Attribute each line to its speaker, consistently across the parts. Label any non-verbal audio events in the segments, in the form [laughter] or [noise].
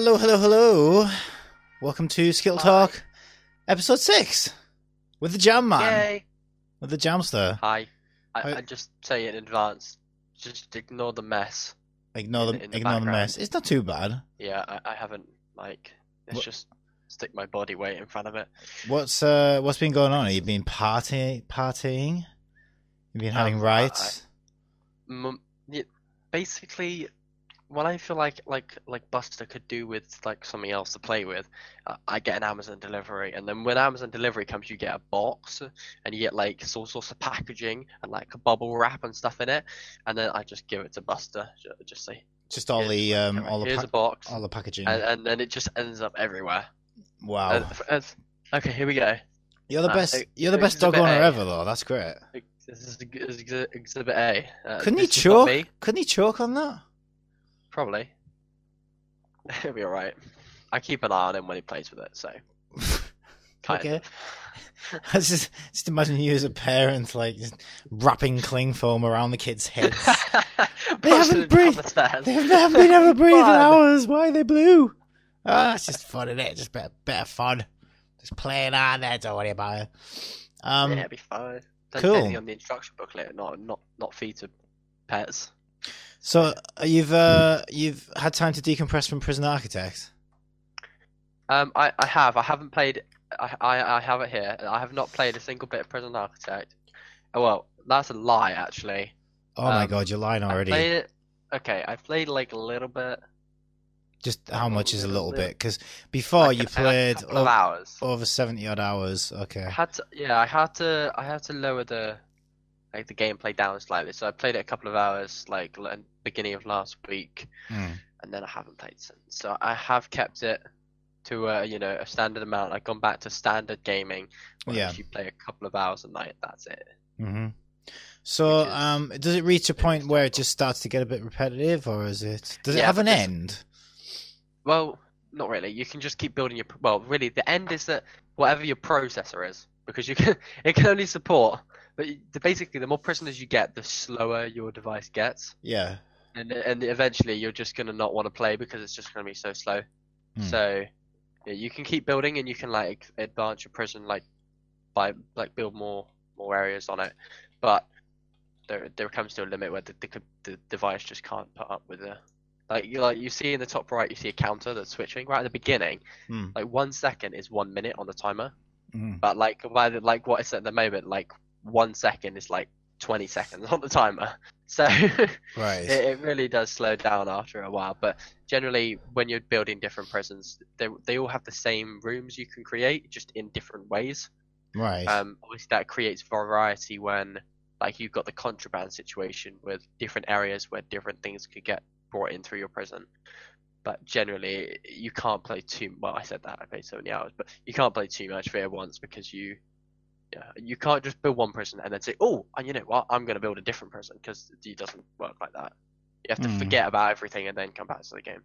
Speaker 1: Hello, hello, hello. Welcome to Skill
Speaker 2: Hi.
Speaker 1: Talk, episode six, with the Jam Man,
Speaker 2: Yay!
Speaker 1: with the Jamster.
Speaker 2: Hi. I. I just say in advance, just ignore the mess.
Speaker 1: Ignore the
Speaker 2: the- in the
Speaker 1: ignore the
Speaker 2: background.
Speaker 1: mess. It's not too bad.
Speaker 2: Yeah, I, I haven't like. Let's
Speaker 1: What-
Speaker 2: just stick my body weight in front of it.
Speaker 1: What's uh what's been going on? Have you been party partying? You've been having
Speaker 2: Um,
Speaker 1: rights.
Speaker 2: M- yeah, basically, what I feel like like like Buster could do with like something else to play with, uh, I get an Amazon delivery, and then when Amazon delivery comes, you get a box, and you get like all sorts of packaging and like a bubble wrap and stuff in it, and then I just give it to Buster, just say,
Speaker 1: Just all the um all the pa-
Speaker 2: a box,
Speaker 1: all the packaging.
Speaker 2: and, and then it just ends up everywhere.
Speaker 1: wow,
Speaker 2: And and- okay, here we go.
Speaker 1: you're the
Speaker 2: uh,
Speaker 1: best. You're the best dog owner
Speaker 2: A.
Speaker 1: ever, though. That's great.
Speaker 2: This is, this is exhibit A. Uh,
Speaker 1: Couldn't he choke? Couldn't he choke on that?
Speaker 2: Probably. [laughs] He'll be alright. I keep an eye on him when he plays with it, so. [laughs]
Speaker 1: Okay. [laughs] I just just imagine you as a parent, like just wrapping cling foam around the kids' heads. They haven't breathed.
Speaker 2: the.
Speaker 1: They've never been able to breathe in hours. Why are they blue? Ah, it's just fun, is it? Just bit, bit of fun. Just playing on there. Don't worry about it. Um,
Speaker 2: yeah, it'll be fine. Don't
Speaker 1: cool.
Speaker 2: on the instruction booklet, not not not feed to pets.
Speaker 1: So uh, you've uh, you've had time to decompress from Prison Architect.
Speaker 2: Um, I, I have. I haven't played. I, I I have it here. I have not played a single bit of Prison Architect. Oh, well, that's a lie, actually.
Speaker 1: Oh my
Speaker 2: Um,
Speaker 1: god, you're lying
Speaker 2: I
Speaker 1: already.
Speaker 2: played it. Okay, I played like a little bit.
Speaker 1: Just how much is a little bit? Because before
Speaker 2: like
Speaker 1: you
Speaker 2: a- like a
Speaker 1: played
Speaker 2: couple hours.
Speaker 1: over seventy odd hours. Okay.
Speaker 2: I had to, yeah, I had to, I had to lower the, like the gameplay down slightly. So I played it a couple of hours, like beginning of last week,
Speaker 1: Hmm.
Speaker 2: and then I haven't played since. So I have kept it to a, you know, a standard amount. I've gone back to standard gaming, where
Speaker 1: Yeah.
Speaker 2: if you play a couple of hours a night, that's it.
Speaker 1: hmm So,
Speaker 2: is-
Speaker 1: um, does it reach a point where it just starts to get a bit repetitive, or is it? Does it
Speaker 2: Yeah,
Speaker 1: have an end?
Speaker 2: Well, not really. You can just keep building your. Well, really, the end is that whatever your processor is, because you can, [laughs] it can only support. But the, basically, the more prisoners you get, the slower your device gets.
Speaker 1: Yeah.
Speaker 2: and and eventually you're just gonna not want to play because it's just gonna be so slow.
Speaker 1: Hmm.
Speaker 2: So yeah, you can keep building and you can like advance your prison like by like build more more areas on it, but there there comes to a limit where the the, the device just can't put up with the like you like you see in the top right you see a counter that's switching right at the beginning.
Speaker 1: Hmm.
Speaker 2: Like one second is one minute on the timer,
Speaker 1: Mhm.
Speaker 2: but like by the, like what it's at the moment like one second is like 20 seconds on the timer. [laughs] So
Speaker 1: Right.
Speaker 2: it, it really does slow down after a while but generally when you're building different prisons they, they all have the same rooms you can create just in different ways
Speaker 1: right.
Speaker 2: um obviously that creates variety when like you've got the contraband situation with different areas where different things could get brought in through your prison but generally you can't play too well i said that i played so many hours but you can't play too much for once because you you can't just build one person and then say, "Oh, and you know what? I'm going to build a different person because it doesn't work like that. You have to
Speaker 1: Hmm.
Speaker 2: forget about everything and then come back to the game.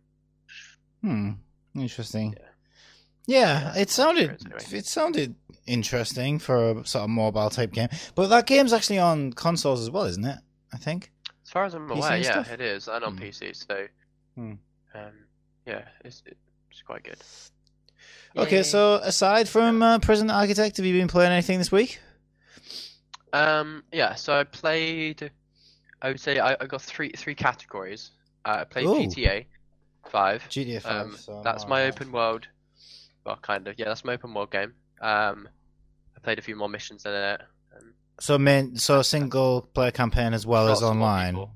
Speaker 1: Hmm. Interesting.
Speaker 2: Yeah.
Speaker 1: Yeah,
Speaker 2: Yeah,
Speaker 1: it sounded
Speaker 2: interesting.
Speaker 1: it sounded interesting for a sort of mobile type game. But that game's actually on consoles as well, isn't it? I think.
Speaker 2: As far as I'm
Speaker 1: PC
Speaker 2: aware, yeah,
Speaker 1: stuff?
Speaker 2: it is, and on
Speaker 1: Hmm.
Speaker 2: PC. So,
Speaker 1: Hmm.
Speaker 2: um, yeah, it's it's quite good.
Speaker 1: Okay, so aside from uh, Prison Architect, have you been playing anything this week?
Speaker 2: um, yeah, so I played. I would say I, I got three three categories. Uh, I played
Speaker 1: Ooh.
Speaker 2: GTA Five.
Speaker 1: GTA Five.
Speaker 2: Um,
Speaker 1: so
Speaker 2: that's my open world. Well, kind of. Yeah, that's my open world game. Um, I played a few more missions in it.
Speaker 1: So main, so single player campaign as well as online.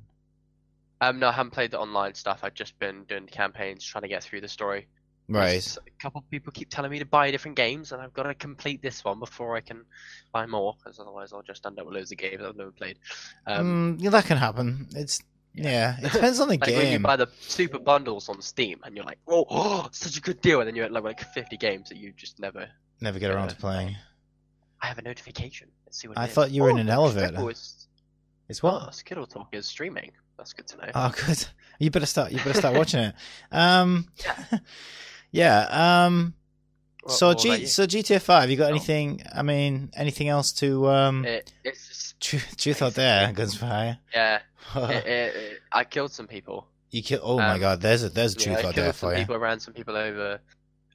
Speaker 2: Um, no, I haven't played the online stuff. I've just been doing the campaigns, trying to get through the story.
Speaker 1: Right.
Speaker 2: A couple of people keep telling me to buy different games, and I've got to complete this one before I can buy more. Because otherwise, I'll just end up with loads of games I've never played. Um,
Speaker 1: Mm, yeah, that can happen. It's yeah. It depends on the [laughs]
Speaker 2: like when you
Speaker 1: game.
Speaker 2: buy the super bundles on Steam, and you're like, "Oh, oh such a good deal!" And then you're at like, like 50 games that you just never.
Speaker 1: Never get around to playing.
Speaker 2: I have a notification. Let's see what. it
Speaker 1: I
Speaker 2: is.
Speaker 1: thought you were in
Speaker 2: Oh,
Speaker 1: an
Speaker 2: Skittle
Speaker 1: elevator.
Speaker 2: is-
Speaker 1: It's
Speaker 2: Oh,
Speaker 1: what?
Speaker 2: Skittle Talk is streaming. That's good to know.
Speaker 1: Oh, [laughs] good. You better start. You better start watching it. Um,
Speaker 2: Yeah. [laughs]
Speaker 1: yeah. Um, so G, so GTA Five. You got
Speaker 2: Oh.
Speaker 1: anything? I mean, anything else to um?
Speaker 2: It, it's just [laughs]
Speaker 1: Truth, truth out there, Gunsfire.
Speaker 2: yeah. [laughs] it, it, it, I killed some people.
Speaker 1: You kill. Oh my
Speaker 2: Um,
Speaker 1: god, there's a there's a truth
Speaker 2: I
Speaker 1: out there for you.
Speaker 2: people, ran some people over,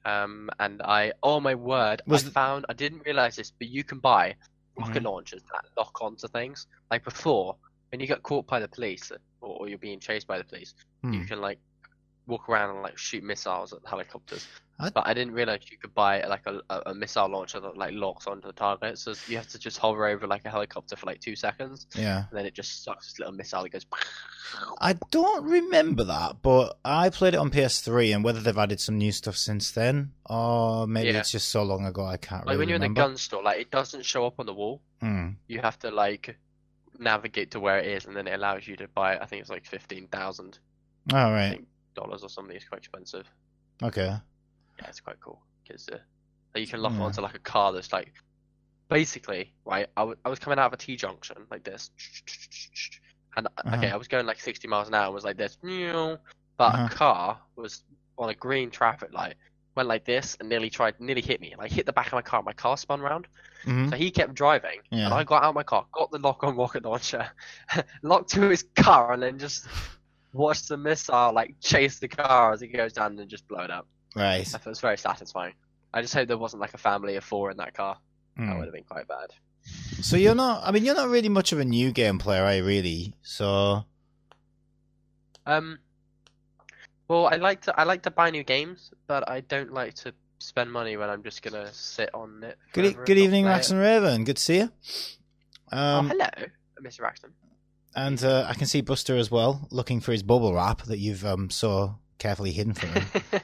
Speaker 2: um, and I, oh my word,
Speaker 1: Was
Speaker 2: I
Speaker 1: the-
Speaker 2: found, I didn't realize this, but you can buy rocket
Speaker 1: Mhm.
Speaker 2: launchers that lock onto things. Like before, when you get caught by the police, or, or you're being chased by the police, you
Speaker 1: Hmm.
Speaker 2: can like walk around and like shoot missiles at helicopters.
Speaker 1: I-
Speaker 2: But I didn't realize you could buy like a, a, missile launcher that like locks onto the target. So you have to just hover over like a helicopter for like two seconds,
Speaker 1: Yeah.
Speaker 2: and then it just sucks this little missile that goes.
Speaker 1: I don't remember that, but I played it on PS3, and whether they've added some new stuff since then, or maybe
Speaker 2: Yeah.
Speaker 1: it's just so long ago I can't remember.
Speaker 2: Like
Speaker 1: really
Speaker 2: when you're in the gun store, like it doesn't show up on the wall.
Speaker 1: Hmm.
Speaker 2: You have to like navigate to where it is, and then it allows you to buy. it. I think it's like fifteen thousand
Speaker 1: All right.
Speaker 2: Dollars or something. It's quite expensive.
Speaker 1: Okay.
Speaker 2: Yeah, it's quite cool because uh, you can lock
Speaker 1: Yeah.
Speaker 2: onto like a car that's like basically right. I was coming out of a T junction like this, and uh, okay,
Speaker 1: Uh-huh.
Speaker 2: I was going like sixty miles an hour. and Was like this, but
Speaker 1: Uh-huh.
Speaker 2: a car was on a green traffic light. Went like this and nearly tried, nearly hit me. Like hit the back of my car. My car spun round.
Speaker 1: hmm
Speaker 2: So he kept driving,
Speaker 1: Yeah.
Speaker 2: and I got out of my car, got the lock on rocket launcher, locked to his car, and then just watched the missile like chase the car as it goes down and just blow it up.
Speaker 1: Right.
Speaker 2: That was very satisfying. I just hope there wasn't like a family of four in that car. That
Speaker 1: Hmm.
Speaker 2: would have been quite bad.
Speaker 1: So you're not. I mean, you're not really much of a new game player, are you? Really? So.
Speaker 2: Um, well, I like to I like to buy new games, but I don't like to spend money when I'm just gonna sit on it.
Speaker 1: Good. Good evening,
Speaker 2: play it.
Speaker 1: Rax and Raven. Good to see you. Um,
Speaker 2: oh, hello, Mr. Raxton.
Speaker 1: And uh, I can see Buster as well, looking for his bubble wrap that you've um so carefully hidden from him. [laughs]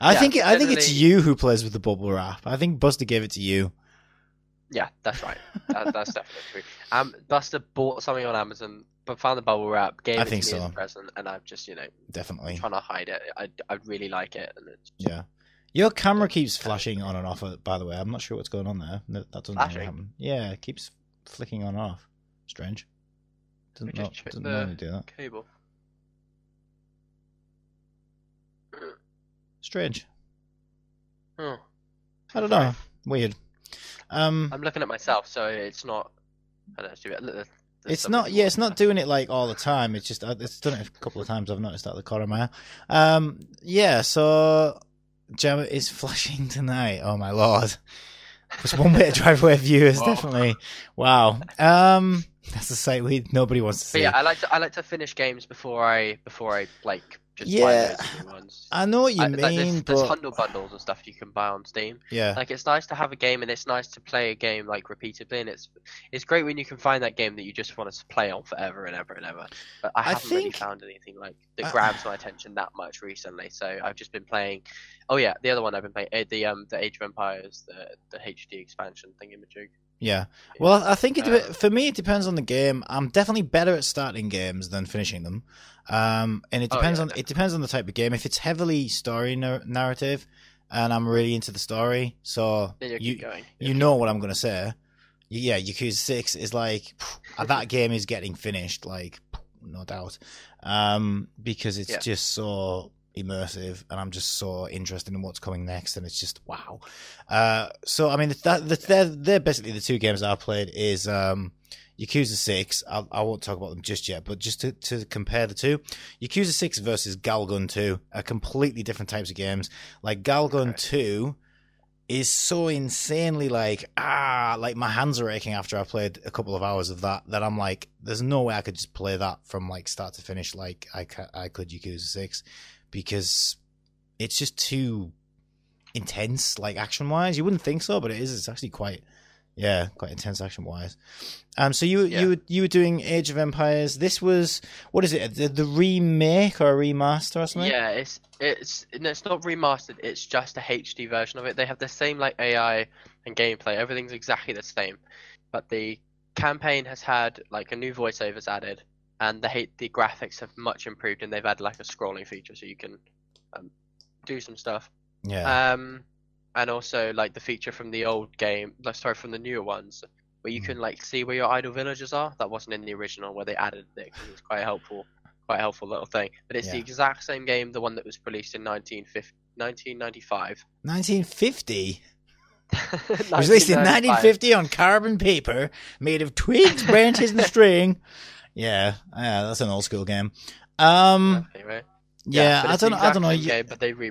Speaker 1: I
Speaker 2: Yeah,
Speaker 1: think I think it's you who plays with the bubble wrap. I think Buster gave it to you.
Speaker 2: Yeah, that's right. That, that's [laughs] definitely true. Um, Buster bought something on Amazon, but found the bubble wrap, gave
Speaker 1: I
Speaker 2: it
Speaker 1: think
Speaker 2: to me as
Speaker 1: so.
Speaker 2: a present, and I'm just, you know,
Speaker 1: Definitely.
Speaker 2: trying to hide it. I, I really like it, and it's
Speaker 1: Yeah. Your camera keeps flashing on and off. uh, By the way, I'm not sure what's going on there. That doesn't happen. Yeah, it keeps flicking on and off. Strange. Doesn't,
Speaker 2: We just
Speaker 1: not, doesn't normally do that.
Speaker 2: cable.
Speaker 1: Strange.
Speaker 2: Oh,
Speaker 1: I don't know. Weird. Um,
Speaker 2: I'm looking at myself, so it's not. I don't know. it's-
Speaker 1: it's not. Yeah, it's not doing it like all the time. It's just uh, it's done it a couple of times. I've noticed that the corner of my eye. Um, yeah. So, Gemma is [laughs] flashing tonight. Oh my lord. It's one way to drive away viewers, definitely. Wow. Um, that's a sight we nobody wants to
Speaker 2: But
Speaker 1: see.
Speaker 2: yeah, I like to I like to finish games before I before I like just buy
Speaker 1: Yeah,
Speaker 2: new ones.
Speaker 1: I know what you
Speaker 2: I-
Speaker 1: mean,
Speaker 2: like, there's, there's
Speaker 1: but
Speaker 2: bundles and stuff you can buy on Steam.
Speaker 1: yeah,
Speaker 2: Like it's nice to have a game, and it's nice to play a game like repeatedly, and it's it's great when you can find that game that you just want to play on forever and ever and ever. But I
Speaker 1: I
Speaker 2: haven't really
Speaker 1: think-
Speaker 2: found anything like that
Speaker 1: I-
Speaker 2: grabs my attention that much recently. So I've just been playing. Oh yeah, the other one I've been playing, eh, the um the Age of Empires, the the HD expansion thingamajig.
Speaker 1: Yeah. Well, I think it
Speaker 2: Uh,
Speaker 1: for me it depends on the game. I'm definitely better at starting games than finishing them, um, and it
Speaker 2: Oh,
Speaker 1: depends
Speaker 2: yeah,
Speaker 1: on it depends on the type of game. If it's heavily story nar- narrative, and I'm really into the story, so
Speaker 2: you
Speaker 1: you
Speaker 2: going.
Speaker 1: know what I'm gonna say. Yeah, Yakuza Six is like that [laughs] game is getting finished, like no doubt, um, because it's
Speaker 2: Yeah.
Speaker 1: just so immersive, and I'm just so interested in what's coming next, and it's just wow. Uh, so I mean, that, that they're they're basically the two games I've played is um, Yakuza Six. I, I won't talk about them just yet, but just to, to compare the two, Yakuza Six versus Galgun Two are completely different types of games. Like Galgun
Speaker 2: Okay.
Speaker 1: Two is so insanely like ah like my hands are aching after I played a couple of hours of that that I'm like there's no way I could just play that from like start to finish like I ca- I could Yakuza 6 because it's just too intense like action wise you wouldn't think so but it is it's actually quite yeah quite intense action wise um so you
Speaker 2: Yeah.
Speaker 1: you were you were doing Age of Empires this was what is it the, the remake or a remaster or something
Speaker 2: Yeah, it's it's no, it's not remastered. It's just a HD version of it. They have the same like AI and gameplay. Everything's exactly the same, but the campaign has had like a new voiceovers added, and the the graphics have much improved, and they've added like a scrolling feature so you can um, do some stuff.
Speaker 1: yeah
Speaker 2: Um, and also like the feature from the old game, like sorry, from the newer ones, where you
Speaker 1: Mm.
Speaker 2: can like see where your idle villagers are. That wasn't in the original, where they added it 'cause it was quite helpful, quite helpful little thing. But it's the exact same game, the one that was released in 1950, 1995.
Speaker 1: 1950 [laughs] It was released in 1950 on carbon paper made of twigs, branches, and string. [laughs] Yeah, yeah, that's an old school game. Um,
Speaker 2: Anyway.
Speaker 1: yeah,
Speaker 2: but
Speaker 1: I don't, I don't know. You,
Speaker 2: game, but they re-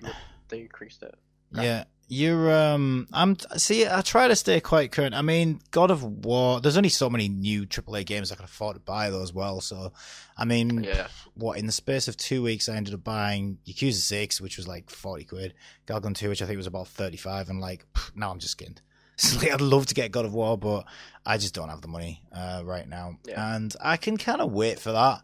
Speaker 2: they increased it.
Speaker 1: Yeah, you're. Um, I'm. See, I try to stay quite current. I mean, God of War. There's only so many new AAA games I can afford to buy though as well. So, I mean,
Speaker 2: Yeah.
Speaker 1: what in the space of two weeks, I ended up buying Yakuza Six, which was like forty quid. Galgun Two, which I think was about thirty-five, and like pff, now I'm just skinned. [laughs] Like I'd love to get God of War, but I just don't have the money uh, right now,
Speaker 2: Yeah.
Speaker 1: and I can kind of wait for that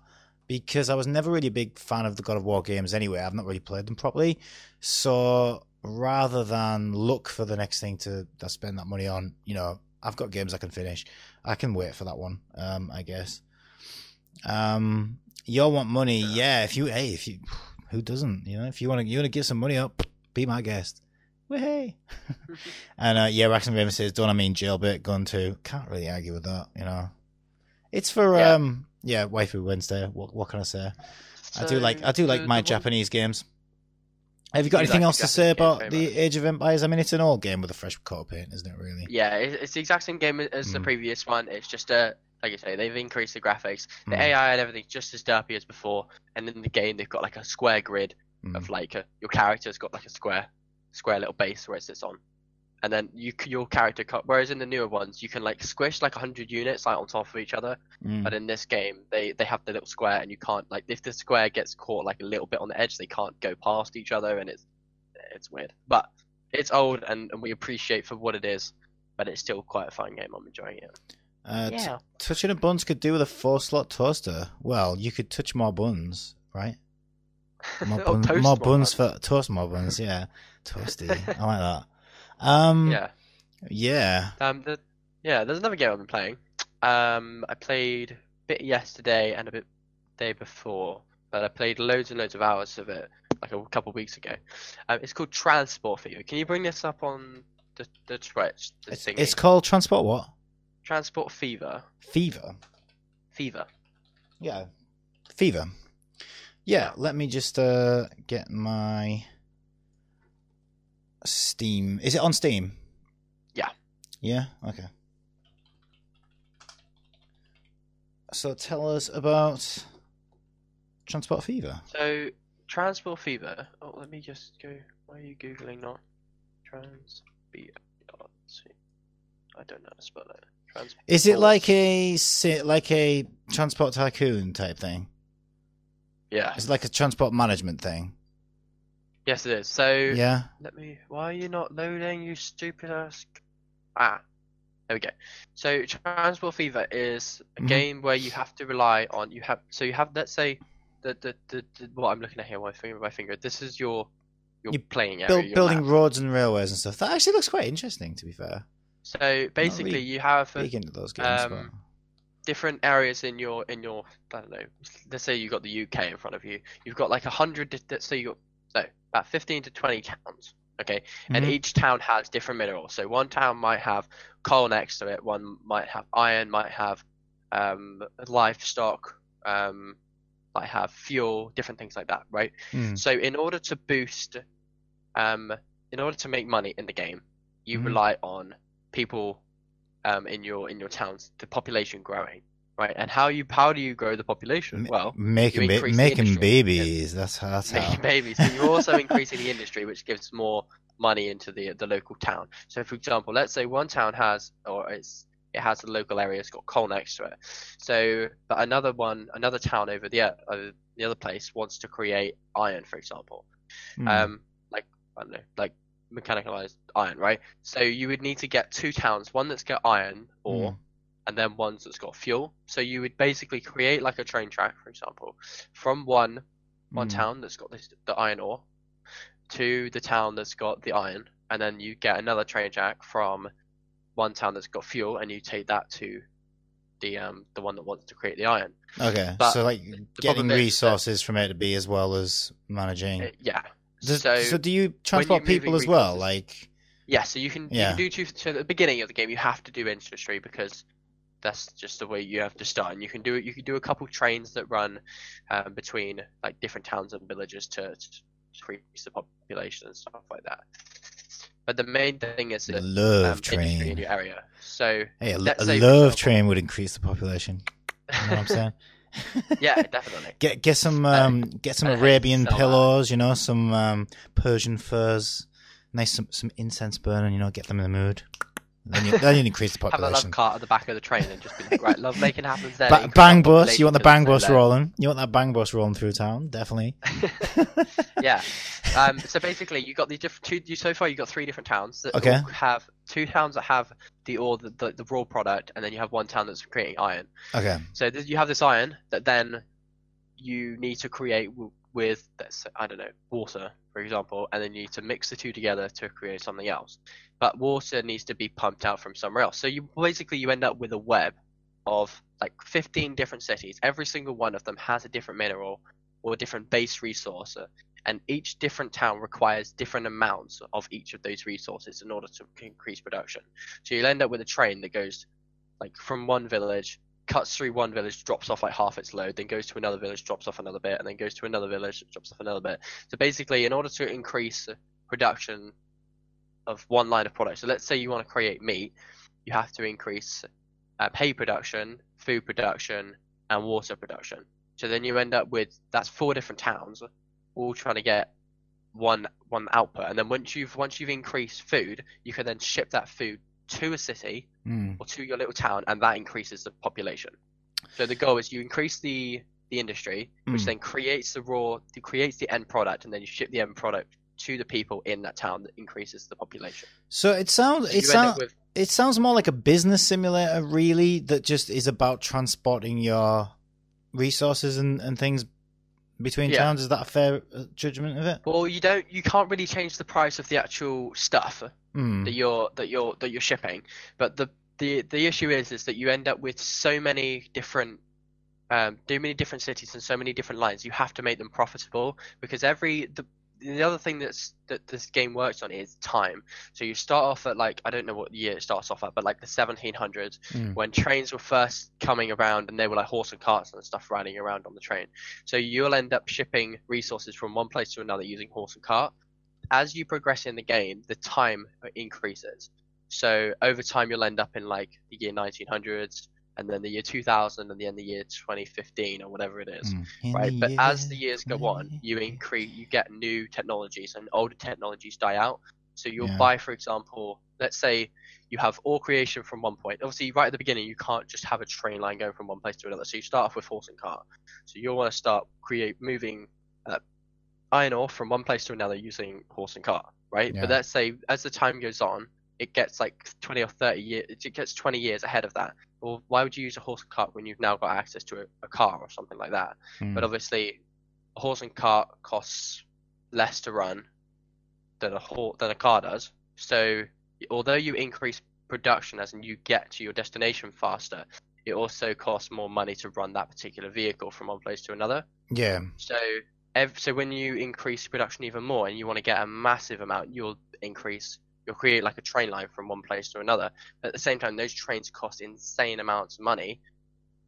Speaker 1: because I was never really a big fan of the God of War games anyway. I've not really played them properly, so rather than look for the next thing to, to spend that money on, you know, I've got games I can finish. I can wait for that one. Um, I guess. Um, you all want money, yeah. If you, hey, if you, who doesn't? You know, if you want to, you want to give some money up, be my guest. Hey. [laughs] and uh, yeah, Raxon Raven says, "Don't I mean jailbait gun too?" Can't really argue with that. You know, it's for
Speaker 2: Yeah.
Speaker 1: um, yeah, waifu Wednesday. What what can I say? I do like I do like my
Speaker 2: the one-
Speaker 1: Japanese games. Have you got anything
Speaker 2: like
Speaker 1: else to say about the Age of Empires? I mean, it's an old game with a fresh coat of paint, isn't it? Really?
Speaker 2: Yeah, it's the exact same game as the
Speaker 1: Mm.
Speaker 2: previous one. It's just a like I say, they've increased the graphics, the
Speaker 1: Mm.
Speaker 2: AI and everything's just as derpy as before. And in the game, they've got like a square grid
Speaker 1: Mm.
Speaker 2: of like a, your character's got like a square, square little base where it sits on, and then you your character. co- Whereas in the newer ones, you can like squish like hundred units like on top of each other.
Speaker 1: Mm.
Speaker 2: But in this game, they they have the little square, and you can't like if the square gets caught like a little bit on the edge, they can't go past each other, and it's it's weird. But it's old, and, and we appreciate for what it is. But it's still quite a fun game. I'm enjoying it.
Speaker 1: Uh, t-
Speaker 2: yeah.
Speaker 1: touching a buns could do with a four slot toaster. Well, you could touch more buns, right? [laughs] More, bun-
Speaker 2: toast
Speaker 1: more
Speaker 2: more
Speaker 1: buns for toast more buns. Yeah, toasty. [laughs] I like that. Um,
Speaker 2: Yeah.
Speaker 1: yeah.
Speaker 2: Um. The, yeah. There's another game I've been playing. Um. I played a bit yesterday and a bit day before, but I played loads and loads of hours of it like a couple of weeks ago. Um. It's called Transport Fever. Can you bring this up on the the Twitch? The
Speaker 1: It's, it's called Transport what?
Speaker 2: Transport Fever.
Speaker 1: Fever.
Speaker 2: Fever.
Speaker 1: Yeah. Fever. Yeah, let me just uh get my Steam. Is it on Steam?
Speaker 2: Yeah.
Speaker 1: Yeah, okay. So tell us about Transport Fever.
Speaker 2: So Transport Fever. Oh, let me just go. Why are you googling not? Trans. B. I don't know how to spell it. Transport.
Speaker 1: Is it oh. like a like a transport tycoon type thing?
Speaker 2: Yeah.
Speaker 1: It's like a transport management thing.
Speaker 2: Yes, it is. So
Speaker 1: Yeah.
Speaker 2: let me. Why are you not loading? You stupid ass. Ah. There we go. So Transport Fever is a
Speaker 1: Mhm.
Speaker 2: game where you have to rely on you have so you have let's say the the, the, the what I'm looking at here my finger my finger this is your your
Speaker 1: You
Speaker 2: playing area
Speaker 1: Build, building
Speaker 2: map.
Speaker 1: roads and railways and stuff. That actually looks quite interesting, to be fair.
Speaker 2: So basically
Speaker 1: really
Speaker 2: you have a
Speaker 1: into those games.
Speaker 2: um, different areas in your in your I don't know. Let's say you have got the UK in front of you. You've got like a hundred. Let's say you got no about fifteen to twenty towns. Okay, and
Speaker 1: Mhm.
Speaker 2: each town has different minerals. So one town might have coal next to it. One might have iron. Might have um, livestock. Um, might have fuel. Different things like that. Right.
Speaker 1: Mm.
Speaker 2: So in order to boost, um, in order to make money in the game, you
Speaker 1: Mhm.
Speaker 2: rely on people, um, in your in your towns, the population growing, right? And how you how do you grow the population? Well,
Speaker 1: making ba- making babies. That's how. That's how.
Speaker 2: making babies. So you're also [laughs] increasing the industry, which gives more money into the the local town. So for example, let's say one town has or it's it has a local area, it's got coal next to it. So, but another one, another town over the uh, the other place wants to create iron, for example
Speaker 1: Mm.
Speaker 2: um, like I don't know, like mechanicalized iron, right? So you would need to get two towns, one that's got iron ore,
Speaker 1: Mm.
Speaker 2: And then ones that's got fuel. So you would basically create like a train track, for example, from one one
Speaker 1: Mm.
Speaker 2: town that's got this the iron ore to the town that's got the iron, and then you get another train track from one town that's got fuel, and you take that to the um the one that wants to create the iron.
Speaker 1: Okay,
Speaker 2: but
Speaker 1: so like getting
Speaker 2: is that-
Speaker 1: resources from A to B as well as managing.
Speaker 2: Uh, yeah.
Speaker 1: Does-
Speaker 2: so
Speaker 1: so, do you transport people as well? Like,
Speaker 2: Yeah, so you can you
Speaker 1: Yeah.
Speaker 2: can do two. So at the beginning of the game, you have to do industry because that's just the way you have to start. And you can do it. You can do a couple trains that run um, between like different towns and villages to, to increase the population and stuff like that. But the main thing is that
Speaker 1: love
Speaker 2: um, industry in your area. So
Speaker 1: Hey, a,
Speaker 2: let's
Speaker 1: a love train would increase the population. You know what I'm saying? [laughs]
Speaker 2: Yeah, definitely.
Speaker 1: Get get some um get some Arabian
Speaker 2: to sell that.
Speaker 1: pillows, you know, some um Persian furs, nice some some incense burning, you know, get them in the mood. Then you then you increase the population.
Speaker 2: Have a love cart at the back of the train and just be like, right, love making happens there.
Speaker 1: Ba- bang bus, you want the bang bus rolling? You want that bang bus rolling through town? Definitely. [laughs]
Speaker 2: yeah. Um, so basically, you got the different two. You so far you got three different towns that
Speaker 1: Okay.
Speaker 2: have two towns that have the ore, the, the, the raw product, and then you have one town that's creating iron.
Speaker 1: Okay.
Speaker 2: So th- you have this iron that then you need to create w- with I don't know, water, for example, and then you need to mix the two together to create something else. But water needs to be pumped out from somewhere else. So you basically you end up with a web of like 15 different cities. Every single one of them has a different mineral or a different base resource. uh, And each different town requires different amounts of each of those resources in order to increase production. So you'll end up with a train that goes like from one village cuts through one village, drops off like half its load, then goes to another village, drops off another bit, and then goes to another village, drops off another bit. So basically, in order to increase production of one line of product, so let's say you want to create meat, you have to increase uh, hay production, food production, and water production. So then you end up with that's four different towns, all trying to get one one output. And then once you've once you've increased food, you can then ship that food to a city
Speaker 1: Mm.
Speaker 2: or to your little town, and that increases the population. So the goal is you increase the the industry, which
Speaker 1: Mm.
Speaker 2: then creates the raw, creates the end product, and then you ship the end product to the people in that town that increases the population.
Speaker 1: So it sounds
Speaker 2: So
Speaker 1: it
Speaker 2: you end up
Speaker 1: sounds
Speaker 2: with
Speaker 1: it sounds more like a business simulator, really, that just is about transporting your resources and, and things between
Speaker 2: Yeah.
Speaker 1: towns. Is that a fair uh, judgment of it?
Speaker 2: well, you don't, you can't really change the price of the actual stuff
Speaker 1: Mm.
Speaker 2: that you're that you're that you're shipping, but the the the issue is is that you end up with so many different um, too many different cities and so many different lines. You have to make them profitable because every the the other thing that's that this game works on is time. So you start off at like I don't know what year it starts off at, but like the 1700s
Speaker 1: Mm.
Speaker 2: when trains were first coming around and they were like horse and carts and stuff riding around on the train. So you'll end up shipping resources from one place to another using horse and cart. As you progress in the game, the time increases. So over time, you'll end up in like the year 1900s, and then the year 2000, and then the year 2015 or whatever it is
Speaker 1: Mm.
Speaker 2: Right? But as the years go on, you increase, you get new technologies, and older technologies die out. So you'll
Speaker 1: Yeah.
Speaker 2: buy, for example, let's say you have all creation from one point. Obviously, right at the beginning, you can't just have a train line going from one place to another. So you start off with horse and cart. So you'll want to start create moving uh, iron ore from one place to another using horse and cart, right?
Speaker 1: Yeah.
Speaker 2: But let's say as the time goes on, it gets like 20 or 30 years, it gets 20 years ahead of that. Well, why would you use a horse and cart when you've now got access to a, a car or something like that?
Speaker 1: Mm.
Speaker 2: But obviously, a horse and cart costs less to run than a hor- than a car does. So although you increase production as in you get to your destination faster, it also costs more money to run that particular vehicle from one place to another.
Speaker 1: yeah.
Speaker 2: So ev- so when you increase production even more and you want to get a massive amount, you'll increase you'll create like a train line from one place to another. But at the same time, those trains cost insane amounts of money.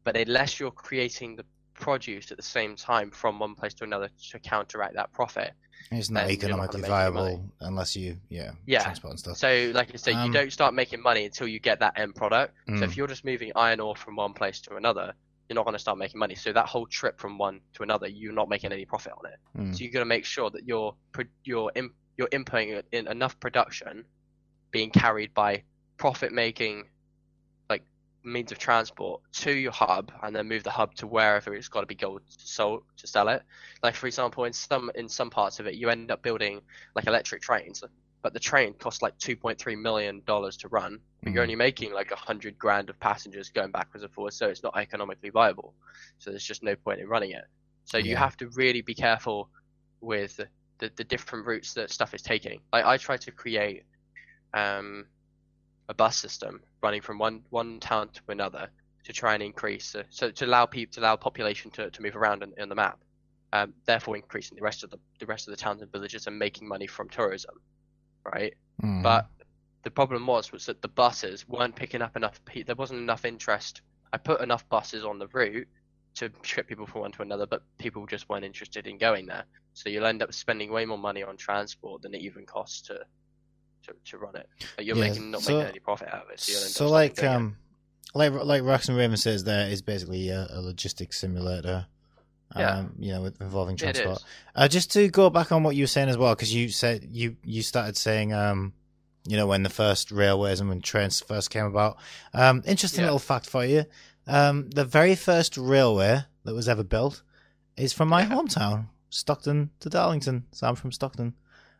Speaker 2: But unless you're creating the produce at the same time from one place to another to counteract that profit,
Speaker 1: It's not economically viable unless you, yeah,
Speaker 2: Yeah.
Speaker 1: transport and stuff.
Speaker 2: so like I say,
Speaker 1: Um,
Speaker 2: you don't start making money until you get that end product. So
Speaker 1: Mm.
Speaker 2: if you're just moving iron ore from one place to another, you're not going to start making money. So that whole trip from one to another, you're not making any profit on it.
Speaker 1: Mm.
Speaker 2: So you're going to make sure that you're pro- in, you're inputting in enough production being carried by profit making like means of transport to your hub and then move the hub to wherever it's got to be sold to sell it. Like for example, in some in some parts of it, you end up building like electric trains, but the train costs like 2.3 million dollars to run, but you're
Speaker 1: Mhm.
Speaker 2: only making like a hundred grand of passengers going backwards and forwards, so it's not economically viable. So there's just no point in running it. So you have to really be careful with the, the different routes that stuff is taking. Like I try to create um, a bus system running from one one town to another to try and increase, uh, so to allow people to allow population to, to move around in, in the map. Um, therefore, increasing the rest of the the rest of the towns and villages and making money from tourism, right?
Speaker 1: Mm.
Speaker 2: But the problem was was that the buses weren't picking up enough. Pe- there wasn't enough interest. I put enough buses on the route to trip people from one to another, but people just weren't interested in going there. So you'll end up spending way more money on transport than it even costs to to, to run it. Like you're
Speaker 1: Yeah,
Speaker 2: making not
Speaker 1: so-
Speaker 2: making any profit out of it. So, you'll end up
Speaker 1: so like
Speaker 2: it.
Speaker 1: um like like Rax and Raven says, there is basically a, a logistics simulator.
Speaker 2: Yeah.
Speaker 1: Um, you know, with involving transport. Uh, just to go back on what you were saying as well, because you said you you started saying, um, you know, when the first railways and when trains first came about. Um, interesting
Speaker 2: Yeah.
Speaker 1: little fact for you: um, the very first railway that was ever built is from my hometown, Stockton to Darlington. So I'm from Stockton,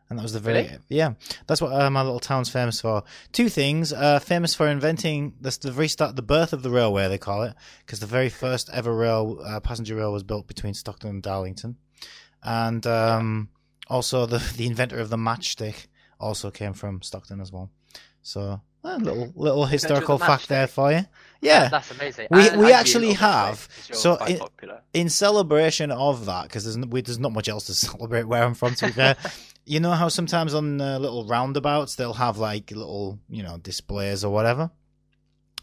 Speaker 1: and that was the very
Speaker 2: Really?
Speaker 1: yeah. That's what uh, my little town's famous for. Two things: uh, famous for inventing this, the very start, the birth of the railway, they call it, because the very first ever rail uh, passenger rail was built between Stockton and Darlington, and um, also the [laughs] the inventor of the matchstick also came from Stockton as well. So a little little historical
Speaker 2: the
Speaker 1: fact there for you. Yeah,
Speaker 2: that's amazing.
Speaker 1: We-
Speaker 2: And-
Speaker 1: we actually have. So
Speaker 2: popular.
Speaker 1: in celebration of that, because there's, we- there's not much else to [laughs] celebrate where I'm from, to be [laughs] fair. you know how sometimes on uh, little roundabouts they'll have like little, you know, displays or whatever?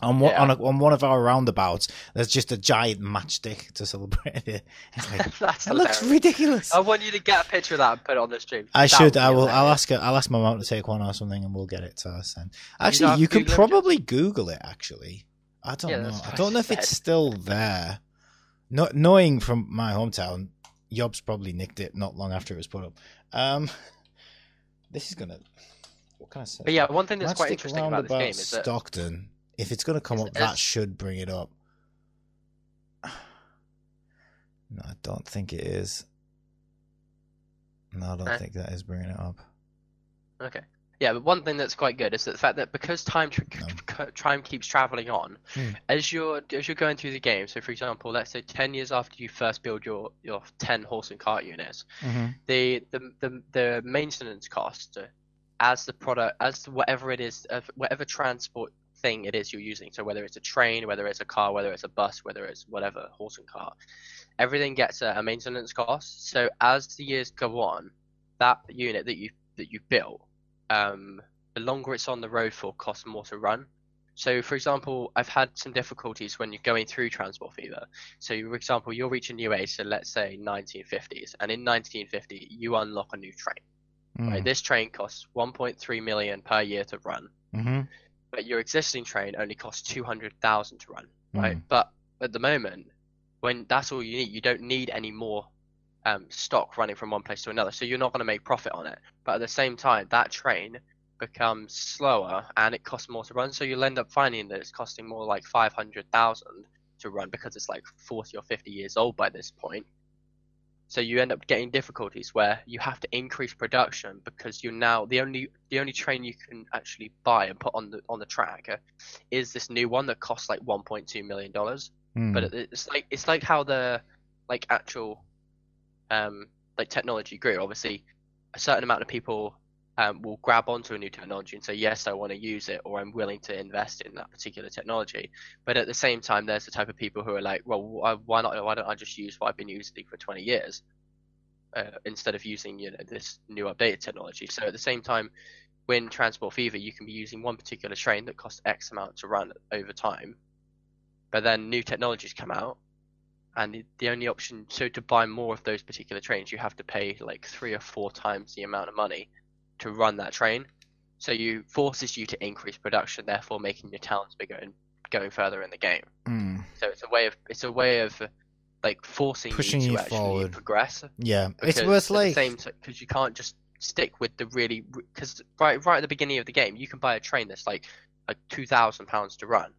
Speaker 1: On, one
Speaker 2: Yeah.
Speaker 1: on, a, on one of our roundabouts, there's just a giant matchstick to celebrate it. [laughs] It's like, [laughs]
Speaker 2: That's
Speaker 1: it looks ridiculous.
Speaker 2: I want you to get a picture of that and put it on the stream.
Speaker 1: I
Speaker 2: That
Speaker 1: should. I will. I'll ask. I'll ask my mom to take one or something, and we'll get it to. Send.
Speaker 2: don't
Speaker 1: Actually, you
Speaker 2: to
Speaker 1: can probably Google it. Actually, I don't
Speaker 2: Yeah,
Speaker 1: know. I don't know if it's still there. No, knowing from my hometown, Yobs probably nicked it not long after it was put up. Um, [laughs] this is gonna. What can I say?
Speaker 2: But yeah, one thing that's quite interesting about this game is that
Speaker 1: Stockton. If it's gonna come up, that should bring it up. [sighs] No, I don't think it is. No, I don't think that is bringing it up.
Speaker 2: Okay. Yeah, but one thing that's quite good is that the fact that because time tr-
Speaker 1: No.
Speaker 2: c- time keeps traveling on,
Speaker 1: Hmm.
Speaker 2: as you're as you're going through the game. So, for example, let's say ten years after you first build your your ten horse and cart units,
Speaker 1: Mm-hmm.
Speaker 2: the the the, the maintenance cost as the product as whatever it is, whatever transport thing it is you're using. So whether it's a train, whether it's a car, whether it's a bus, whether it's whatever horse and cart, everything gets a, a maintenance cost. So as the years go on, that unit that you that you built, um, the longer it's on the road for, costs more to run. So, for example, I've had some difficulties when you're going through Transport Fever. So, for example, you'll reach a new age, so let's say 1950s, and in 1950 you unlock a new train.
Speaker 1: Mm.
Speaker 2: Right? This train costs 1.3 million per year to run,
Speaker 1: Mm-hmm.
Speaker 2: But your existing train only costs 200,000 to run. Right?
Speaker 1: Mm.
Speaker 2: But at the moment, when that's all you need, you don't need any more um, stock running from one place to another, so you're not going to make profit on it. But at the same time, that train becomes slower and it costs more to run, so you'll end up finding that it's costing more like 500,000 to run because it's like 40 or 50 years old by this point. So you end up getting difficulties where you have to increase production because you're now the only the only train you can actually buy and put on the on the track uh, is this new one that costs like 1.2 million dollars.
Speaker 1: Mm.
Speaker 2: But it's like it's like how the like actual um like technology grew. Obviously, a certain amount of people um, will grab onto a new technology and say, yes, I want to use it, or I'm willing to invest in that particular technology. But at the same time, there's the type of people who are like, well, why not? Why don't I just use what I've been using for 20 years uh, instead of using you know this new updated technology? So at the same time, when Transport Fever, you can be using one particular train that costs X amount to run over time, but then new technologies come out, and the only option so to buy more of those particular trains, you have to pay like three or four times the amount of money to run that train. So you forces you to increase production, therefore making your towns bigger and going further in the game.
Speaker 1: Mm.
Speaker 2: So it's a way of it's a way of like forcing
Speaker 1: Pushing
Speaker 2: you to
Speaker 1: you
Speaker 2: actually
Speaker 1: forward.
Speaker 2: progress.
Speaker 1: Yeah, it's worth like
Speaker 2: because you can't just stick with the really because right right at the beginning of the game you can buy a train that's like like two thousand pounds to run.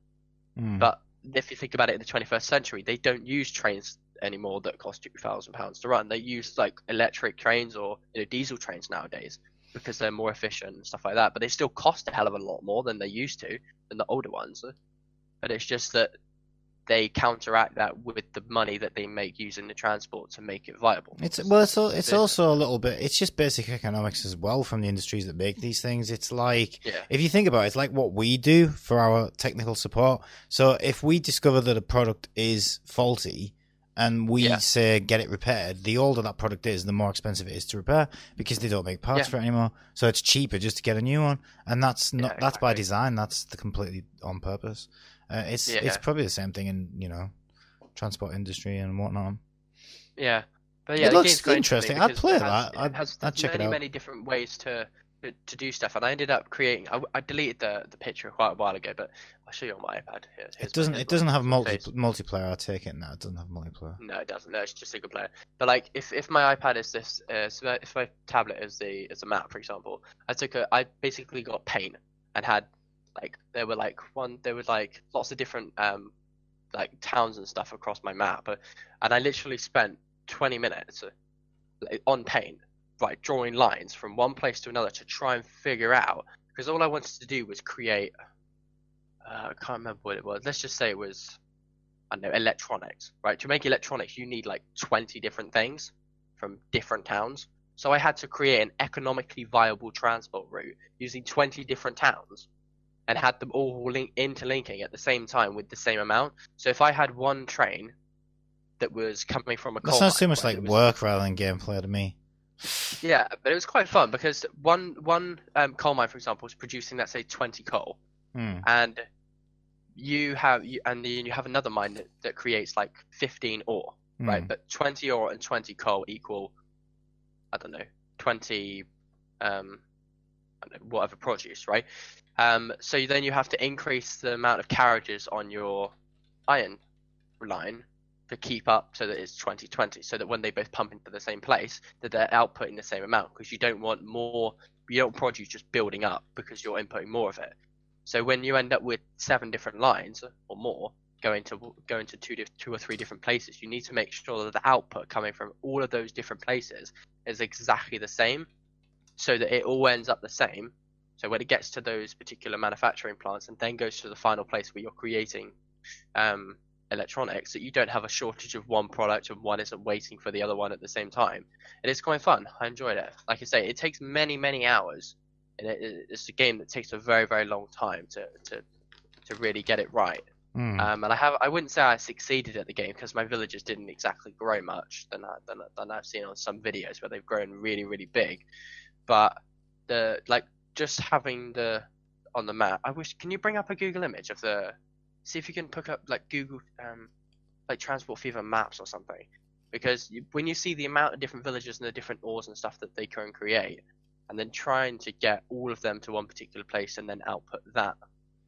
Speaker 1: Mm.
Speaker 2: But if you think about it in the 21st century, they don't use trains anymore that cost two thousand pounds to run. They use like electric trains or you know, diesel trains nowadays because they're more efficient and stuff like that. But they still cost a hell of a lot more than they used to than the older ones. But it's just that they counteract that with the money that they make using the transport to make it viable.
Speaker 1: It's well, it's it's also a little bit. It's just basic economics as well from the industries that make these things. It's like
Speaker 2: Yeah.
Speaker 1: if you think about it, it's like what we do for our technical support. So if we discover that a product is faulty and we
Speaker 2: Yeah.
Speaker 1: say get it repaired, the older that product is, the more expensive it is to repair because they don't make parts
Speaker 2: Yeah.
Speaker 1: for it anymore. So it's cheaper just to get a new one, and that's not
Speaker 2: Yeah,
Speaker 1: that's by design. That's the completely on purpose. Uh, it's it's probably the same thing in you know transport industry and whatnot.
Speaker 2: Yeah, but yeah,
Speaker 1: It looks interesting. I'd play
Speaker 2: it has-
Speaker 1: that. I'd-
Speaker 2: it has
Speaker 1: I'd check it
Speaker 2: many,
Speaker 1: out.
Speaker 2: many different ways to to, do stuff, and I ended up creating. I, I deleted the the picture quite a while ago, but I'll show you on my iPad. Here,
Speaker 1: It doesn't. It doesn't have multi multiplayer. I take it now. It doesn't have multiplayer.
Speaker 2: No, it doesn't. No, it's just single player. But like, if, if my iPad is this, uh, so if my tablet is the is a map, for example, I took a, I basically got paint and had like there were like one, there were like lots of different um like towns and stuff across my map, uh, and I literally spent 20 minutes uh, on paint, right, drawing lines from one place to another to try and figure out because all I wanted to do was create. Uh, I can't remember what it was. Let's just say it was I don't know, electronics, right? To make electronics, you need like 20 different things from different towns. So I had to create an economically viable transport route using 20 different towns and had them all link- interlinking at the same time with the same amount. So if I had one train that was coming from a
Speaker 1: That sounds too much like work rather than gameplay to me.
Speaker 2: Yeah, but it was quite fun because one one um, coal mine, for example, is producing let's say 20 coal,
Speaker 1: Hmm.
Speaker 2: and you have you, and then you have another mine that, that creates like 15 ore. right?
Speaker 1: Hmm.
Speaker 2: But 20 ore and 20 coal equal, I don't know, 20, um, I don't know, whatever produce, right? Um, so then you have to increase the amount of carriages on your iron line to keep up so that it's 2020, so that when they both pump into the same place, that they're outputting the same amount because you don't want more, you don't produce just building up because you're inputting more of it. So when you end up with seven different lines or more, going to going to two two or three different places, you need to make sure that the output coming from all of those different places is exactly the same, so that it all ends up the same. So when it gets to those particular manufacturing plants and then goes to the final place where you're creating um, electronics, that you don't have a shortage of one product and one isn't waiting for the other one at the same time. And it's quite fun. I enjoyed it. Like I say, it takes many many hours, and it, it- it's a game that takes a very very long time to to to really get it right.
Speaker 1: Hmm.
Speaker 2: Um, and I have I wouldn't say I succeeded at the game because my villagers didn't exactly grow much than I, than, than I've seen on some videos where they've grown really really big. But the like just having the on the map. I wish can you bring up a Google image of the see if you can pick up like Google um like Transport Fever maps or something. Because you, when you see the amount of different villages and the different ores and stuff that they can create and then trying to get all of them to one particular place and then output that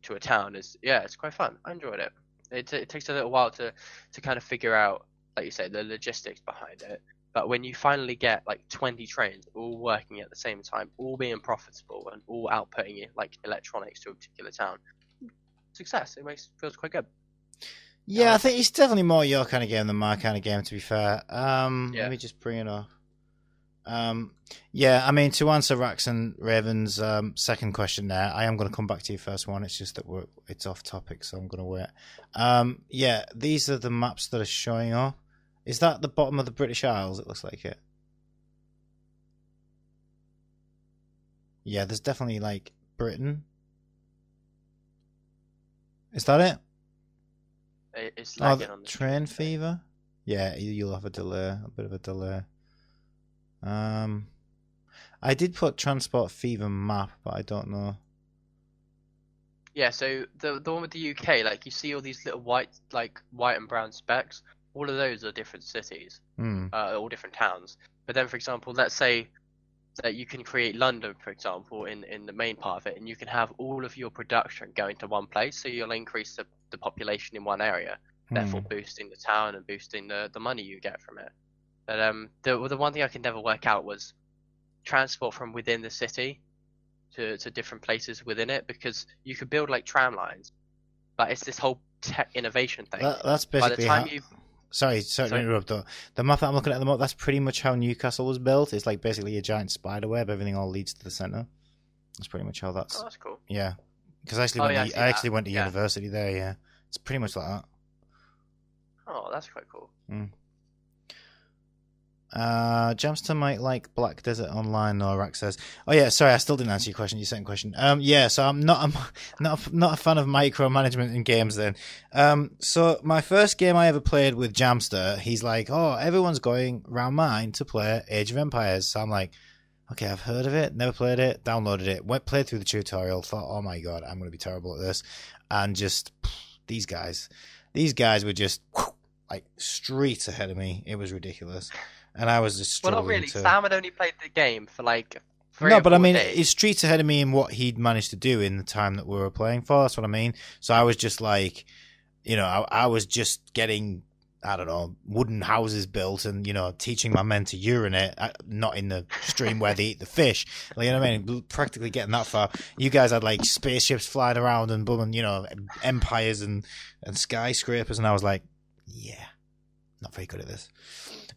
Speaker 2: to a town is yeah it's quite fun. I enjoyed it. It, it takes a little while to to kind of figure out like you say the logistics behind it. But when you finally get like 20 trains all working at the same time all being profitable and all outputting like electronics to a particular town success it makes feels quite good
Speaker 1: Yeah,
Speaker 2: Uh,
Speaker 1: I think it's definitely more your kind of game than my kind of game. To be fair, um,
Speaker 2: Yeah.
Speaker 1: let me just bring it up. Um, yeah, I mean to answer Rax and Raven's um, second question there, I am going to come back to your first one. It's just that we're it's off topic, so I'm going to wait. Um, yeah, these are the maps that are showing up. Is that the bottom of the British Isles? It looks like it. Yeah, there's definitely like Britain. Is that it?
Speaker 2: It- it's
Speaker 1: Oh,
Speaker 2: lagging
Speaker 1: the
Speaker 2: on the
Speaker 1: train fever. Yeah, you- you'll have a delay, a bit of a delay. Um, I did put transport fever map, but I don't know.
Speaker 2: Yeah, so the the one with the UK, like you see all these little white, like white and brown specks. All of those are different cities,
Speaker 1: Hmm.
Speaker 2: uh, all different towns. But then, for example, let's say that you can create London, for example, in in the main part of it, and you can have all of your production going to one place, so you'll increase the, the population in one area, therefore
Speaker 1: hmm.
Speaker 2: boosting the town and boosting the the money you get from it. But um, the the one thing I could never work out was transport from within the city to, to different places within it because you could build like tram lines, but it's this whole tech innovation thing.
Speaker 1: That, that's
Speaker 2: By the
Speaker 1: basically
Speaker 2: time
Speaker 1: how.
Speaker 2: you
Speaker 1: Sorry, sorry,
Speaker 2: Sorry.
Speaker 1: to interrupt though. The map that I'm looking at the moment, that's pretty much how Newcastle was built. It's like basically a giant spider web. Everything all leads to the center. That's pretty much how that's.
Speaker 2: oh, that's cool.
Speaker 1: Yeah, because I actually
Speaker 2: Oh,
Speaker 1: went.
Speaker 2: yeah, I
Speaker 1: to, I
Speaker 2: that.
Speaker 1: actually went to
Speaker 2: Yeah.
Speaker 1: university there. Yeah, it's pretty much like that.
Speaker 2: Oh, that's quite cool. Mm.
Speaker 1: Uh, Jamster might like Black Desert Online. Norak says. Oh yeah, sorry, I still didn't answer your question. Your second question. Um, yeah, so I'm not, I'm [laughs] not, a, not a fan of micromanagement in games. Then, um, so my first game I ever played with Jamster, he's like, oh, everyone's going round mine to play Age of Empires. So I'm like, okay, I've heard of it, never played it, downloaded it, went played through the tutorial, thought, oh my god, I'm going to be terrible at this, and just these guys, these guys were just like streets ahead of me. It was ridiculous and I was just
Speaker 2: Well, not really.
Speaker 1: to.
Speaker 2: Sam had only played the game for like three
Speaker 1: no, but I mean,
Speaker 2: days.
Speaker 1: it's streets ahead of me in what he'd managed to do in the time that we were playing for. That's what I mean. So I was just like, you know, I, I was just getting, I don't know, wooden houses built and, you know, teaching my men to urinate, uh, not in the stream where they eat the fish. Like, you know what I mean? Practically getting that far. You guys had like spaceships flying around and booming, you know, empires and, and skyscrapers. And I was like, yeah, not very good at this.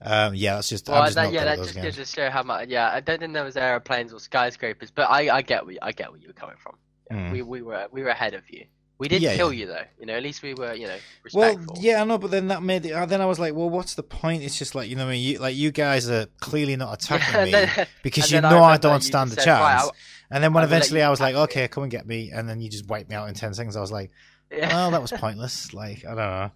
Speaker 1: Um, yeah, that's just, I'm
Speaker 2: Well,
Speaker 1: just
Speaker 2: that, yeah, that just
Speaker 1: games.
Speaker 2: show how much. Yeah, I don't think there was aeroplanes or skyscrapers, but I, I get what I get where you were coming from. Yeah,
Speaker 1: Mm.
Speaker 2: We we were we were ahead of you. We didn't
Speaker 1: Yeah,
Speaker 2: kill
Speaker 1: yeah.
Speaker 2: you though. You know, at least we were you know
Speaker 1: Well, yeah, I know, but then that made it. Then I was like, well, what's the point? It's just like you know, what I mean, you, like you guys are clearly not attacking
Speaker 2: Yeah,
Speaker 1: me
Speaker 2: then-
Speaker 1: because you know I,
Speaker 2: remember
Speaker 1: don't stand a chance.
Speaker 2: "Right,
Speaker 1: and then when
Speaker 2: I
Speaker 1: eventually I was like,
Speaker 2: attack me."
Speaker 1: okay, come and get me, and then you just wiped me out in ten seconds. I was like,
Speaker 2: yeah.
Speaker 1: well, that was [laughs] pointless. Like I don't know.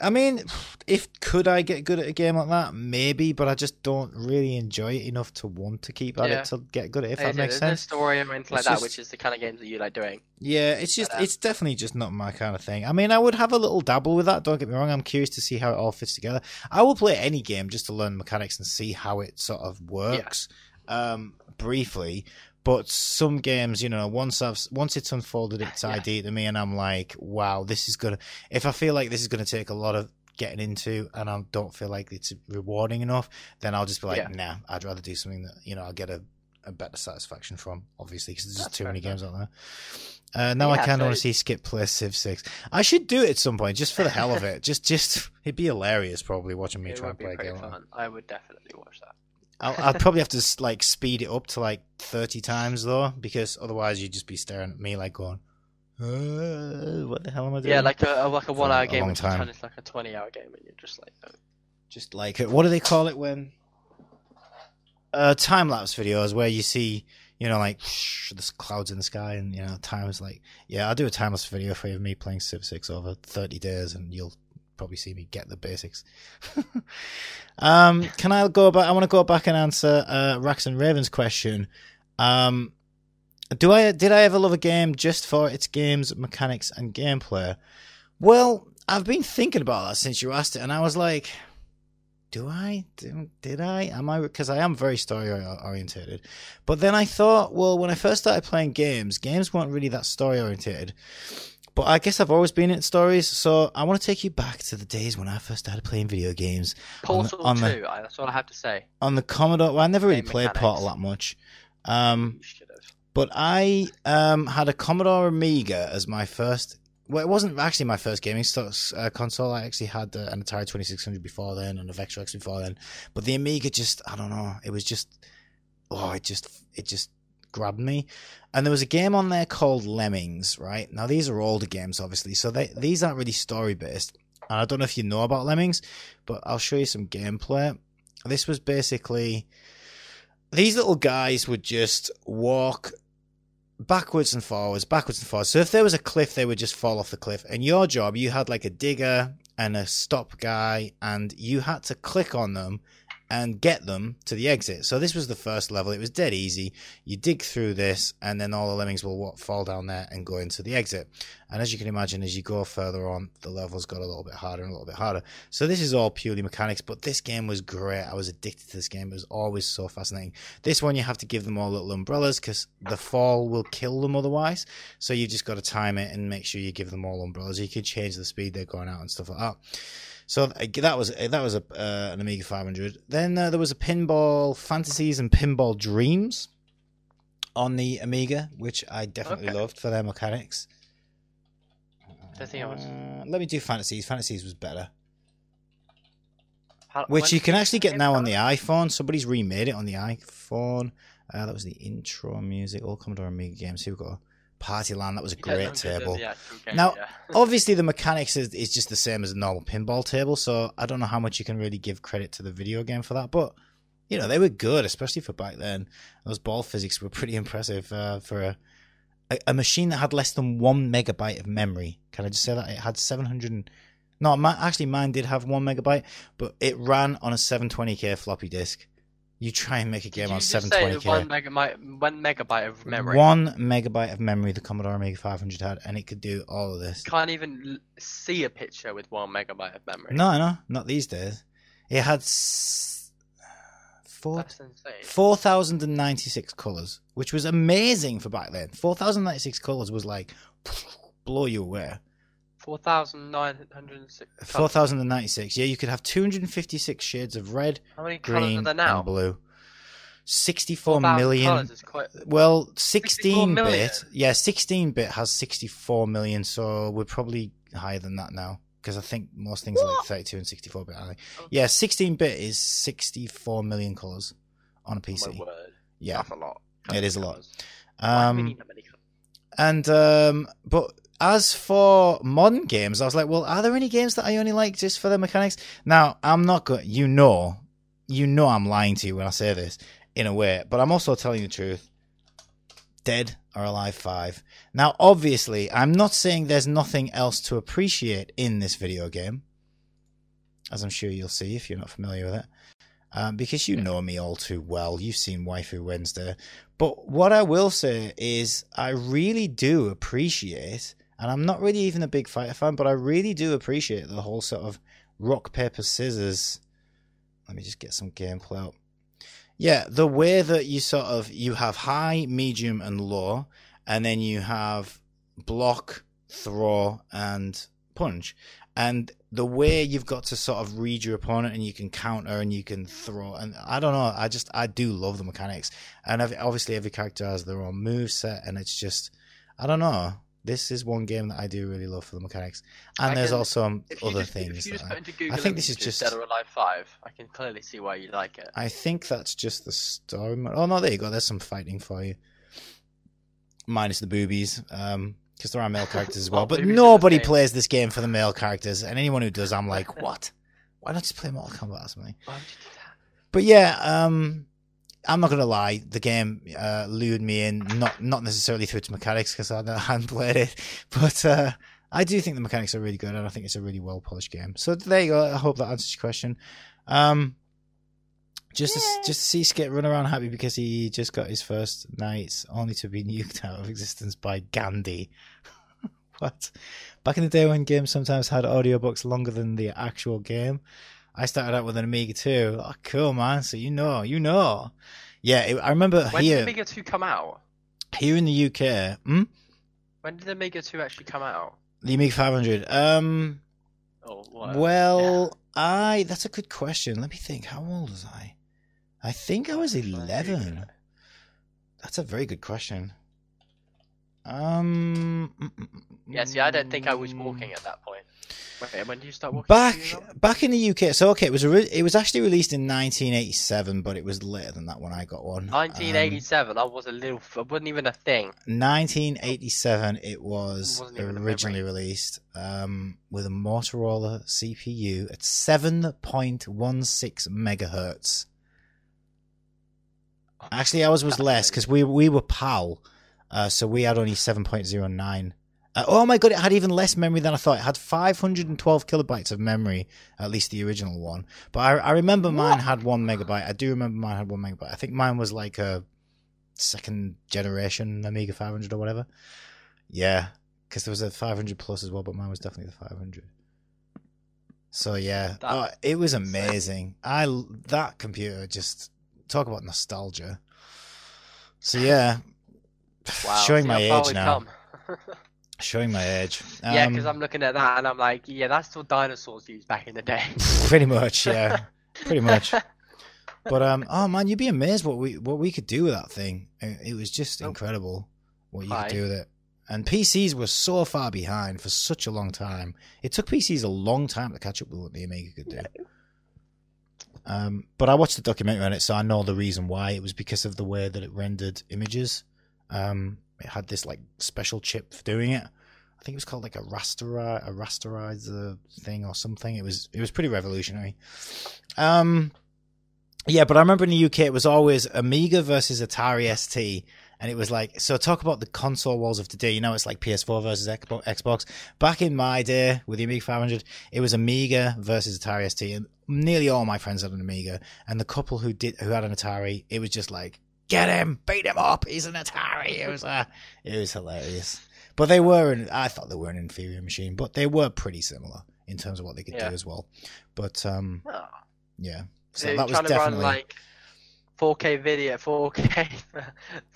Speaker 1: I mean, if could I get good at a game like that? Maybe, but I just don't really enjoy it enough to want to keep at
Speaker 2: Yeah.
Speaker 1: it to get good at it. If
Speaker 2: Like I
Speaker 1: that makes
Speaker 2: there's no
Speaker 1: sense.
Speaker 2: story or anything like
Speaker 1: It's
Speaker 2: that, which is the kind of games that you like doing.
Speaker 1: Yeah, it's just
Speaker 2: uh,
Speaker 1: it's definitely just not my kind of thing. I mean, I would have a little dabble with that. Don't get me wrong. I'm curious to see how it all fits together. I will play any game just to learn mechanics and see how it sort of works, um, briefly. But some games, you know, once I've once it's unfolded its
Speaker 2: Yeah.
Speaker 1: ID to me, and I'm like, wow, this is gonna. If I feel like this is gonna take a lot of getting into, and I don't feel like it's rewarding enough, then I'll just be like,
Speaker 2: Yeah.
Speaker 1: nah, I'd rather do something that you know I'll get a, a better satisfaction from. Obviously, because there's just too many games out there. Uh, now I
Speaker 2: Yeah,
Speaker 1: kind of want to see Skip play Civ Six. I should do it at some point, just for the hell of it. [laughs] Just, just it'd be hilarious, probably watching me
Speaker 2: It
Speaker 1: try and play a game.
Speaker 2: Fun. I would definitely watch that.
Speaker 1: I'll, I'd probably have to like speed it up to like thirty times though, because otherwise you'd just be staring at me like going, uh, "What the hell am I doing?"
Speaker 2: Yeah, like a like a one hour
Speaker 1: a
Speaker 2: game,
Speaker 1: long
Speaker 2: which
Speaker 1: time.
Speaker 2: it's like a twenty hour game, and you're just like, oh.
Speaker 1: just like what do they call it when uh time lapse videos where you see you know like the clouds in the sky and you know time is like yeah i'll do a time lapse video for you of me playing civ 6 over 30 days and you'll probably see me get the basics [laughs] um can i go back i want to go back and answer uh rax and raven's question um do i did i ever love a game just for its games mechanics and gameplay well i've been thinking about that since you asked it and i was like do I? Do, did I? Am I? Because I am very story orientated. But then I thought, well, when I first started playing games, games weren't really that story orientated. But I guess I've always been in stories, so I want to take you back to the days when I first started playing video games On the-
Speaker 2: Portal
Speaker 1: on the-
Speaker 2: Two. I, that's all I have to say.
Speaker 1: on the Commodore. Well, I never really
Speaker 2: Game
Speaker 1: played
Speaker 2: mechanics.
Speaker 1: Portal that much. Um, but I um, had a Commodore Amiga as my first. Well, it wasn't actually my first gaming uh, console. I actually had uh, an Atari 2600 before then and a Vectrex before then. But the Amiga just, I don't know, it was just, oh, it just, it just grabbed me. And there was a game on there called Lemmings, right? Now these are older games, obviously, so they these aren't really story based. And I don't know if you know about Lemmings, but I'll show you some gameplay. This was basically these little guys would just walk backwards and forwards, backwards and forwards. So if there was a cliff, they would just fall off the cliff. And your job, you had like a digger and a stop guy, and you had to click on them and get them to the exit. So this was the first level. It was dead easy. You dig through this, and then all the lemmings will wa- fall down there and go into the exit. And as you can imagine, as you go further on, the levels got a little bit harder and a little bit harder. So this is all purely mechanics, but this game was great. I was addicted to this game. It was always so fascinating. This one, you have to give them all little umbrellas because the fall will kill them otherwise. So you just got to time it and make sure you give them all umbrellas. You can change the speed they're going out and stuff like that. So uh, that was that was a uh, an Amiga 500. Then uh, there was a Pinball Fantasies and Pinball Dreams on the Amiga, which I definitely
Speaker 2: Okay.
Speaker 1: loved for their mechanics.
Speaker 2: I think I was-
Speaker 1: Uh, let me do Fantasies. Fantasies was better,
Speaker 2: How,
Speaker 1: which you can actually get now on the iPhone. Somebody's remade it on the iPhone. Uh, that was the intro music. All Commodore Amiga games. Here we go. Partyland. That was a great table.
Speaker 2: the actual game,
Speaker 1: Now-
Speaker 2: yeah. [laughs]
Speaker 1: obviously the mechanics is, is just the same as a normal pinball table so i don't know how much you can really give credit to the video game for that but you know they were good especially for back then those ball physics were pretty [laughs] impressive uh, for a, a a machine that had less than one megabyte of memory can i just say that it had 700 and, no my, actually mine did have one megabyte but it ran on a 720k floppy disk you try and make a game on
Speaker 2: just say
Speaker 1: 720k
Speaker 2: one megabyte, one megabyte of memory.
Speaker 1: one megabyte of memory the commodore amiga 500 had and it could do all of this
Speaker 2: Can't even see a picture with one megabyte of memory.
Speaker 1: No, no, not these days. It had s- four 4,096 colours, which was amazing for back then. 4,096 colours was like, [laughs] blow you away.
Speaker 2: Four thousand nine hundred and six.
Speaker 1: 4,096. Yeah, you could have 256 shades of red,
Speaker 2: How many
Speaker 1: green,
Speaker 2: there now?
Speaker 1: and blue. 64
Speaker 2: 4,000
Speaker 1: million.
Speaker 2: quite.
Speaker 1: Well, 16
Speaker 2: million?
Speaker 1: bit. Yeah, 16 bit has 64 million, so we're probably higher than that now. Because I think most things are like 32 and 64 bit. aren't they?
Speaker 2: Oh.
Speaker 1: Yeah, 16 bit is 64 million colours on a
Speaker 2: Oh
Speaker 1: PC.
Speaker 2: word.
Speaker 1: Yeah.
Speaker 2: That's a lot.
Speaker 1: It is a lot.
Speaker 2: Colours. Why do we
Speaker 1: Um,
Speaker 2: need that many colours?
Speaker 1: And um, but as for modern games, I was like, well, are there any games that I only like just for the mechanics? Now, I'm not good. You know, you know, I'm lying to you when I say this in a way, but I'm also telling you the truth. Dead or Alive Five. Now, obviously, I'm not saying there's nothing else to appreciate in this video game, as I'm sure you'll see if you're not familiar with it. Um, because you know me all too well. You've seen Waifu Wednesday. But what I will say is, I really do appreciate, and I'm not really even a big fighter fan, but I really do appreciate the whole sort of rock, paper, scissors. Let me just get some gameplay up. Yeah, the way that you sort of you have high, medium, and low, and then you have block, throw, and punch. And the way you've got to sort of read your opponent and you can counter and you can throw and I don't know, I just I do love the mechanics. And obviously every character has their own move set and it's just I don't know. This is one game that I do really love for the mechanics. And
Speaker 2: I
Speaker 1: there's
Speaker 2: can-
Speaker 1: also um, other
Speaker 2: just,
Speaker 1: things.
Speaker 2: If you
Speaker 1: that
Speaker 2: just
Speaker 1: I-
Speaker 2: Google
Speaker 1: think this is just-
Speaker 2: Dead or Alive Five, I can clearly see why you like it.
Speaker 1: I think that's just the story mode. Oh no, there you go. There's some fighting for you, minus the boobies, um, because there are male characters as [laughs] well. But nobody plays this game for the male characters, and anyone who does, I'm like, [laughs] what? Why not just play Mortal Kombat or something?
Speaker 2: Why would you do that?
Speaker 1: But yeah, um, I'm not gonna lie. The game uh, lured me in, not not necessarily through its mechanics because I hadn't played it, [laughs] but uh, I do think the mechanics are really good, and I think it's a really well polished game. So there you go. I hope that answers your question. Um, just to, just to see Skit run around happy because he just got his first night, only to be [laughs] nuked out of existence by Gandhi. [laughs] what? Back in the day when games sometimes had audiobooks longer than the actual game, I started out with an Amiga 2. Oh, cool, man. So you know, you know. Yeah, it, I remember
Speaker 2: When
Speaker 1: here
Speaker 2: did Amiga Two come out?
Speaker 1: here in the UK. Hmm?
Speaker 2: When did the Amiga Two actually come out?
Speaker 1: The Amiga 500. Um.
Speaker 2: Oh, what?
Speaker 1: Well, I. That's a good question. Let me think. How old was I? I think I was
Speaker 2: There you go.
Speaker 1: 11. That's a very good question. Um. mm, mm,
Speaker 2: Yeah, see, I don't think I was walking at that point. Wait, when did you start walking?
Speaker 1: Back
Speaker 2: Two years old?
Speaker 1: back in the UK, so okay, it was a re- it was actually released in 1987, but it was later than that when I got one. Um,
Speaker 2: 1987. I was a little. It wasn't even a thing.
Speaker 1: 1987, it was
Speaker 2: Wasn't even a
Speaker 1: originally released um, with a Motorola CPU at 7.16 megahertz. Actually, ours was less because we we were PAL, uh, so we had only 7.09. Uh, oh my god, it had even less memory than I thought. It had 512 kilobytes of memory, at least the original one. But I, I remember mine
Speaker 2: What?
Speaker 1: had one megabyte. I do remember mine had one megabyte. I think mine was like a second generation Amiga 500 or whatever. Yeah, because there was a 500 plus as well, but mine was definitely the 500. So yeah,
Speaker 2: That-
Speaker 1: oh, it was amazing. I that computer just talk about nostalgia. So yeah,
Speaker 2: Wow. [laughs]
Speaker 1: showing
Speaker 2: see
Speaker 1: my
Speaker 2: far
Speaker 1: age now. [laughs] Showing my age.
Speaker 2: yeah,
Speaker 1: Um,
Speaker 2: because I'm looking at that and I'm like, yeah, that's what dinosaurs used back in the day. [laughs]
Speaker 1: pretty much, yeah, pretty much. But um, oh man, you'd be amazed what we what we could do with that thing. It, it was just
Speaker 2: Oh.
Speaker 1: incredible what you
Speaker 2: Hi.
Speaker 1: could do with it. And PCs were so far behind for such a long time. It took PCs a long time to catch up with what the Amiga could do. Um, but I watched the documentary on it, so I know the reason why. It was because of the way that it rendered images. Um, it had this like special chip for doing it. I think it was called like a a rasterizer thing or something. It was it was pretty revolutionary. Um, yeah, but I remember in the UK it was always Amiga versus Atari ST, and it was like so. Talk about the console wars of today. You know, it's like PS4 versus Xbox. Xbox. Back in my day with the Amiga 500, it was Amiga versus Atari ST, and nearly all my friends had an Amiga, and the couple who did who had an Atari, it was just like get him, beat him up. He's an Atari. It was uh, it was hilarious. But they were, an, I thought they were an inferior machine, but they were pretty similar in terms of what they could
Speaker 2: Yeah.
Speaker 1: do as well. But um,
Speaker 2: Oh,
Speaker 1: yeah,
Speaker 2: so
Speaker 1: that was definitely
Speaker 2: run like 4K video, 4K,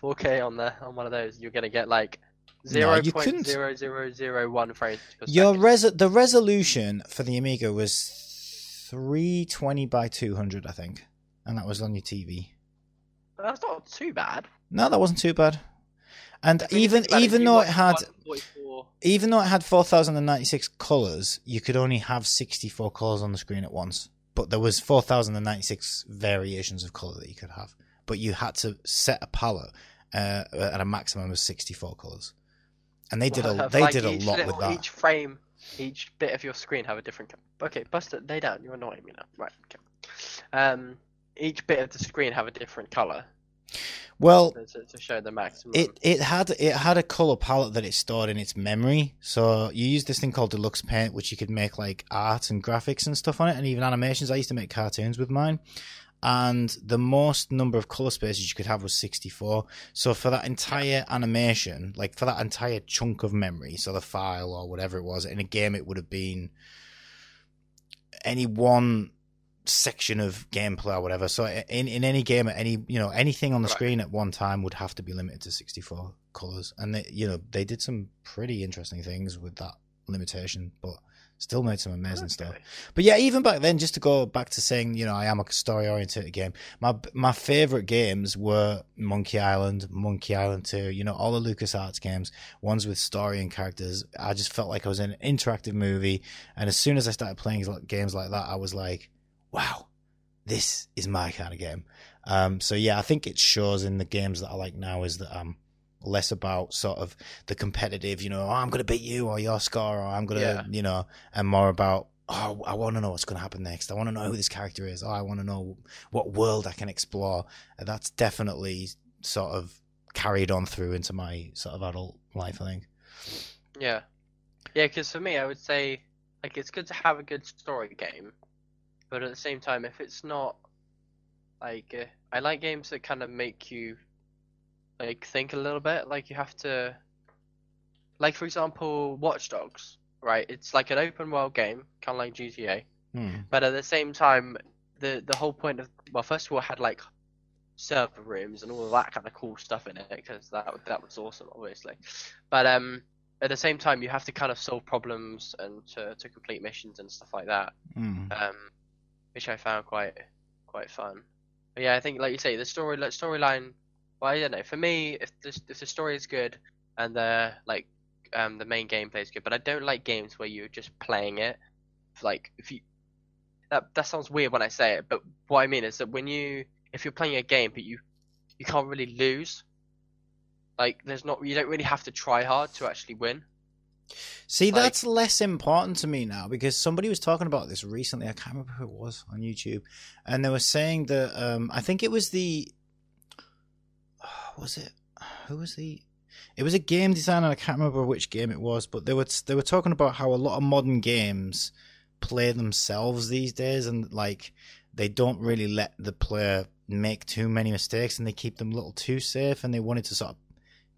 Speaker 2: 4K [laughs] on the on one of those, you're gonna get like zero point zero zero zero one frames
Speaker 1: Your res the resolution for the Amiga was three twenty by two hundred, I think, and that was on your TV.
Speaker 2: That's not too bad.
Speaker 1: No, that wasn't too bad. And even even though it had even though it had four thousand and ninety six colors, you could only have sixty four colors on the screen at once. But there was four thousand and ninety six variations of color that you could have. But you had to set a palette uh, at a maximum of sixty four colors. And they did a [laughs] they
Speaker 2: like
Speaker 1: did a lot
Speaker 2: little-
Speaker 1: with that.
Speaker 2: Each frame, each bit of your screen have a different. Okay, Buster, lay down. You're annoying me now. Right. Okay. Um, each bit of the screen have a different color
Speaker 1: Well,
Speaker 2: to, to show the maximum.
Speaker 1: It it had it had a color palette that it stored in its memory. So you use this thing called Deluxe Paint, which you could make like art and graphics and stuff on it, and even animations. I used to make cartoons with mine, and the most number of color spaces you could have was sixty four. So for that entire animation, like for that entire chunk of memory, so the file or whatever it was in a game, it would have been any one section of gameplay or whatever. So in in any game at any you know anything on the
Speaker 2: Right.
Speaker 1: screen at one time would have to be limited to 64 colors. And they you know they did some pretty interesting things with that limitation, but still made some amazing stuff. But yeah, even back then, just to go back to saying, you know, I am a story oriented game. My my favorite games were Monkey Island, Monkey Island Two. You know, all the LucasArts games, ones with story and characters. I just felt like I was in an interactive movie. And as soon as I started playing games like that, I was like, wow, this is my kind of game. Um, so yeah, I think it shows in the games that I like now is that I'm less about sort of the competitive, you know, oh, I'm going to beat you or your score or I'm going to,
Speaker 2: Yeah.
Speaker 1: you know, and more about, oh, I want to know what's going to happen next. I want to know who this character is. Oh, I want to know what world I can explore. And that's definitely sort of carried on through into my sort of adult life, I think.
Speaker 2: Yeah, yeah. Because for me, I would say like it's good to have a good story game, but at the same time, if it's not like uh, I like games that kind of make you like think a little bit. Like you have to, like for example, Watch Dogs. Right, it's like an open world game, kind of like GTA.
Speaker 1: Hmm.
Speaker 2: But at the same time, the the whole point of well, first of all, it had like server rooms and all of that kind of cool stuff in it because that that was awesome, obviously. But um, at the same time, you have to kind of solve problems and to to complete missions and stuff like that,
Speaker 1: Hmm.
Speaker 2: um, which I found quite quite fun. But yeah, I think like you say, the story like storyline. Well, I don't know. For me, if the if the story is good and the like um the main gameplay is good, but I don't like games where you're just playing it. Like if you that that sounds weird when I say it, but what I mean is that when you if you're playing a game but you you can't really lose. Like there's not you don't really have to try hard to actually win.
Speaker 1: See,
Speaker 2: Like-
Speaker 1: that's less important to me now because somebody was talking about this recently. I can't remember who it was on YouTube, and they were saying that um, I think it was the [sighs] was it [sighs] who was the it was a game designer. I can't remember which game it was, but they were they were talking about how a lot of modern games play themselves these days, and like they don't really let the player make too many mistakes, and they keep them a little too safe, and they wanted to sort of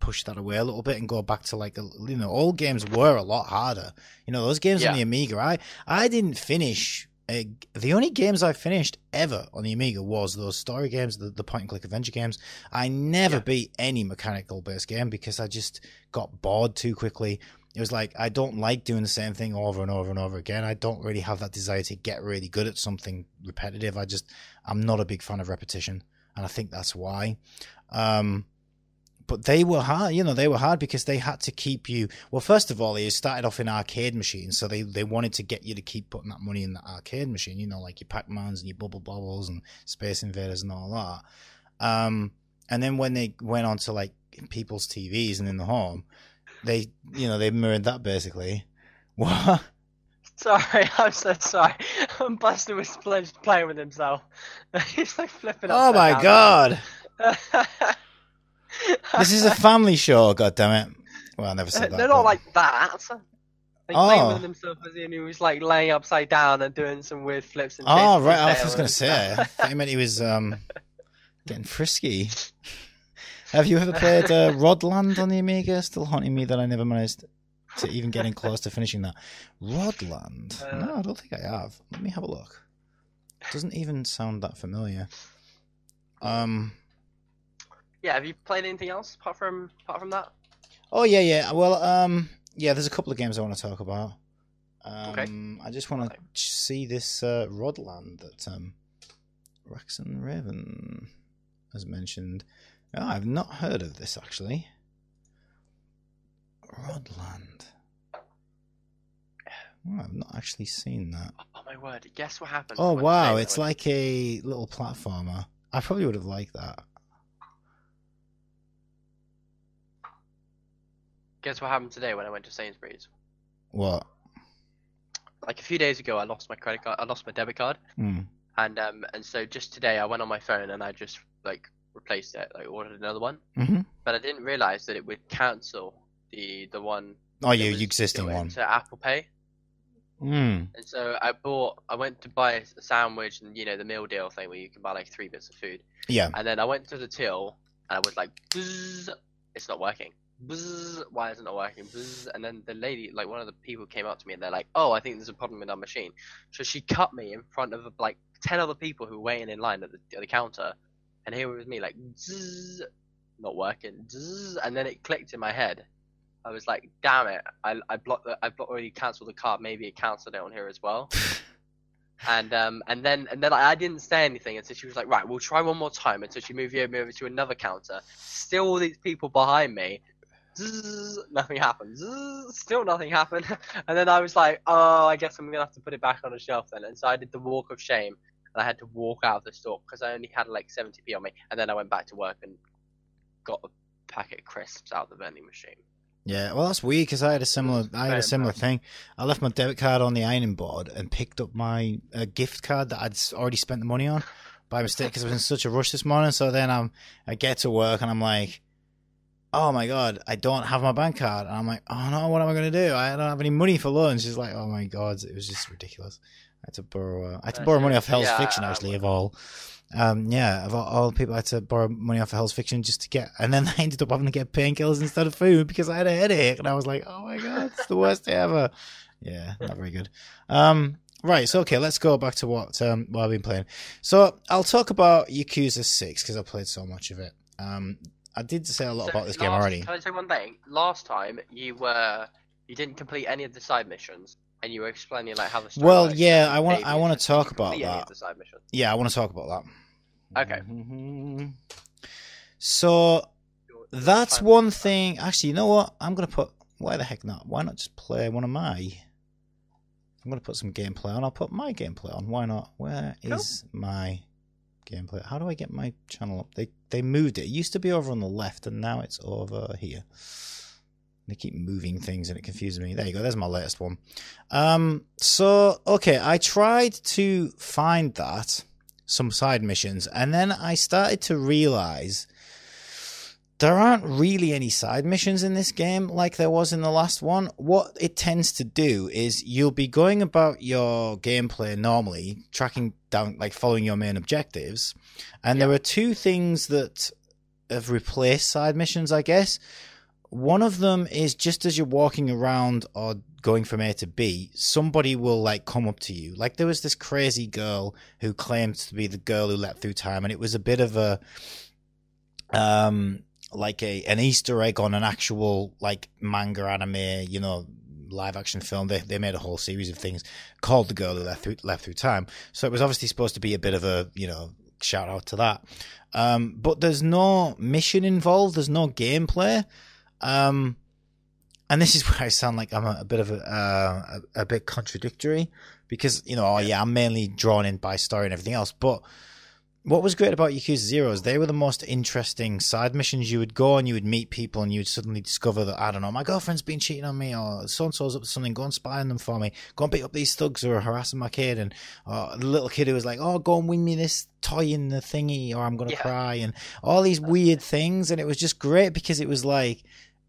Speaker 1: push that away a little bit and go back to like you know old games were a lot harder. You know those games on the amiga i i didn't finish uh, the only games i finished ever on the amiga was those story games the, the point and click adventure games. I never
Speaker 2: Yeah.
Speaker 1: beat any mechanical based game because i just got bored too quickly. It was like i don't like doing the same thing over and over and over again. I don't really have that desire to get really good at something repetitive. I just i'm not a big fan of repetition and i think that's why. Um but they were hard, you know, they were hard because they had to keep you. Well, first of all, they started off in arcade machines, so they, they wanted to get you to keep putting that money in the arcade machine, you know, like your Pac Mans and your Bubble Bobbles and Space Invaders and all that. Um, and then when they went on to like people's TVs and in the home, they, you know, they mirrored that basically. [laughs] What?
Speaker 2: Sorry, [laughs] I'm so sorry. Buster was pl- playing with himself. [laughs] He's like flipping.
Speaker 1: Oh my
Speaker 2: down.
Speaker 1: god! This is a family show, God damn it! Well, I never said that.
Speaker 2: They're
Speaker 1: but-
Speaker 2: not like that. Like
Speaker 1: Oh.
Speaker 2: with himself as in he was like laying upside down and doing some weird flips and.
Speaker 1: Oh right, I was gonna say. I [laughs] thought you meant he was um getting frisky. Have you ever played uh, Rodland on the Amiga? Still haunting me that I never managed to even getting close to finishing that. Rodland?
Speaker 2: Uh,
Speaker 1: no, I don't think I have. Let me have a look. Doesn't even sound that familiar. Um.
Speaker 2: Yeah, have you played anything else apart from apart from that?
Speaker 1: Oh yeah, yeah. Well, um, yeah. There's a couple of games I want to talk about. Um,
Speaker 2: Okay.
Speaker 1: I just want to
Speaker 2: Okay.
Speaker 1: see this uh, Rodland that um, Rax and Raven has mentioned. Oh, I've not heard of this actually. Rodland. Oh, I've not actually seen that.
Speaker 2: Oh my word! Guess what happened?
Speaker 1: Oh wow, it's like a little platformer. I probably would have liked that.
Speaker 2: Guess what happened today when I went to Sainsbury's?
Speaker 1: What?
Speaker 2: Like a few days ago, I lost my credit card. I lost my debit card,
Speaker 1: Hmm.
Speaker 2: and um, and so just today I went on my phone and I just like replaced it. Like ordered another one,
Speaker 1: Mm-hmm.
Speaker 2: but I didn't realize that it would cancel the the one.
Speaker 1: Oh, your existing one.
Speaker 2: into Apple Pay.
Speaker 1: Hmm.
Speaker 2: And so I bought. I went to buy a sandwich and you know the meal deal thing where you can buy like three bits of food.
Speaker 1: Yeah.
Speaker 2: And then I went to the till and I was like, Bzz, it's not working. Why is it not working? And then the lady, like one of the people came up to me and they're like, oh, I think there's a problem with our machine. So she cut me in front of like 10 other people who were waiting in line at the, at the counter. And here was me like, not working. And then it clicked in my head. I was like, damn it. I, I blocked the, I blocked, already cancelled the card. Maybe it cancelled it on here as well. [laughs] And um and then and then I, I didn't say anything until she was like right we'll try one more time until she moved me over to another counter still all these people behind me Zzz, nothing happened. Zzz, still nothing happened. [laughs] And then I was like oh I guess I'm gonna have to put it back on the shelf then. And so I did the walk of shame and I had to walk out of the store because I only had like 70p on me. And then I went back to work and got a packet of crisps out of the vending machine.
Speaker 1: Yeah, well, that's weird because I had a similar, I had a similar thing. I left my debit card on the ironing board and picked up my uh, gift card that I'd already spent the money on by mistake because I was in such a rush this morning. So then I'm, I get to work and I'm like, oh my god, I don't have my bank card, and I'm like, oh no, what am I going to do? I don't have any money for lunch. She's like, oh my god, it was just ridiculous. I had to borrow, uh, I had to borrow money off Hell's
Speaker 2: Yeah,
Speaker 1: Fiction actually of all. Um, yeah, of all, all the people I had to borrow money off of Hell's Fiction just to get, and then [laughs] I ended up having to get painkillers instead of food because I had a headache, and I was like, oh my god, it's the worst day ever. Yeah, not very good. Um, right, so okay, let's go back to what um what I've been playing. So I'll talk about Yakuza Six because I played so much of it. Um, I did say a lot
Speaker 2: So
Speaker 1: about this game
Speaker 2: last-
Speaker 1: already.
Speaker 2: Can I say one thing? Last time you were you didn't complete any of the side missions, and you were explaining like how the story
Speaker 1: Well,
Speaker 2: works.
Speaker 1: yeah, I want I want to talk about that.
Speaker 2: the side missions.
Speaker 1: Yeah, I want to talk about that.
Speaker 2: Okay.
Speaker 1: Mhm. So that's one thing. Actually, you know what? I'm gonna put. Why the heck not? Why not just play one of my? I'm gonna put some gameplay on. I'll put my gameplay on. Why not? Where is
Speaker 2: Cool.
Speaker 1: my gameplay? How do I get my channel up? They they moved it. It used to be over on the left, and now it's over here. They keep moving things, and it confuses me. There you go. There's my latest one. Um. So okay, I tried to find that some side missions, and then I started to realize there aren't really any side missions in this game like there was in the last one. What it tends to do is you'll be going about your gameplay normally, tracking down, like following your main objectives, and there are two things that have replaced side missions, I guess. One of them is just as you're walking around or going from A to B, somebody will like come up to you. Like there was this crazy girl who claimed to be the girl who leapt through time, and it was a bit of a um like a an Easter egg on an actual like manga anime, you know, live action film. They they made a whole series of things called The Girl Who Left Through Left Through Time. So it was obviously supposed to be a bit of a, you know, shout out to that. Um but there's no mission involved, there's no gameplay. Um and this is [laughs] where I sound like I'm a, a bit of a, uh, a a bit contradictory because you know, oh yeah, I'm mainly drawn in by story and everything else, but what was great about Yakuza Zero is they were the most interesting side missions. You would go and you would meet people and you would suddenly discover that, I don't know, my girlfriend's been cheating on me or so and so's up to something, go and spy on them for me. Go and beat up these thugs who are harassing my kid. And uh, the little kid who was like, oh, go and win me this toy in the thingy or I'm going to
Speaker 2: Yeah.
Speaker 1: cry. And all these weird things. And it was just great because it was like,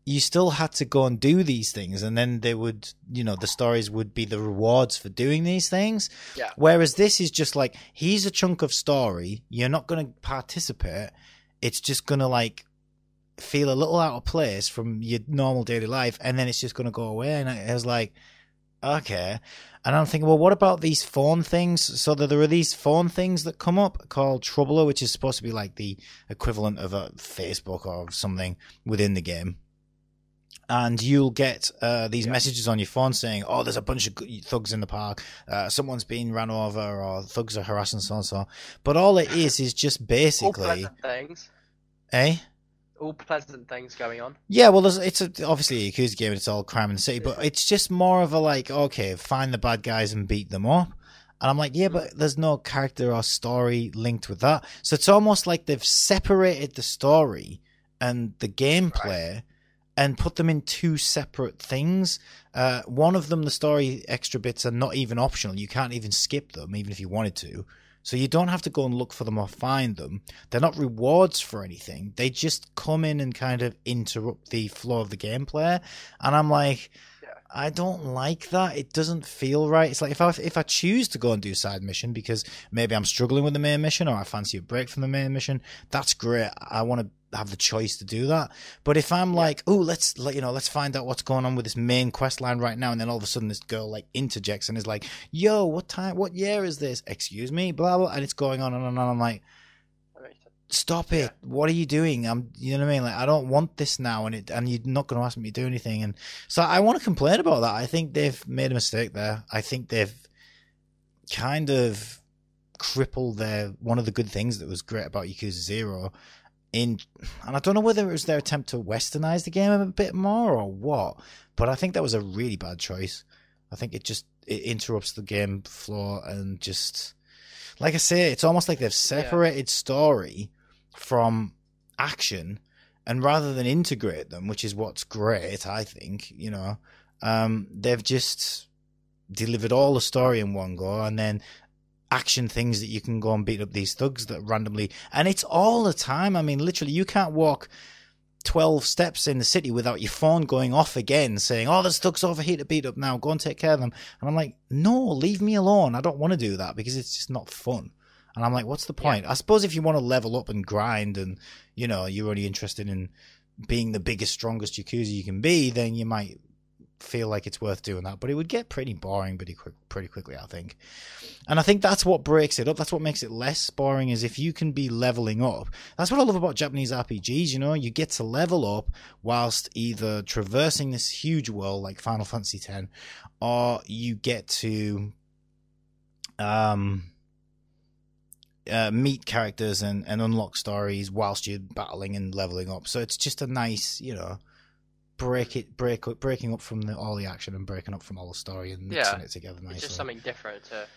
Speaker 1: you still had to go and do these things and then they would you know the stories would be the rewards for doing these things
Speaker 2: Yeah.
Speaker 1: whereas this is just like here's a chunk of story you're not going to participate it's just going to like feel a little out of place from your normal daily life and then it's just going to go away and i was like Okay. And I'm thinking, well, what about these phone things? So that there are these phone things that come up called Troublr, which is supposed to be like the equivalent of a Facebook or something within the game. And you'll get uh, these
Speaker 2: Yeah.
Speaker 1: messages on your phone saying, "Oh, there's a bunch of thugs in the park. Uh, someone's been ran over, or thugs are harassing so and so." But all it is is just basically All
Speaker 2: pleasant things.
Speaker 1: eh?
Speaker 2: All pleasant things going on.
Speaker 1: Yeah, well, there's, it's a, obviously a Yakuza game. It's all crime in the city, but it's just more of a like, okay, find the bad guys and beat them up. And I'm like, yeah, but there's no character or story linked with that. So it's almost like they've separated the story and the gameplay and put them in two separate things. Uh, one of them, the story extra bits are not even optional. You can't even skip them, even if you wanted to. So you don't have to go and look for them or find them. They're not rewards for anything. They just come in and kind of interrupt the flow of the gameplay. And I'm like. I don't like that. It doesn't feel right. It's like if I if I choose to go and do side mission because maybe I'm struggling with the main mission or I fancy a break from the main mission, that's great. I want to have the choice to do that. But if I'm like, oh, let's let you know, let's find out what's going on with this main quest line right now, and then all of a sudden this girl like interjects and is like, yo, what time, what year is this? Excuse me, blah blah, and it's going on and on and on. I'm like,
Speaker 2: That makes sense.
Speaker 1: stop it what are you doing i'm you know what i mean like i don't want this now and it and you're not going to ask me to do anything and so i want to complain about that i think they've made a mistake there i think they've kind of crippled their one of the good things that was great about yakuza zero in and i don't know whether it was their attempt to westernize the game a bit more or what but i think that was a really bad choice. I think it just it interrupts the game flow and just like I say, it's almost like they've separated story from action, and rather than integrate them, which is what's great, I think, you know, um, they've just delivered all the story in one go, and then action things that you can go and beat up these thugs that randomly, and it's all the time. I mean, literally, you can't walk. 12 steps in the city without your phone going off again saying, Oh, there's thugs over here to beat up now. Go and take care of them. And I'm like, No, leave me alone. I don't want to do that because it's just not fun. And I'm like, What's the point? I suppose if you want to level up and grind and, you know, you're only interested in being the biggest, strongest Yakuza you can be, then you might feel like it's worth doing that. But it would get pretty boring pretty quick, pretty quickly, I think. And I think that's what breaks it up. That's what makes it less boring is if you can be leveling up. That's what I love about Japanese RPGs, you know, you get to level up whilst either traversing this huge world like Final Fantasy X or you get to um uh, meet characters and, and unlock stories whilst you're battling and leveling up. So it's just a nice, you know, break it break up breaking up from the, all the action and breaking up from all the story and mixing
Speaker 2: Yeah.
Speaker 1: it together nicely.
Speaker 2: It's just something different to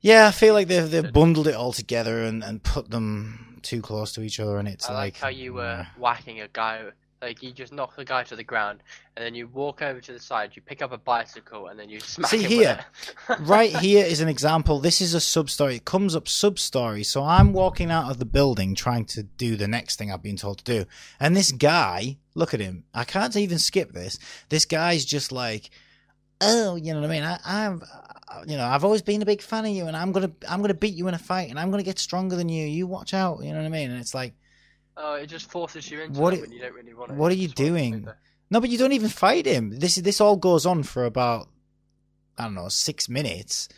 Speaker 1: Yeah, I feel like they've they've bundled it all together and, and put them too close to each other, and it's
Speaker 2: I like, how you were whacking a guy. Like you just knock the guy to the ground, and then you walk over to the side. You pick up a bicycle, and then you smack
Speaker 1: See here. [laughs] right here is an example. This is a sub story. It comes up sub story. So I'm walking out of the building trying to do the next thing I've been told to do, and this guy, look at him. I can't even skip this. This guy's just like, oh, you know what I mean? I, I'm, uh, you know, I've always been a big fan of you, and I'm gonna, I'm gonna beat you in a fight, and I'm gonna get stronger than you. You watch out. You know what I mean? And it's like.
Speaker 2: Oh, it just forces you into
Speaker 1: What
Speaker 2: it when you don't really want it.
Speaker 1: what are
Speaker 2: You
Speaker 1: you
Speaker 2: just want to
Speaker 1: doing? No, but you don't even fight him. This this all goes on for about I don't know six minutes.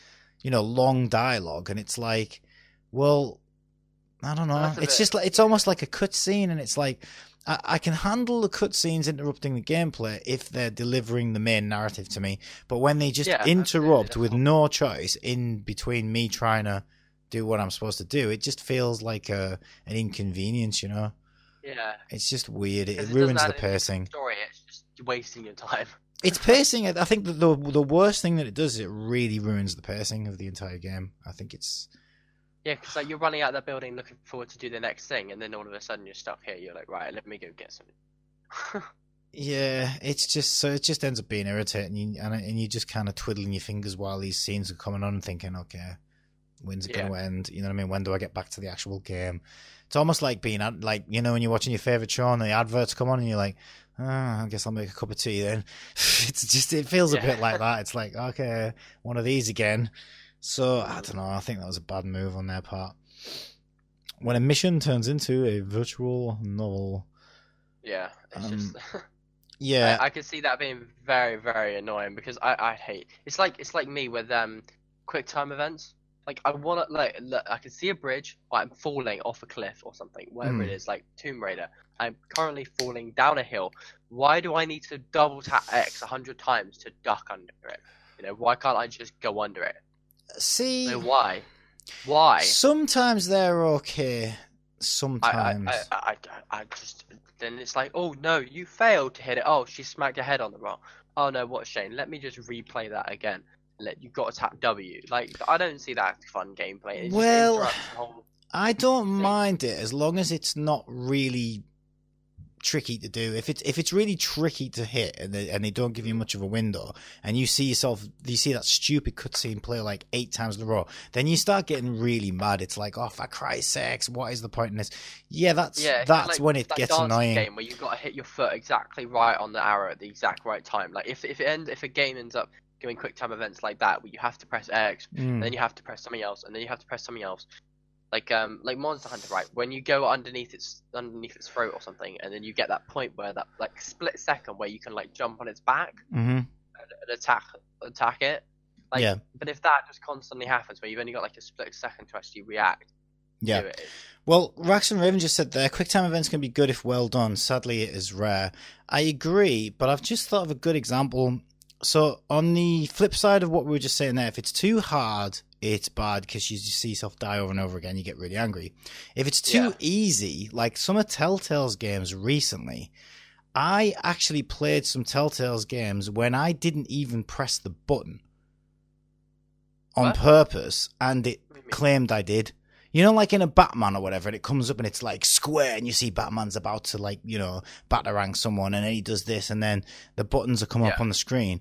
Speaker 1: You know, long dialogue, and it's like, well, I don't know.
Speaker 2: That's
Speaker 1: It's just like it's almost like a cutscene, and it's like I, I can handle the cutscenes interrupting the gameplay if they're delivering the main narrative to me. But when they just
Speaker 2: Yeah,
Speaker 1: interrupt with no choice in between me trying to do what I'm supposed to do, it just feels like a an inconvenience. You know,
Speaker 2: Yeah.
Speaker 1: it's just weird. It, it ruins the
Speaker 2: add anything to
Speaker 1: pacing.
Speaker 2: Story. It's just wasting your time. [laughs]
Speaker 1: It's pacing. I think that the the worst thing that it does is it really ruins the pacing of the entire game. I think it's
Speaker 2: Yeah, because like you're running out of that building looking forward to do the next thing, and then all of a sudden you're stuck here. You're like, right, let me go get something. [laughs]
Speaker 1: yeah, it's just so it just ends up being irritating, you, and and you just kind of twiddling your fingers while these scenes are coming on, and thinking, okay, when's it going to end? You know what I mean? When do I get back to the actual game? It's almost like being ad- like you know when you're watching your favorite show and the adverts come on, and you're like, ah, I guess I'll make a cup of tea then. [laughs] it's just it feels a bit like [laughs] that. It's like okay, one of these again. So I don't know. I think that was a bad move on their part. When a mission turns into a virtual novel,
Speaker 2: yeah, it's
Speaker 1: Um,
Speaker 2: just [laughs]
Speaker 1: Yeah,
Speaker 2: I, I could see that being very, very annoying because I, I hate. It's like it's like me with um, quick time events. Like I want to like look, I can see a bridge, or I'm falling off a cliff or something, whatever it
Speaker 1: Mm.
Speaker 2: is. Like Tomb Raider, I'm currently falling down a hill. Why do I need to double tap X a hundred times to duck under it? You know, why can't I just go under it?
Speaker 1: see,
Speaker 2: So why? Why?
Speaker 1: sometimes they're okay.
Speaker 2: I, I,
Speaker 1: Sometimes.
Speaker 2: I, I, I, I just then it's like, oh no, you failed to hit it. Oh, she smacked her head on the rock. Oh no, what a shame. Let me just replay that again. Let you got to tap W. Like I don't see that fun gameplay. It
Speaker 1: Well, I don't
Speaker 2: thing.
Speaker 1: mind it as long as it's not really tricky to do. If it's if it's really tricky to hit and they, and they don't give you much of a window, and you see yourself, you see that stupid cutscene play like eight times in a row, then you start getting really mad. It's like, oh, for Christ's sakes, what is the point in this? Yeah, that's
Speaker 2: yeah,
Speaker 1: that's
Speaker 2: like
Speaker 1: when it
Speaker 2: that
Speaker 1: gets annoying.
Speaker 2: Game where you've got to hit your foot exactly right on the arrow at the exact right time. Like if if it ends, if a game ends up doing quick time events like that, where you have to press X,
Speaker 1: Mm.
Speaker 2: then you have to press something else, and then you have to press something else. Like um, like Monster Hunter, right? When you go underneath its underneath its throat or something, and then you get that point where that like split second where you can like jump on its back
Speaker 1: hmm
Speaker 2: and, and attack attack it. Like,
Speaker 1: Yeah.
Speaker 2: But if that just constantly happens, where you've only got like a split second to actually react
Speaker 1: Yeah.
Speaker 2: it,
Speaker 1: Well, Rax and Raven just said there, QuickTime events can be good if well done. Sadly, it is rare. I agree, but I've just thought of a good example. So, on the flip side of what we were just saying there, if it's too hard, it's bad because you see yourself die over and over again. You get really angry. If it's too
Speaker 2: Yeah.
Speaker 1: easy, like some of Telltale's games recently, I actually played some Telltale's games when I didn't even press the button on
Speaker 2: What?
Speaker 1: purpose, and it
Speaker 2: what do you mean?
Speaker 1: claimed I did. You know, like in a Batman or whatever, and it comes up and it's like square, and you see Batman's about to like, you know, batarang someone, and then he does this, and then the buttons are come up on the screen.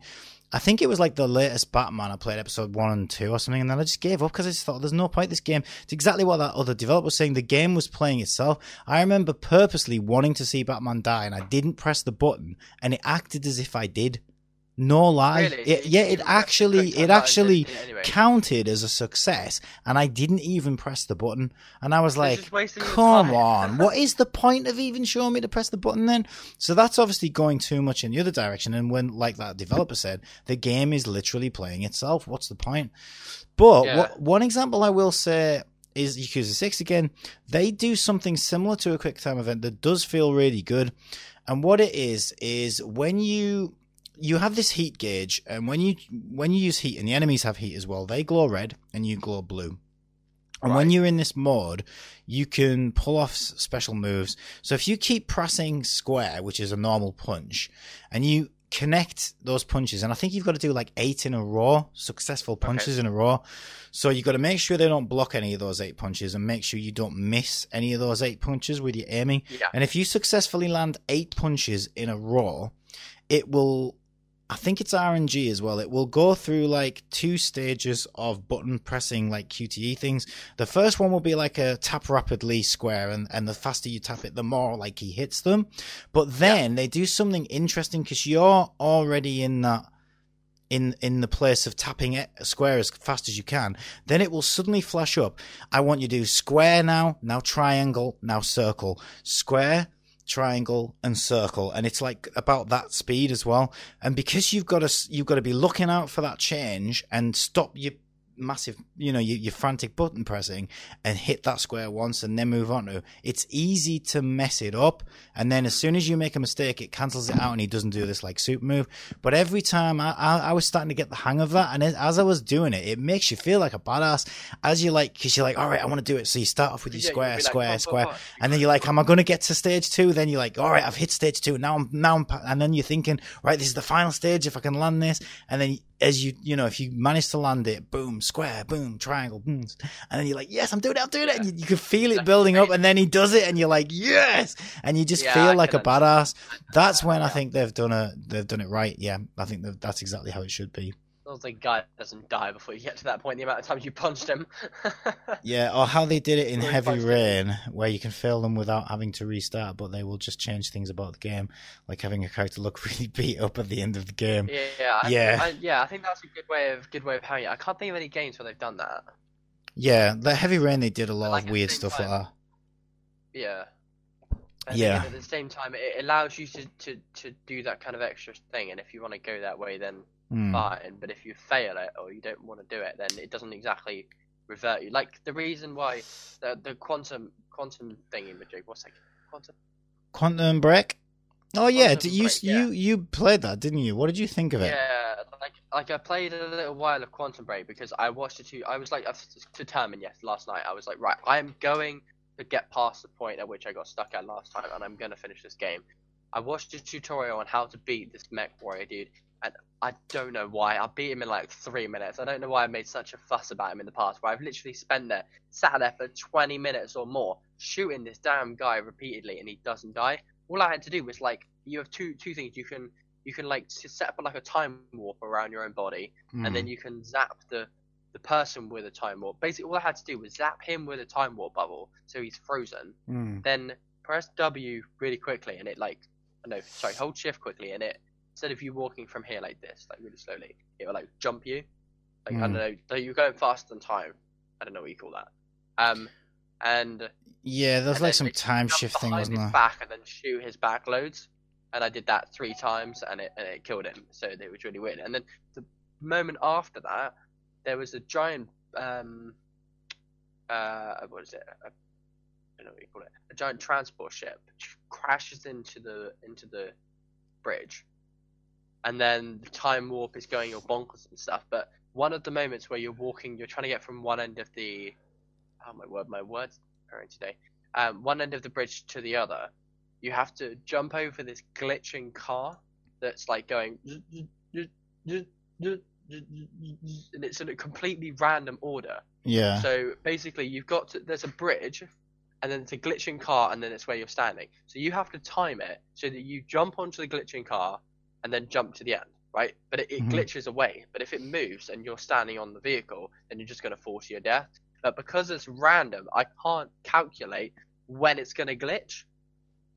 Speaker 1: I think it was like the latest Batman I played, episode one and two or something, and then I just gave up because I just thought there's no point. This game, it's exactly what that other developer was saying. The game was playing itself. I remember purposely wanting to see Batman die, and I didn't press the button, and it acted as if I did. No lie.
Speaker 2: Really?
Speaker 1: It, yeah, it actually, it actually
Speaker 2: anyway?
Speaker 1: counted as a success, and I didn't even press the button. And I was like,
Speaker 2: just wasting your
Speaker 1: "Come on, what [laughs] is the point of even showing me to press the button then?" So that's obviously going too much in the other direction. And when, like that developer said, the game is literally playing itself. What's the point? But
Speaker 2: Yeah.
Speaker 1: what, one example I will say is Yakuza Six again. They do something similar to a quick time event that does feel really good. And what it is is when you you have this heat gauge, and when you when you use heat, and the enemies have heat as well, they glow red and you glow blue. And when you're in this mode, you can pull off special moves. So if you keep pressing square, which is a normal punch, and you connect those punches, and I think you've got to do like eight in a row, successful punches in a row. So you've got to make sure they don't block any of those eight punches, and make sure you don't miss any of those eight punches with your aiming.
Speaker 2: Yeah.
Speaker 1: And if you successfully land eight punches in a row, it will. I think it's RNG as well. It will go through like two stages of button pressing, like QTE things. The first one will be like a tap rapidly square, and, and the faster you tap it, the more like he hits them. But then they do something interesting because you're already in that in in the place of tapping it square as fast as you can. Then it will suddenly flash up. I want you to do square now, now triangle, now circle, square. Triangle and circle, and it's like about that speed as well. And because you've got to, you've got to be looking out for that change and stop your massive, you know, your, your frantic button pressing and hit that square once and then move on to. It's easy to mess it up. And then as soon as you make a mistake, it cancels it out and he doesn't do this like super move. But every time I, I, I was starting to get the hang of that. And as- I was doing it, it makes you feel like a badass as you like, cause you're like, all right, I want to do it. So you start off with your
Speaker 2: Yeah,
Speaker 1: square,
Speaker 2: like,
Speaker 1: square,
Speaker 2: "Come, come,
Speaker 1: square.
Speaker 2: come."
Speaker 1: And then you're like, am I going to get to stage two? Then you're like, all right, I've hit stage two. Now I'm, now I'm, and then you're thinking, right, this is the final stage. If I can land this. And then as you, you know, if you manage to land it, boom, square, boom, triangle, boom. And then you're like, yes, I'm doing it. I'm doing it. And you, you can feel it building up. And then he does it. And you're like, yes. And you just
Speaker 2: Yeah,
Speaker 1: feel like a badass. That's when I think they've done a, they've done it right. Yeah. I think that's exactly how it should be.
Speaker 2: As long as guy doesn't die before you get to that point, the amount of times you punched him. [laughs]
Speaker 1: Yeah, or how they did it in Heavy. Rain, where you can fail them without having to restart, but they will just change things about the game, like having a character look [laughs] really beat up at the end of the game.
Speaker 2: yeah, yeah, I,
Speaker 1: Yeah.
Speaker 2: I, yeah. I think that's a good way of good way of having it. I can't think of any games where they've done that.
Speaker 1: Yeah, the Heavy Rain they did a lot
Speaker 2: Like
Speaker 1: of weird stuff
Speaker 2: time-
Speaker 1: like that.
Speaker 2: Yeah. And
Speaker 1: Yeah.
Speaker 2: at the same time, it allows you to, to, to do that kind of extra thing, and if you want to go that way, then
Speaker 1: Hmm.
Speaker 2: Fine. But if you fail it or you don't want to do it, then it doesn't exactly revert you. Like the reason why the the quantum quantum thingy, Majig, what's that? Quantum.
Speaker 1: Quantum Break. Oh yeah,
Speaker 2: Quantum
Speaker 1: you
Speaker 2: Break, yeah.
Speaker 1: you you played that, didn't you? What did you think of it?
Speaker 2: Yeah, like like I played a little while of Quantum Break because I watched it too. I was like I was determined. Yes, last night I was like, right, I am going to get past the point at which I got stuck at last time, and I'm gonna finish this game. I watched a tutorial on how to beat this mech warrior dude, and I don't know why. I beat him in like three minutes. I don't know why I made such a fuss about him in the past. Where I've literally spent there, sat there for 20 minutes or more, shooting this damn guy repeatedly, and he doesn't die. All I had to do was like, you have two two things. You can you can like set up like a time warp around your own body,
Speaker 1: Hmm.
Speaker 2: and then you can zap the the person with a time warp. Basically, all I had to do was zap him with a time warp bubble, so he's frozen.
Speaker 1: Hmm.
Speaker 2: Then press W really quickly, and it like no, sorry, hold Shift quickly, and it instead of you walking from here like this, like really slowly, it will like jump you. Like I don't
Speaker 1: Hmm.
Speaker 2: know, like you're going faster than time. I don't know what you call that. Um, and
Speaker 1: Yeah, there's
Speaker 2: and
Speaker 1: like some time shift thing, wasn't there?
Speaker 2: back and then shoot his back loads. And I did that three times, and it and it killed him. So it was really weird. And then the moment after that, there was a giant um uh what is it? I don't know what you call it. A giant transport ship crashes into the into the bridge, and then the time warp is going all bonkers and stuff. But one of the moments where you're walking, you're trying to get from one end of the oh my word, my words are today. Um, one end of the bridge to the other, you have to jump over this glitching car that's like going, and it's in a completely random order.
Speaker 1: Yeah.
Speaker 2: So basically, you've got to, there's a bridge, and then it's a glitching car, and then it's where you're standing. So you have to time it so that you jump onto the glitching car, and then jump to the end, right? But it, it
Speaker 1: Mhm.
Speaker 2: glitches away. But if it moves and you're standing on the vehicle, then you're just going to fall to your death. But because it's random, I can't calculate when it's going to glitch.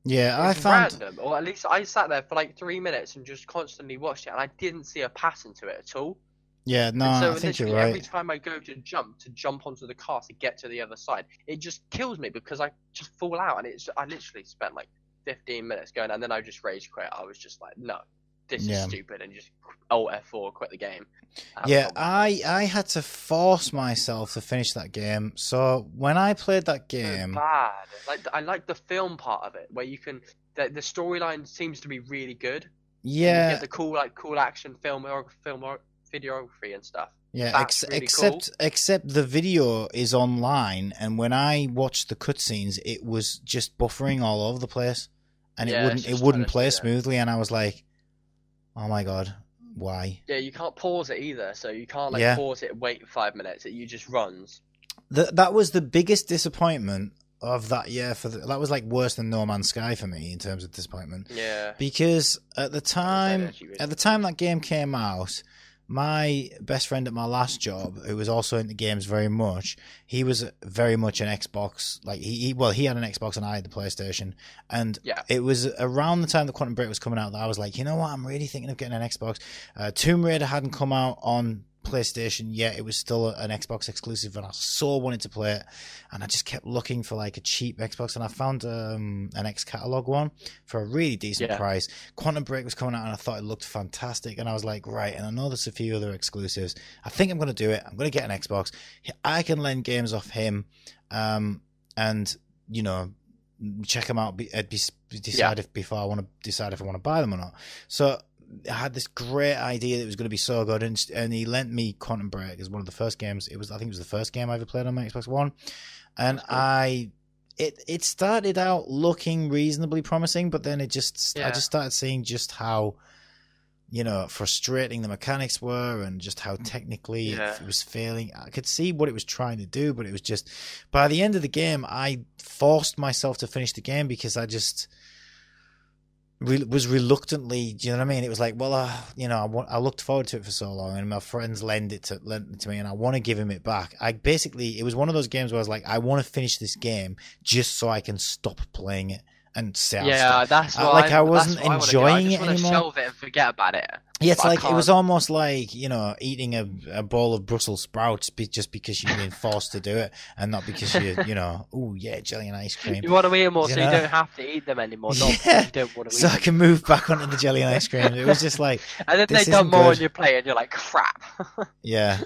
Speaker 1: Yeah, I
Speaker 2: It's
Speaker 1: found
Speaker 2: random, or at least I sat there for like three minutes and just constantly watched it, and I didn't see a pattern to it at all.
Speaker 1: Yeah, no,
Speaker 2: And so
Speaker 1: I think you're
Speaker 2: literally every time I go to jump to jump onto the car to get to the other side, it just kills me because I just fall out, and it's I literally spent like 15 minutes going, and then I just rage quit. I was just like, no, this
Speaker 1: Yeah.
Speaker 2: is stupid, and just Alt F4 quit the game. Um,
Speaker 1: Yeah, I I had to force myself to finish that game. So when I played that
Speaker 2: so
Speaker 1: game,
Speaker 2: bad. Like I like the film part of it, where you can the, the storyline seems to be really good. and you
Speaker 1: yeah,
Speaker 2: get the cool like cool action film or film videography and stuff.
Speaker 1: yeah, ex-
Speaker 2: really
Speaker 1: except except the video is online, and when I watched the cutscenes, it was just buffering all over the place, and
Speaker 2: Yeah,
Speaker 1: it wouldn't it wouldn't play smoothly, and I was like, oh my god, why?
Speaker 2: Yeah, you can't pause it either, so you can't like
Speaker 1: Yeah.
Speaker 2: pause it and wait five minutes. It you just runs.
Speaker 1: Th- that was the biggest disappointment of that year. For the, that was like worse than No Man's Sky for me in terms of disappointment.
Speaker 2: Yeah.
Speaker 1: because at the time
Speaker 2: really
Speaker 1: at the time that game came out my best friend at my last job who was also into games very much he was very much an xbox like he, he well he had an xbox and i had the playstation. And
Speaker 2: Yeah.
Speaker 1: it was around the time that quantum break was coming out that i was like you know what? I'm really thinking of getting an xbox. Uh, tomb raider hadn't come out on PlayStation yet. It was still an Xbox exclusive, and I so wanted to play it. And I just kept looking for like a cheap Xbox, and I found um, an X catalog one for a really decent
Speaker 2: Yeah.
Speaker 1: price. Quantum Break was coming out, and I thought it looked fantastic. And I was like, right. And I know there's a few other exclusives. I think I'm going to do it. I'm going to get an Xbox. I can lend games off him, um, and you know, check them out. Be, uh, be, decide if before I want to decide if I want to buy them or not. So I had this great idea that it was going to be so good, and, and he lent me Quantum Break as one of the first games. It was, I think, it was the first game I ever played on my Xbox One, and
Speaker 2: cool.
Speaker 1: I, it it started out looking reasonably promising, but then it just, I just started seeing just how, you know, frustrating the mechanics were, and just how mm. technically
Speaker 2: Yeah.
Speaker 1: it was failing. I could see what it was trying to do, but it was just, by the end of the game, I forced myself to finish the game because I just re- was reluctantly. Do you know what I mean? It was like, well, uh, you know, I, wa- I looked forward to it for so long, and my friends lend it to lent it to me, and I want to give him it back. I basically, it was one of those games where I was like, I want to finish this game just so I can stop playing it and I'll
Speaker 2: Yeah,
Speaker 1: stop.
Speaker 2: that's
Speaker 1: Uh, like,
Speaker 2: I,
Speaker 1: I wasn't
Speaker 2: I
Speaker 1: enjoying it
Speaker 2: I wanna
Speaker 1: anymore.
Speaker 2: Shelve it and forget about it.
Speaker 1: Yeah, it's
Speaker 2: but
Speaker 1: like it was almost like you know eating a, a bowl of Brussels sprouts be, just because you've been forced to do it, and not because you [laughs] you know oh yeah jelly and ice cream.
Speaker 2: You want to eat them more,
Speaker 1: You
Speaker 2: so
Speaker 1: know?
Speaker 2: you don't have to eat them anymore. Not [laughs]
Speaker 1: Yeah.
Speaker 2: you don't want to eat
Speaker 1: So I can move back onto the jelly and ice cream. It was just like [laughs]
Speaker 2: And then they done more
Speaker 1: good.
Speaker 2: on your plate, and you're like, crap.
Speaker 1: yeah.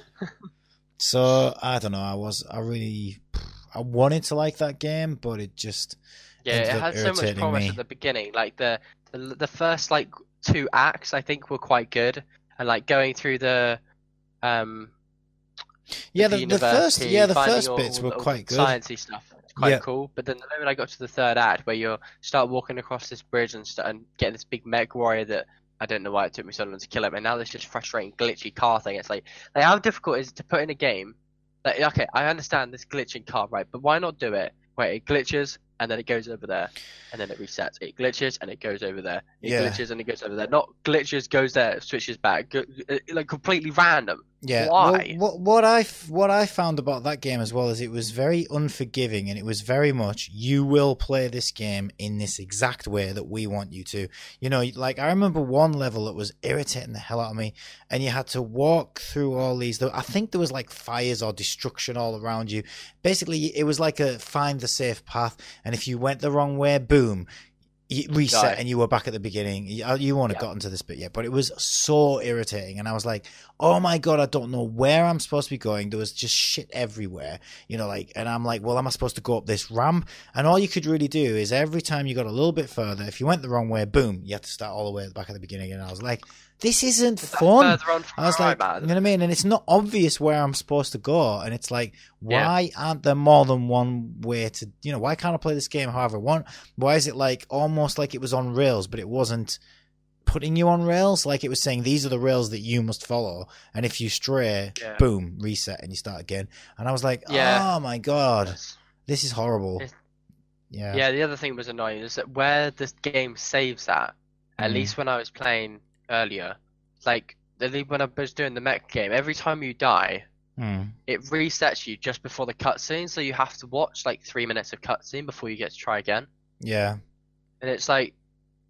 Speaker 1: So I don't know. I was I really I wanted to like that game, but it just
Speaker 2: Yeah, it had so much promise
Speaker 1: me.
Speaker 2: at the beginning. Like the, the the first like two acts, I think were quite good, and like going through the um
Speaker 1: yeah
Speaker 2: the
Speaker 1: the, the first yeah the first
Speaker 2: all-
Speaker 1: bits
Speaker 2: all
Speaker 1: were
Speaker 2: all
Speaker 1: quite good.
Speaker 2: Sciencey stuff, it's quite
Speaker 1: Yeah.
Speaker 2: cool. But then the moment I got to the third act, where you start walking across this bridge and st- and getting this big mech warrior that I don't know why it took me so long to kill him, and now there's just frustrating glitchy car thing. It's like, like how difficult is it to put in a game? Like, okay, I understand this glitching car, right? But why not do it where it glitches and then it goes over there, and then it resets. It glitches and it goes over there. It
Speaker 1: Yeah.
Speaker 2: glitches and it goes over there. Not glitches, goes there, switches back. Go, uh, like completely random.
Speaker 1: Yeah.
Speaker 2: Why?
Speaker 1: Well, what what I what I found about that game as well is it was very unforgiving and it was very much you will play this game in this exact way that we want you to. You know, like I remember one level that was irritating the hell out of me, and you had to walk through all these. I think there was like fires or destruction all around you. Basically, it was like a find the safe path, and if you went the wrong way, boom. You reset and you were back at the beginning. You, uh, you won't have
Speaker 2: Yeah.
Speaker 1: gotten to this bit yet, but it was so irritating. And I was like, oh my god, I don't know where I'm supposed to be going. There was just shit everywhere, you know, like, and I'm like, well, am I supposed to go up this ramp? And all you could really do is every time you got a little bit further, if you went the wrong way, boom, you had to start all the way back at the beginning. And I was like, this isn't
Speaker 2: Is
Speaker 1: fun. I was like, you know what I mean? And it's not obvious where I'm supposed to go. And it's like,
Speaker 2: Yeah.
Speaker 1: why aren't there more than one way to, you know, why can't I play this game however I want? Why is it like almost like it was on rails, but it wasn't putting you on rails? Like it was saying, these are the rails that you must follow. And if you stray,
Speaker 2: Yeah.
Speaker 1: boom, reset and you start again. And I was like,
Speaker 2: Yeah.
Speaker 1: oh my God,
Speaker 2: Yes.
Speaker 1: this is horrible.
Speaker 2: It's-
Speaker 1: Yeah.
Speaker 2: Yeah, the other thing that was annoying is that where this game saves at, at
Speaker 1: Mm.
Speaker 2: least when I was playing earlier, like when I was doing the mech game, every time you die,
Speaker 1: Hmm.
Speaker 2: it resets you just before the cutscene, so you have to watch like three minutes of cutscene before you get to try again.
Speaker 1: Yeah.
Speaker 2: And it's like,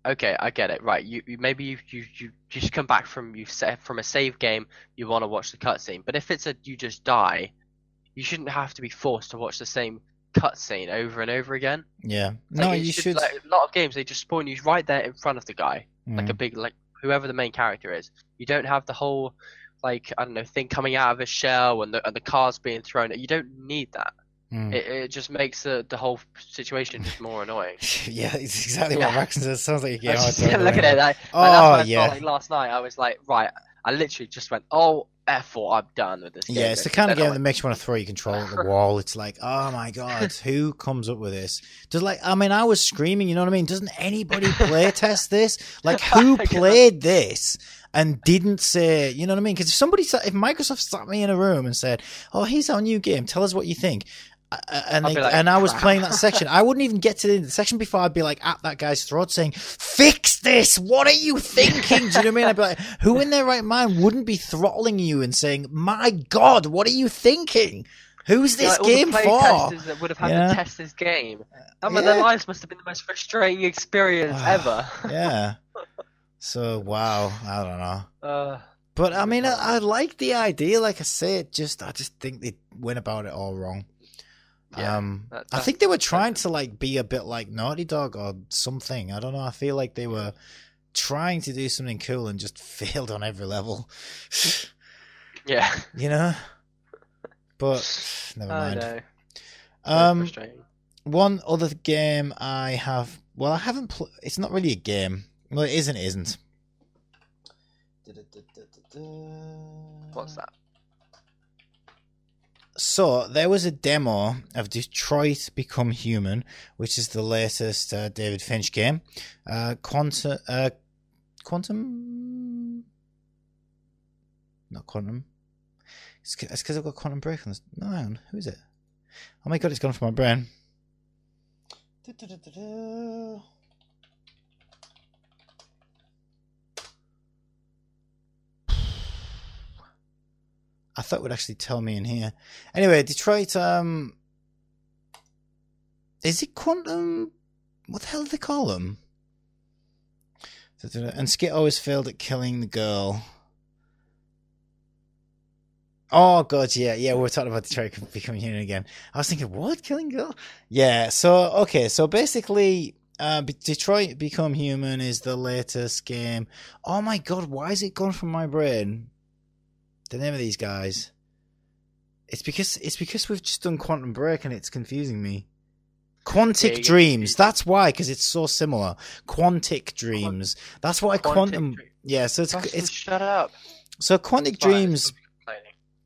Speaker 2: okay, I get it, right? You, you maybe you you you just come back from you set from a save game, you want to watch the cutscene, but if it's a you just die, you shouldn't have to be forced to watch the same cutscene over and over again.
Speaker 1: Yeah.
Speaker 2: Like,
Speaker 1: no, you should.
Speaker 2: Like, a lot of games, they just spawn you right there in front of the guy, like
Speaker 1: Hmm.
Speaker 2: a big like whoever the main character is. You don't have the whole like I don't know thing coming out of his shell and the and the cars being thrown. You don't need that.
Speaker 1: Hmm.
Speaker 2: It, it just makes the the whole situation just more annoying. [laughs]
Speaker 1: yeah, it's exactly what
Speaker 2: Yeah.
Speaker 1: Raxon says. Sounds like a game. [laughs]
Speaker 2: just
Speaker 1: I
Speaker 2: look at it. Like,
Speaker 1: Oh,
Speaker 2: like, what
Speaker 1: yeah.
Speaker 2: felt like last night. I was like, right. I literally just went, oh, F4, I'm done with this game.
Speaker 1: Yeah, it's the kind of game that makes you want to throw your controller at the [laughs] wall. It's like, oh my god, who comes up with this? Does like, I mean, I was screaming. You know what I mean? Doesn't anybody play test this? Like, [laughs] who played this and didn't say? You know what I mean? Because if somebody, if Microsoft sat me in a room and said, "Oh, here's our new game. Tell us what you think." Uh, and they,
Speaker 2: like,
Speaker 1: and I was playing that section. I wouldn't even get to the, end of the section before I'd be like at that guy's throat saying, "Fix this! What are you thinking?" Do you know what I mean? I'd be like, "Who in their right mind wouldn't be throttling you and saying, "My God, what are you thinking? Who's this
Speaker 2: Like, all the
Speaker 1: game
Speaker 2: play
Speaker 1: for?"
Speaker 2: testers that would have had
Speaker 1: Yeah.
Speaker 2: to test this game. I mean,
Speaker 1: Yeah.
Speaker 2: their lives must have been the most frustrating experience ever.
Speaker 1: yeah. [laughs] So wow, I don't know.
Speaker 2: Uh,
Speaker 1: But I mean, I, I like the idea. Like I say, it just I just think they went about it all wrong.
Speaker 2: Yeah,
Speaker 1: um,
Speaker 2: that-
Speaker 1: I think they were trying to like be a bit like Naughty Dog or something. I don't know. I feel like they were trying to do something cool and just [laughs] failed on every level. [laughs]
Speaker 2: yeah, [laughs]
Speaker 1: you know. But never
Speaker 2: I
Speaker 1: mind.
Speaker 2: know.
Speaker 1: Um, one other game I have. Well, I haven't. Pl- it's not really a game. Well, it isn't. It isn't.
Speaker 2: What's that?
Speaker 1: So there was a demo of Detroit Become Human, which is the latest uh, David Finch game. Uh, Quantum, uh, Quantum, not Quantum. It's because I've got Quantum Break on this. No, hang on. Who is it? Oh my god, it's gone from my brain. Du-du-du-du-du. I thought would actually tell me in here. Anyway, Detroit. Um, is it Quantum? what the hell do they call them? And Skit always failed at killing the girl. Oh god, yeah, yeah. We are talking about Detroit [laughs] becoming human again. I was thinking, what killing girl? Yeah. So okay, so basically, uh, Detroit Become Human is the latest game. Oh my god, why is it gone from my brain? The name of these guys. It's because it's because we've just done Quantum Break and it's confusing me. Quantic yeah, Dreams. That's why, because it's so similar. Quantic Dreams. That's why Quantum. Dream. Yeah, so it's it's.
Speaker 2: Shut up.
Speaker 1: So Quantic Dreams.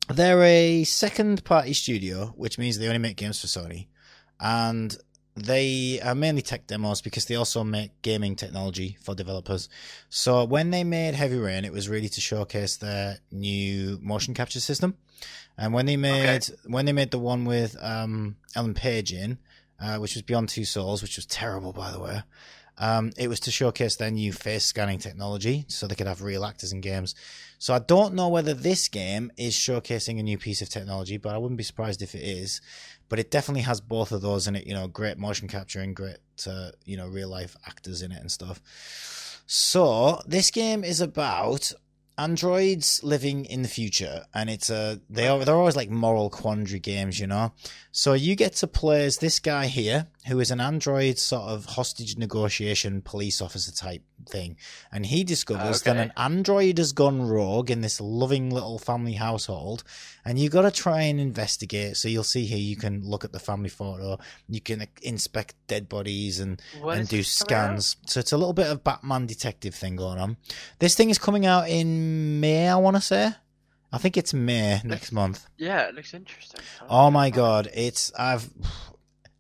Speaker 1: They're a second party studio, which means they only make games for Sony. And they are mainly tech demos because they also make gaming technology for developers. So when they made Heavy Rain, it was really to showcase their new motion capture system. And when they made okay. when they made the one with um, Ellen Page in, uh, which was Beyond Two Souls, which was terrible by the way, um, it was to showcase their new face scanning technology so they could have real actors in games. So I don't know whether this game is showcasing a new piece of technology, but I wouldn't be surprised if it is. But it definitely has both of those in it. You know, great motion capture and great, uh, you know, real life actors in it and stuff. So this game is about androids living in the future and it's a they are they're always like moral quandary games you know so you get to play as this guy here who is an android sort of hostage negotiation police officer type thing and he discovers okay. that an android has gone rogue in this loving little family household and you've got to try and investigate so you'll see here you can look at the family photo you can inspect dead bodies and what and do scans so it's a little bit of batman detective thing going on this thing is coming out in may i want to say I think it's May next month.
Speaker 2: Yeah, it looks interesting.
Speaker 1: Oh my god, it's I've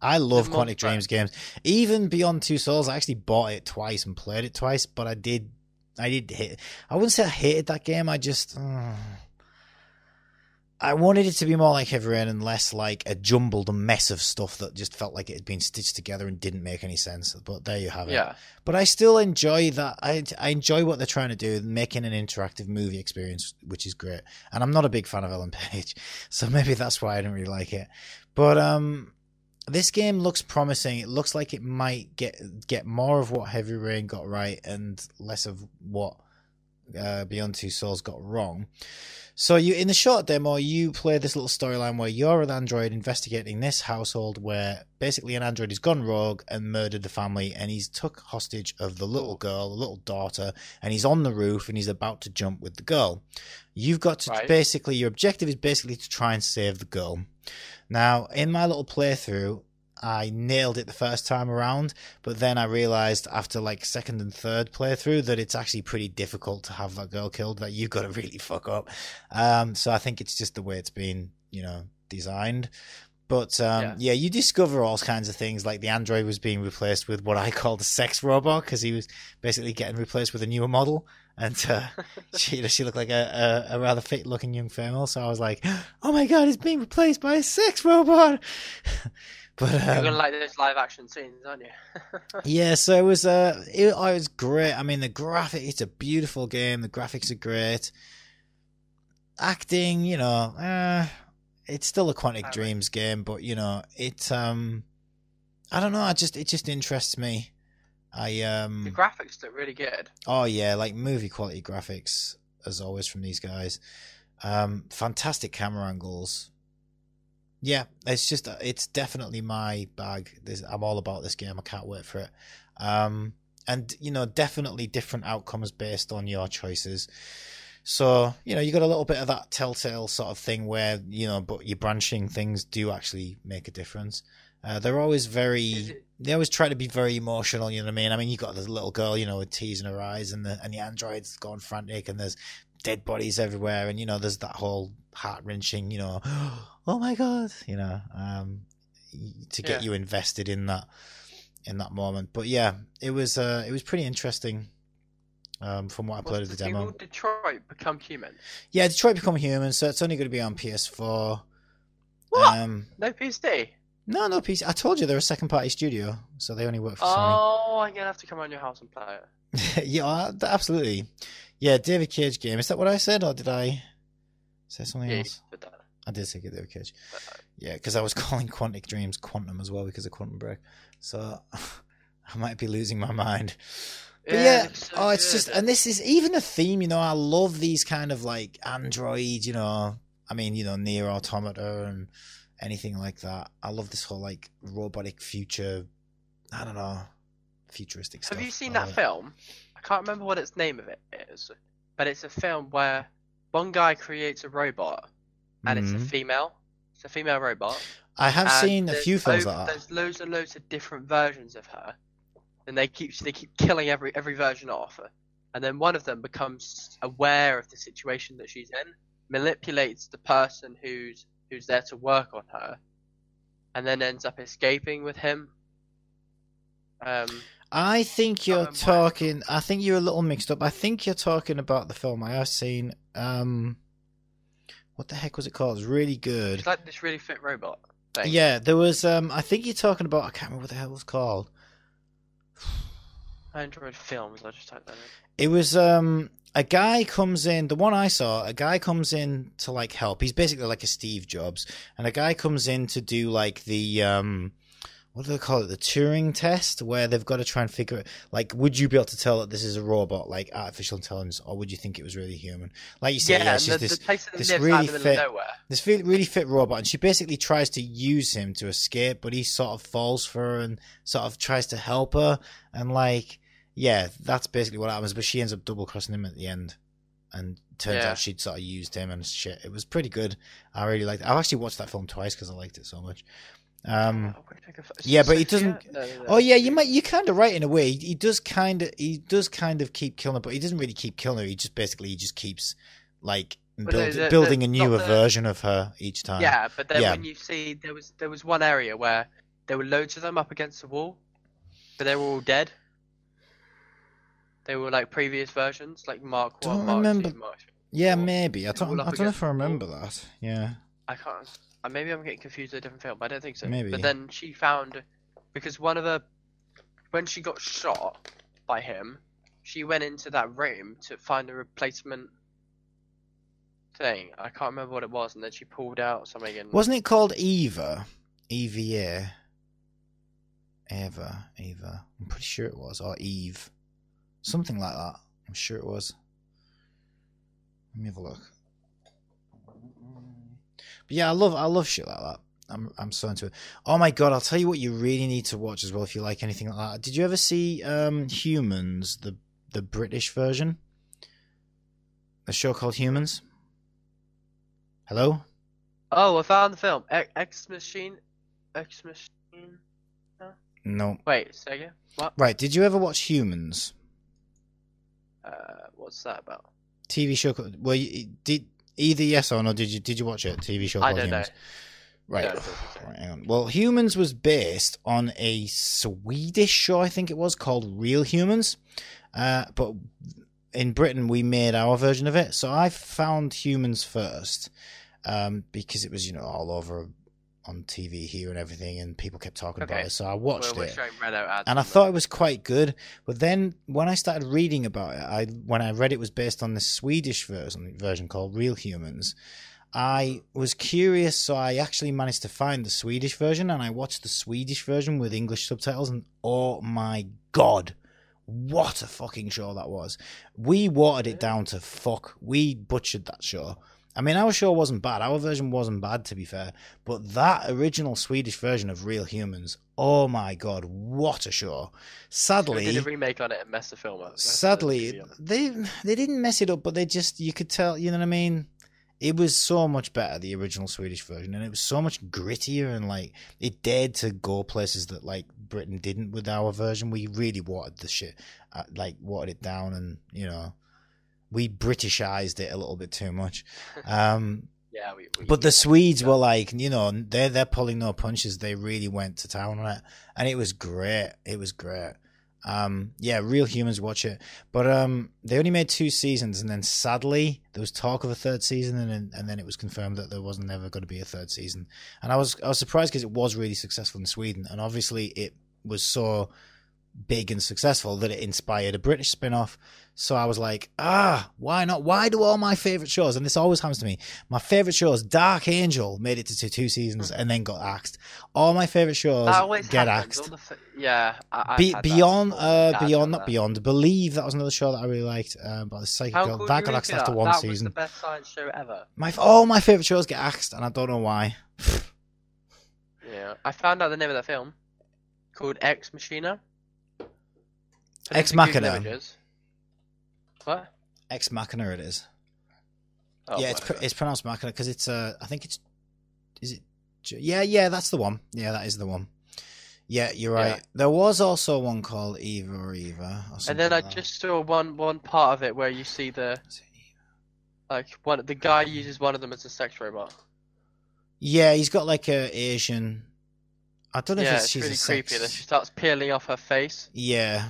Speaker 1: I love Quantic Dreams games. Even Beyond Two Souls, I actually bought it twice and played it twice, but I did I did hate I wouldn't say I hated that game, I just uh, I wanted it to be more like Heavy Rain and less like a jumbled mess of stuff that just felt like it had been stitched together and didn't make any sense. But there you have it.
Speaker 2: Yeah.
Speaker 1: But I still enjoy that. I I enjoy what they're trying to do, making an interactive movie experience, which is great. And I'm not a big fan of Ellen Page, [laughs] so maybe that's why I didn't really like it. But um, this game looks promising. It looks like it might get get more of what Heavy Rain got right and less of what uh, Beyond Two Souls got wrong. So you in the short demo, you play this little storyline where you're an android investigating this household where basically an android has gone rogue and murdered the family, and he's took hostage of the little girl, the little daughter, and he's on the roof and he's about to jump with the girl. You've got to right. basically your objective is basically to try and save the girl. Now, in my little playthrough, I nailed it the first time around, but then I realized after like second and third playthrough that it's actually pretty difficult to have that girl killed. That you've got to [laughs] really fuck up. Um, so I think it's just the way it's been, you know, designed. But um, yeah. yeah. you discover all kinds of things. Like the android was being replaced with what I [laughs] call the sex robot because he was basically getting replaced with a newer model, and uh, [laughs] she she looked like a, a, a rather fit looking young female. So I was like, [gasps] "Oh my god, he's being replaced by a sex robot!" [laughs]
Speaker 2: But um, you're gonna like those live action scenes, aren't you? [laughs]
Speaker 1: yeah, so it was uh, it, it, was great. I mean, the graphic it's a beautiful game. The graphics are great. Acting, you know, uh, it's still a Quantic Dreams game, but you know, it um, I don't know. I just it just interests me. I um,
Speaker 2: the graphics look really good.
Speaker 1: Oh yeah, like movie quality graphics as always from these guys. Um, fantastic camera angles. Yeah, it's just it's definitely my bag. There's, I'm all about this game. I can't wait for it. Um, and you know, definitely different outcomes based on your choices. So you know, you got a little bit of that telltale sort of thing where you know, but your branching things do actually make a difference. Uh, they're always very. They always try to be very emotional. You know what I mean? I mean, you got this little girl, you know, with tears in her eyes, and the and the android's gone frantic, and there's dead bodies everywhere, and you know, there's that whole heart wrenching, you know, [gasps] oh my god, you know, um, to get yeah. you invested in that in that moment. But yeah, it was uh, it was pretty interesting. Um, from what I played of the, demo,
Speaker 2: Detroit Become Human.
Speaker 1: Yeah, Detroit Become Human. So it's only going to be on PS4.
Speaker 2: What? Um, no PC.
Speaker 1: No, no PC. I told you they're a second party studio, so they only work for
Speaker 2: oh,
Speaker 1: Sony.
Speaker 2: Oh, I'm gonna have to come around your house and play
Speaker 1: it. [laughs] yeah, uh, absolutely. Yeah, David Cage game. Is that what I said, or did I say something
Speaker 2: yeah,
Speaker 1: else? I did say David Cage. Uh, yeah, because I was [laughs] calling Quantic Dreams Quantum as well because of Quantum Break. So [laughs] I might be losing my mind. But yeah,
Speaker 2: it's so
Speaker 1: oh, it's
Speaker 2: good.
Speaker 1: just, and this is even a theme, you know. I love these kind of like android, you know. I mean, you know, NieR: Automata and anything like that. I love this whole like robotic future. I don't know, futuristic stuff.
Speaker 2: Have you seen that
Speaker 1: it.
Speaker 2: film? I can't remember what its name of it is, but it's a film where one guy creates a robot and it's a
Speaker 1: Mhm.
Speaker 2: female. It's a female robot.
Speaker 1: I have
Speaker 2: and
Speaker 1: seen a few films
Speaker 2: over-
Speaker 1: like that.
Speaker 2: There's loads and loads of different versions of her, and they keep they keep killing every every version off. And then one of them becomes aware of the situation that she's in, manipulates the person who's who's there to work on her, and then ends up escaping with him. Um,
Speaker 1: I think you're
Speaker 2: it's
Speaker 1: talking. I think you're a little mixed up. I think you're talking about the film I have seen. Um, what the heck was it called? It was really good.
Speaker 2: it's like this really fit robot thing.
Speaker 1: Yeah, there was. Um, I think you're talking about. I can't remember what the hell it was called. [sighs]
Speaker 2: I enjoyed films. I just typed that in.
Speaker 1: It was um a guy comes in. The one I saw, a guy comes in to like help. He's basically like a Steve Jobs, and a guy comes in to do like the um. What do they call it? The Turing test, where they've got to try and figure it. Like, would you be able to tell that this is a robot, like artificial intelligence, or would you think it was really human? Like you say,
Speaker 2: Yeah,
Speaker 1: yeah, it's
Speaker 2: the,
Speaker 1: this
Speaker 2: the
Speaker 1: this really
Speaker 2: out in the middle
Speaker 1: fit- this really fit robot, and she basically tries to use him to escape, but he sort of falls for her and sort of tries to help her, and like, yeah, that's basically what happens. But she ends up double crossing him at the end, and turns
Speaker 2: Yeah.
Speaker 1: out she'd sort of used him and shit. It was pretty good. I really liked. it. I've actually watched that film twice because I liked it so much. Um,
Speaker 2: Oh, wait, I could-
Speaker 1: yeah, but he doesn't-
Speaker 2: No, no, no.
Speaker 1: Oh yeah, you might you're kind of right in a way. He, he does kind of he does kind of keep killing her, but he doesn't really keep killing her. He just basically he just keeps like build, building a newer
Speaker 2: the-
Speaker 1: version of her each time.
Speaker 2: Yeah, but then
Speaker 1: Yeah.
Speaker 2: when you see there was there was one area where there were loads of them up against the wall, but they were all dead. They were like previous versions, like Mark
Speaker 1: Don't
Speaker 2: One, Mark
Speaker 1: remember.
Speaker 2: Two, Mark. Three.
Speaker 1: Yeah, maybe. I don't. I don't know if I remember that. Yeah.
Speaker 2: I can't. Uh, maybe I'm getting confused with a different film, but I don't think so.
Speaker 1: Maybe.
Speaker 2: But then she found because one of the when she got shot by him, she went into that room to find a replacement thing. I can't remember what it was, and then she pulled out something and
Speaker 1: Wasn't it called Eva? EVA. Eva. Eva. I'm pretty sure it was, or Eve, something like that. I'm sure it was. Let me have a look. But yeah, I love I love shit like that. I'm I'm so into it. Oh my god, I'll tell you what you really need to watch as well if you like anything like that. Did you ever see um Humans, the the British version? A show called Humans? Hello?
Speaker 2: Oh, I found the film. X, Machine. X Machine.
Speaker 1: No.
Speaker 2: Wait, say again. What?
Speaker 1: Right, did you ever watch Humans?
Speaker 2: Uh, what's that about?
Speaker 1: TV show well you, did either yes or no did you did you watch it? TV show
Speaker 2: I don't know.
Speaker 1: Right.
Speaker 2: No, I don't think so.
Speaker 1: Right, hang on. Well, Humans was based on a Swedish show, I think it was, called Real Humans. Uh, but in Britain, we made our version of it. So I found Humans first um, because it was, you know, all over on TV here and everything, and people kept talking about it. So I watched
Speaker 2: we're
Speaker 1: it and I thought it was quite good. But then when I started reading about it, I when I read it was based on the Swedish version version called Real Humans. I was curious, so I actually managed to find the Swedish version, and I watched the Swedish version with English subtitles, and oh my god, what a fucking show that was! We watered it down to fuck. We butchered that show. I mean, our show wasn't bad. Our version wasn't bad, to be fair. But that original Swedish version of Real Humans, oh my god, what a show! Sadly,
Speaker 2: did a remake on it and messed the film up.
Speaker 1: Sadly, they they didn't mess it up, but they just you could tell. You know what I mean? It was so much better the original Swedish version, and it was so much grittier and like it dared to go places that like Britain didn't with our version. We really watered the shit, uh, like watered it down, and you know, we Britishized it a little bit too much. [laughs] Um,
Speaker 2: yeah, we, we,
Speaker 1: but the Swedes were like, you know, they're they're pulling no punches. They really went to town on it, and it was great. It was great. Um, yeah, real humans watch it, but um, they only made two seasons, and then sadly there was talk of a third season, and then, and then it was confirmed that there wasn't ever going to be a third season. And I was I was surprised because it was really successful in Sweden, and obviously it was so big and successful that it inspired a British spin off. So I was like, ah, why not? Why do all my favorite shows, and this always happens to me, my favorite shows, Dark Angel made it to two, seasons and then got axed. All my favorite shows get
Speaker 2: happens.
Speaker 1: axed.
Speaker 2: F- yeah, I,
Speaker 1: Be- beyond, uh,
Speaker 2: Yeah,
Speaker 1: beyond, not
Speaker 2: that.
Speaker 1: beyond. Believe that was another show that I really liked. Um, about the psychic
Speaker 2: How
Speaker 1: girl that got axed after
Speaker 2: that?
Speaker 1: one
Speaker 2: that was
Speaker 1: season.
Speaker 2: the best science show ever.
Speaker 1: My all my favorite shows get axed, and I don't know why. [laughs]
Speaker 2: Yeah, I found out the name of that film called Ex Machina.
Speaker 1: Ex Machina.
Speaker 2: Images. What?
Speaker 1: Ex Machina, it is.
Speaker 2: Oh,
Speaker 1: yeah, it's pr- it's pronounced Machina because it's uh I think it's is it yeah yeah that's the one yeah that is the one yeah you're right
Speaker 2: Yeah.
Speaker 1: there was also one called Eva or Eva or
Speaker 2: and then I
Speaker 1: that.
Speaker 2: just saw one one part of it where you see the
Speaker 1: Is it Eva?
Speaker 2: like one the guy uses one of them as a sex robot.
Speaker 1: yeah he's got like a Asian I don't know
Speaker 2: Yeah,
Speaker 1: if
Speaker 2: it's
Speaker 1: it's she's
Speaker 2: really creepy.
Speaker 1: sex
Speaker 2: Then she starts peeling off her face.
Speaker 1: yeah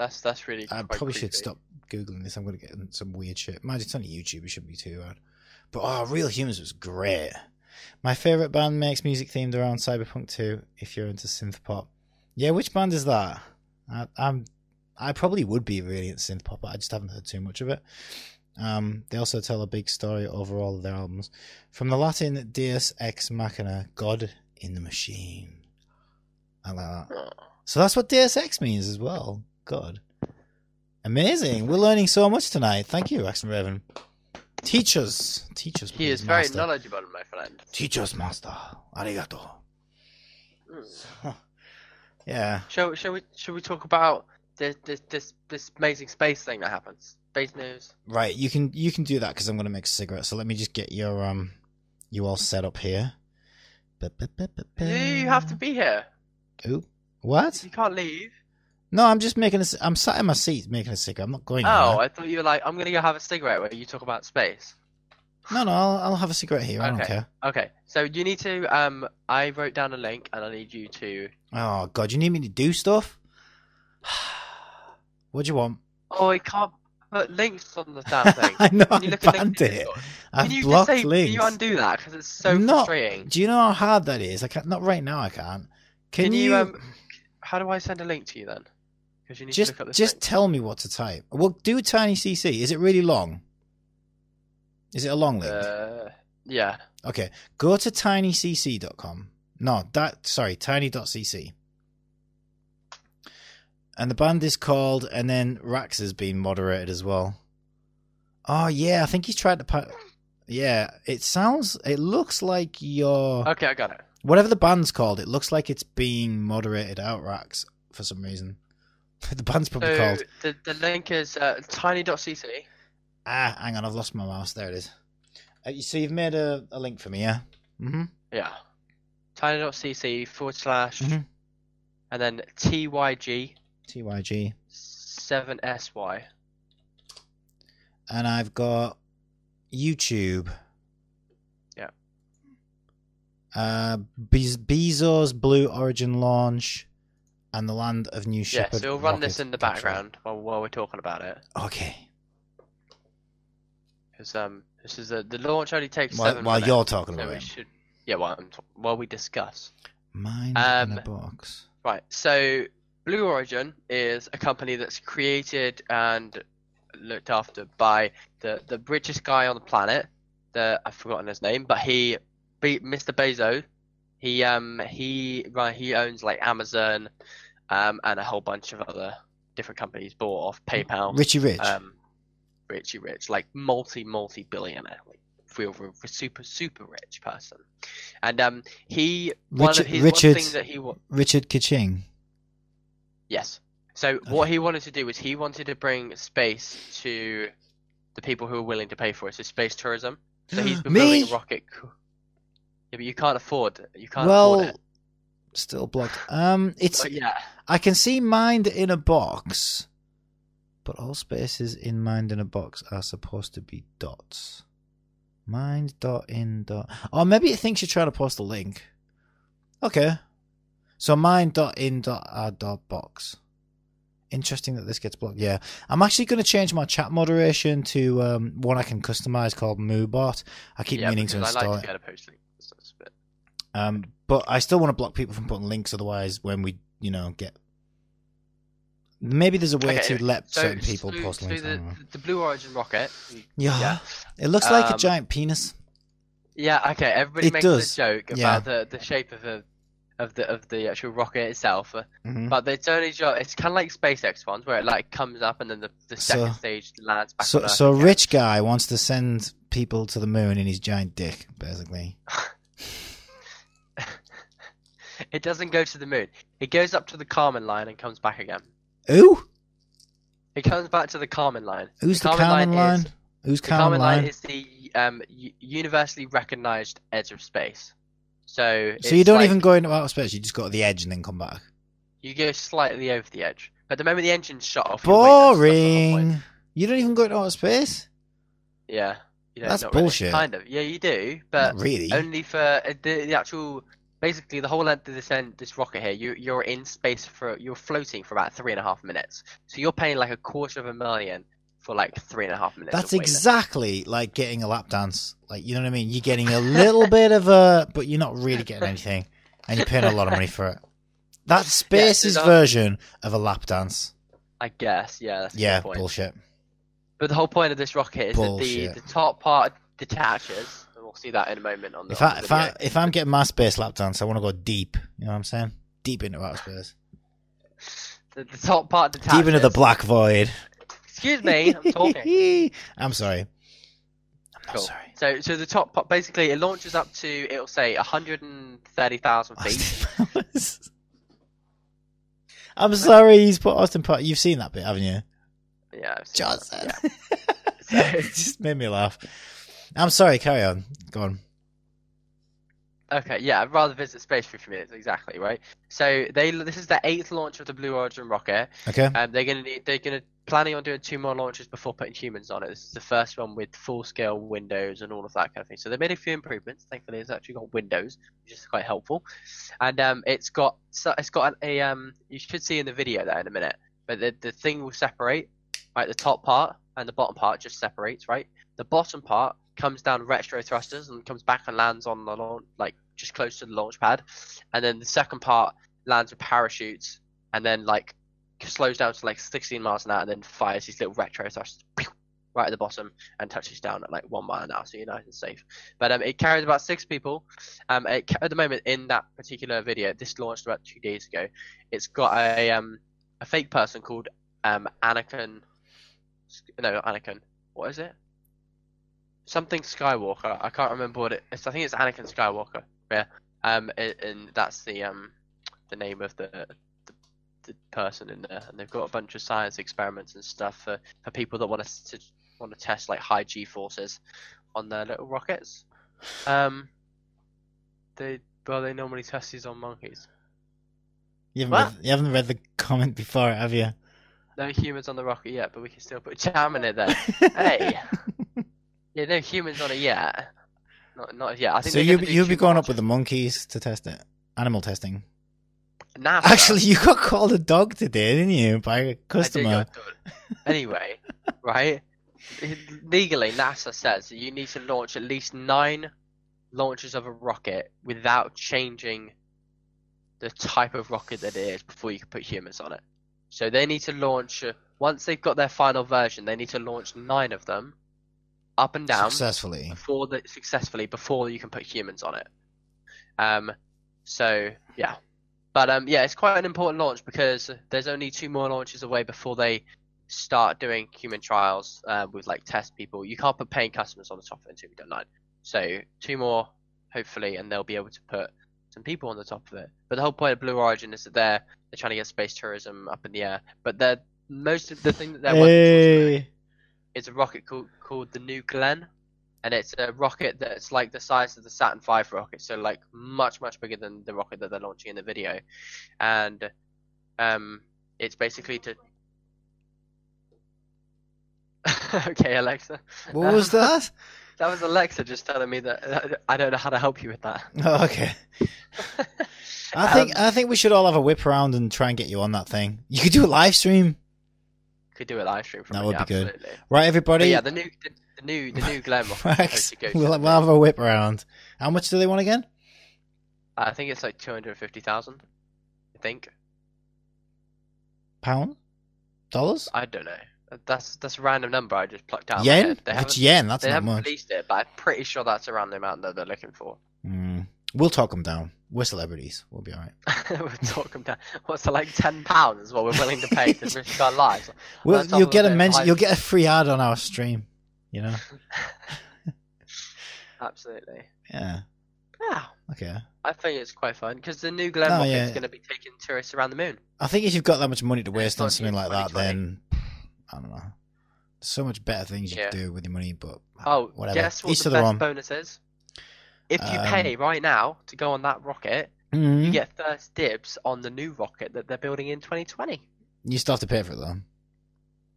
Speaker 2: That's that's really.
Speaker 1: I probably should stop googling this. I'm gonna get some weird shit. Mind it's on YouTube it shouldn't be too hard. But oh Real Humans was great. My favorite band makes music themed around Cyberpunk 2 if you're into synth pop. Yeah which band is that? I, I'm I probably would be really into synth pop but I just haven't heard too much of it. Um, they also tell a big story over all of their albums. From the Latin Deus Ex Machina God in the Machine. I like that. So that's what Deus Ex means as well. God. Amazing. We're learning so much tonight. Thank you, Rax and Raven. Teach us. Teach us,
Speaker 2: He
Speaker 1: please,
Speaker 2: is very
Speaker 1: master.
Speaker 2: knowledgeable, my friend.
Speaker 1: Teach us, master. Arigato.
Speaker 2: Mm. [laughs]
Speaker 1: yeah.
Speaker 2: Shall shall we shall we talk about this this this this amazing space thing that happens? Space news.
Speaker 1: Right. You can you can do that because I'm going to make a cigarette. So let me just get your um you all set up here.
Speaker 2: You have to be here.
Speaker 1: Ooh. What?
Speaker 2: You can't leave.
Speaker 1: No, I'm just making a. I'm sat in my seat making a cigarette. I'm not going.
Speaker 2: Oh,
Speaker 1: anywhere.
Speaker 2: I thought you were like, I'm gonna go have a cigarette where you talk about space.
Speaker 1: No, no. I'll, I'll have a cigarette here. I don't
Speaker 2: Okay.
Speaker 1: care.
Speaker 2: Okay, so you need to. Um, I wrote down a link, and I need you to.
Speaker 1: Oh God, you need me to do stuff? [sighs] what do you want?
Speaker 2: Oh, I can't put links on the damn [laughs] thing.
Speaker 1: I know
Speaker 2: Can you
Speaker 1: I
Speaker 2: look at
Speaker 1: banned it. I've
Speaker 2: you
Speaker 1: blocked
Speaker 2: just say,
Speaker 1: links.
Speaker 2: Can you undo that? Because it's so frustrating.
Speaker 1: Do you know how hard that is? I can't. Not right now. I can't. Can,
Speaker 2: Can
Speaker 1: you,
Speaker 2: you, um, How do I send a link to you then? Because you need
Speaker 1: just
Speaker 2: to look this
Speaker 1: just tell me what to type? Well, do tiny CC. Is it really long? Is it a long link?
Speaker 2: Uh, yeah.
Speaker 1: okay, go to tinycc.com. No, that sorry, tiny.cc. And the band is called, and then Rax has been moderated as well. Oh yeah, I think he's tried to. Pa- yeah, it sounds. It looks like your
Speaker 2: Okay, I got it.
Speaker 1: whatever the band's called. It looks like it's being moderated out Rax for some reason. [laughs] the band's probably
Speaker 2: So
Speaker 1: called.
Speaker 2: the the link is uh, tiny.cc.
Speaker 1: Ah, hang on, I've lost my mouse. There it is. Uh, you- so you've made a, a link for me, yeah? Mm-hmm.
Speaker 2: Yeah. Tiny.cc forward slash
Speaker 1: Mhm.
Speaker 2: and then tyg
Speaker 1: TYG.
Speaker 2: seven sy.
Speaker 1: And I've got YouTube.
Speaker 2: Yeah.
Speaker 1: Uh, Bez- Bezos Blue Origin launch and the Land of New Shepard.
Speaker 2: Yeah, so we'll run
Speaker 1: rocket
Speaker 2: this in the background while while we're talking about it.
Speaker 1: Okay.
Speaker 2: Because um, this is a, the launch only takes
Speaker 1: While,
Speaker 2: seven
Speaker 1: while
Speaker 2: minutes.
Speaker 1: you're talking
Speaker 2: so
Speaker 1: about it.
Speaker 2: should yeah while while we discuss.
Speaker 1: Mind
Speaker 2: Um,
Speaker 1: in a box.
Speaker 2: Right. So Blue Origin is a company that's created and looked after by the the richest guy on the planet. The I've forgotten his name, but he, Be- Mr. Bezos, he um he right he owns like Amazon, um and a whole bunch of other different companies bought off PayPal.
Speaker 1: Richie Rich.
Speaker 2: Um, Richie Rich, like multi multi billionaire, like real, real super super rich person, and um he one
Speaker 1: Richard-
Speaker 2: of his
Speaker 1: Richard-
Speaker 2: one thing that he wa-
Speaker 1: Richard Kiching.
Speaker 2: Yes. So what he wanted to do was he wanted to bring space to the people who are willing to pay for it. So space tourism. So he's [gasps] been building a rocket. co- Yeah, but you can't afford. You can't afford
Speaker 1: Well,
Speaker 2: it.
Speaker 1: still blocked. Um, it's
Speaker 2: But yeah.
Speaker 1: I can see mind in a box, but all spaces in mind in a box are supposed to be dots. Mind dot in dot. Or maybe it thinks you're trying to post a link. Okay. So mind dot in dot add dot box. Interesting that this gets blocked. Yeah, I'm actually going to change my chat moderation to um, one I can customize called MooBot. I keep
Speaker 2: yeah,
Speaker 1: meaning to
Speaker 2: because I
Speaker 1: install
Speaker 2: like
Speaker 1: it.
Speaker 2: to
Speaker 1: Um, but I still want to block people from putting links. Otherwise, when we, you know, get Maybe there's a way
Speaker 2: Okay,
Speaker 1: to let
Speaker 2: So,
Speaker 1: certain people
Speaker 2: so,
Speaker 1: post links.
Speaker 2: The, the Blue Origin rocket.
Speaker 1: Yeah.
Speaker 2: yeah.
Speaker 1: It looks like a
Speaker 2: Um,
Speaker 1: giant penis.
Speaker 2: Yeah, okay. Everybody
Speaker 1: It
Speaker 2: makes
Speaker 1: does,
Speaker 2: a joke
Speaker 1: yeah.
Speaker 2: about the, the shape of the of the of the actual rocket itself, uh,
Speaker 1: Mhm.
Speaker 2: but it's only job. It's kind of like SpaceX ones, where it like comes up and then the, the
Speaker 1: So-
Speaker 2: second stage lands back on
Speaker 1: So, so a rich guy wants to send people to the moon in his giant dick, basically. [laughs] [laughs]
Speaker 2: It doesn't go to the moon. It goes up to the Kármán line and comes back again.
Speaker 1: Who?
Speaker 2: It comes back to the Kármán line.
Speaker 1: who's the
Speaker 2: Kármán
Speaker 1: Kármán line?
Speaker 2: is-
Speaker 1: Who's
Speaker 2: The
Speaker 1: Kármán
Speaker 2: Kármán
Speaker 1: line?
Speaker 2: line is the um, universally recognized edge of space. So,
Speaker 1: So you don't
Speaker 2: like-
Speaker 1: even go into outer space. You just go to the edge and then come back.
Speaker 2: You go slightly over the edge, but the moment the engine's shut off, you're waiting, that's- that's the whole point.
Speaker 1: Boring. You don't even go into outer space.
Speaker 2: Yeah. You
Speaker 1: That's
Speaker 2: not really.
Speaker 1: bullshit.
Speaker 2: Kind of. Yeah, you do, but
Speaker 1: Not really.
Speaker 2: only for uh, the, the actual. Basically, the whole length of this end, this rocket here, you you're in space for you're floating for about three and a half minutes. So you're paying like a quarter of a million for like three and a half minutes.
Speaker 1: That's exactly like getting a lap dance. Like you know what I mean? You're getting a little [laughs] bit of a, but you're not really getting anything, and you're paying a lot of money for it. That's Space's
Speaker 2: a-
Speaker 1: version of a lap dance.
Speaker 2: I guess. Yeah. That's
Speaker 1: Yeah,
Speaker 2: point.
Speaker 1: bullshit.
Speaker 2: But the whole point of this rocket is
Speaker 1: Bullshit.
Speaker 2: that the the top part detaches, we'll see that in a moment on the.
Speaker 1: If
Speaker 2: on
Speaker 1: I if I if I'm getting my space lap dance, I want to go deep. You know what I'm saying? Deep into outer space. [laughs]
Speaker 2: the, the top part detaches.
Speaker 1: Deep into the black void.
Speaker 2: Excuse me, I'm talking. [laughs]
Speaker 1: I'm sorry. I'm not
Speaker 2: Cool.
Speaker 1: sorry.
Speaker 2: So, so the top part, basically, it launches up to, it'll say 130,000 feet. [laughs]
Speaker 1: I'm sorry, he's put Austin Powers. You've seen that bit, haven't you?
Speaker 2: Yeah. I've seen
Speaker 1: Johnson.
Speaker 2: that, yeah.
Speaker 1: it just made me laugh. I'm sorry, carry on. Go on.
Speaker 2: Okay, yeah, I'd rather visit space for a few minutes, exactly, right? So they, this is the eighth launch of the Blue Origin rocket.
Speaker 1: Okay.
Speaker 2: Um, they're gonna, need- they're gonna planning on doing two more launches before putting humans on it. This is the first one with full-scale windows and all of that kind of thing. So they made a few improvements. Thankfully, it's actually got windows, which is quite helpful. And um, it's got, so it's got a, um, you should see in the video there in a minute. But the the thing will separate, right? The top part and the bottom part just separates, right? The bottom part comes down retro thrusters and comes back and lands on the launch, like just close to the launch pad, and then the second part lands with parachutes and then like slows down to like 16 miles an hour and then fires these little retro thrusters right at the bottom and touches down at like one mile an hour, so you're nice and safe. But um, it carries about six people. Um, it, at the moment in that particular video, this launched about two days ago. It's got a um a fake person called um Anakin. No, Anakin. What is it? Something Skywalker. I can't remember what it. It's, I think it's Anakin Skywalker. Yeah. Um, a- and that's the um the name of the the, the person in there, and they've got a bunch of science experiments and stuff for, for people that want to want to test like high G forces on their little rockets. Um, they well they normally test these on monkeys.
Speaker 1: You haven't, read, you haven't read the comment before, have you?
Speaker 2: No humans on the rocket yet, but we can still put jam in it there. [laughs] hey, yeah, no humans on it yet. Not not yet. I think
Speaker 1: so you you'll be going up with the monkeys to test it. Animal testing.
Speaker 2: NASA. [laughs]
Speaker 1: Actually, you got called a dog today, didn't you, by a customer?
Speaker 2: Anyway, [laughs] right? Legally, NASA says that you need to launch at least nine launches of a rocket without changing the type of rocket that it is before you can put humans on it. So they need to launch uh, once they've got their final version. They need to launch nine of them up and down
Speaker 1: Successfully.
Speaker 2: before the, successfully before you can put humans on it. Um, so yeah, but um, yeah, it's quite an important launch because there's only two more launches away before they start doing human trials uh, with like test people. You can't put paying customers on the top of it until we don't line. So two more, hopefully, and they'll be able to put some people on the top of it. But the whole point of Blue Origin is that they're they're trying to get space tourism up in the air. But they're most of the thing that they're
Speaker 1: Hey.
Speaker 2: Is a rocket called, called the New Glenn, and it's a rocket that's like the size of the Saturn V rocket, so like much much bigger than the rocket that they're launching in the video, and um, it's basically to. [laughs] okay, Alexa.
Speaker 1: What was [laughs] that?
Speaker 2: That was Alexa just telling me that I don't know how to help you with that.
Speaker 1: Oh, okay. [laughs] I think
Speaker 2: Um,
Speaker 1: I think we should all have a whip around and try and get you on that thing. You could do a live stream,
Speaker 2: could do a live stream from
Speaker 1: That
Speaker 2: it,
Speaker 1: would
Speaker 2: yeah,
Speaker 1: be good.
Speaker 2: absolutely.
Speaker 1: right,
Speaker 2: But
Speaker 1: everybody?
Speaker 2: yeah, the new the, the new the new Glenn rocket.
Speaker 1: Max,
Speaker 2: supposed to go to
Speaker 1: we'll, we'll have a whip around. How much do they want again?
Speaker 2: I think it's like two hundred fifty thousand. I think.
Speaker 1: Pound? Dollars?
Speaker 2: I don't know. That's that's a random number I just plucked out.
Speaker 1: Yen?
Speaker 2: They
Speaker 1: it's yen, that's
Speaker 2: they
Speaker 1: not
Speaker 2: haven't
Speaker 1: much.
Speaker 2: released it, but I'm pretty sure that's around the amount that they're looking for.
Speaker 1: Mm. We'll talk them down. We're celebrities. We'll be all right. [laughs]
Speaker 2: we're talking about what's it, like ten pounds is what we're willing to pay to [laughs] risk our lives.
Speaker 1: Well, you'll get a mention. You'll get a free ad on our stream. You know? [laughs]
Speaker 2: Absolutely.
Speaker 1: Yeah.
Speaker 2: Yeah,
Speaker 1: Okay.
Speaker 2: I think it's quite fun because the new Glenn
Speaker 1: Oh, yeah.
Speaker 2: is going to be taking tourists around the moon.
Speaker 1: I think if you've got that much money to waste on something like that, then I don't know. There's so much better things you
Speaker 2: Yeah.
Speaker 1: could do with your money, but
Speaker 2: Oh,
Speaker 1: whatever.
Speaker 2: guess what
Speaker 1: Each
Speaker 2: the
Speaker 1: their
Speaker 2: best
Speaker 1: own.
Speaker 2: bonus is? If you
Speaker 1: Um,
Speaker 2: pay right now to go on that rocket,
Speaker 1: Mhm.
Speaker 2: you get first dibs on the new rocket that they're building in 2020.
Speaker 1: You still have to pay for it though.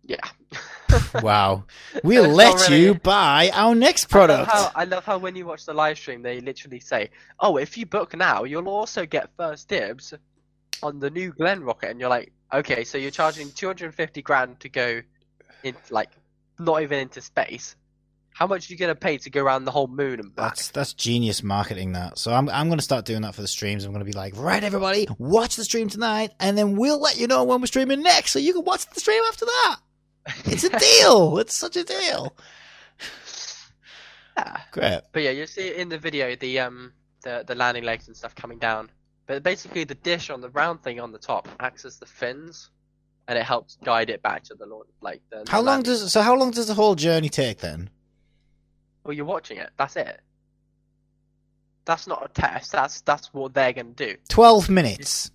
Speaker 2: Yeah. [laughs] [laughs]
Speaker 1: Wow. We'll let
Speaker 2: already-
Speaker 1: you buy our next
Speaker 2: I love,
Speaker 1: product.
Speaker 2: how, I love how when you watch the live stream, they literally say, "Oh, if you book now, you'll also get first dibs on the new Glenn rocket," and you're like, "Okay, so you're charging 250 grand to go in, like, not even into space. How much are you gonna pay to go around the whole moon and back?"
Speaker 1: That's that's genius marketing. That so I'm I'm gonna start doing that for the streams. I'm gonna be like, right, everybody, watch the stream tonight, and then we'll let you know when we're streaming next, so you can watch the stream after that. It's a [laughs] deal. It's such a deal.
Speaker 2: yeah.
Speaker 1: Great.
Speaker 2: But yeah, you see in the video the um the the landing legs and stuff coming down. But basically, the dish on the round thing on the top acts as the fins, and it helps guide it back to the launch. Like the.
Speaker 1: How
Speaker 2: the
Speaker 1: long
Speaker 2: landing.
Speaker 1: does so? How long does the whole journey take then?
Speaker 2: Well, you're watching it. That's it. That's not a test. That's that's what they're gonna do.
Speaker 1: Twelve minutes.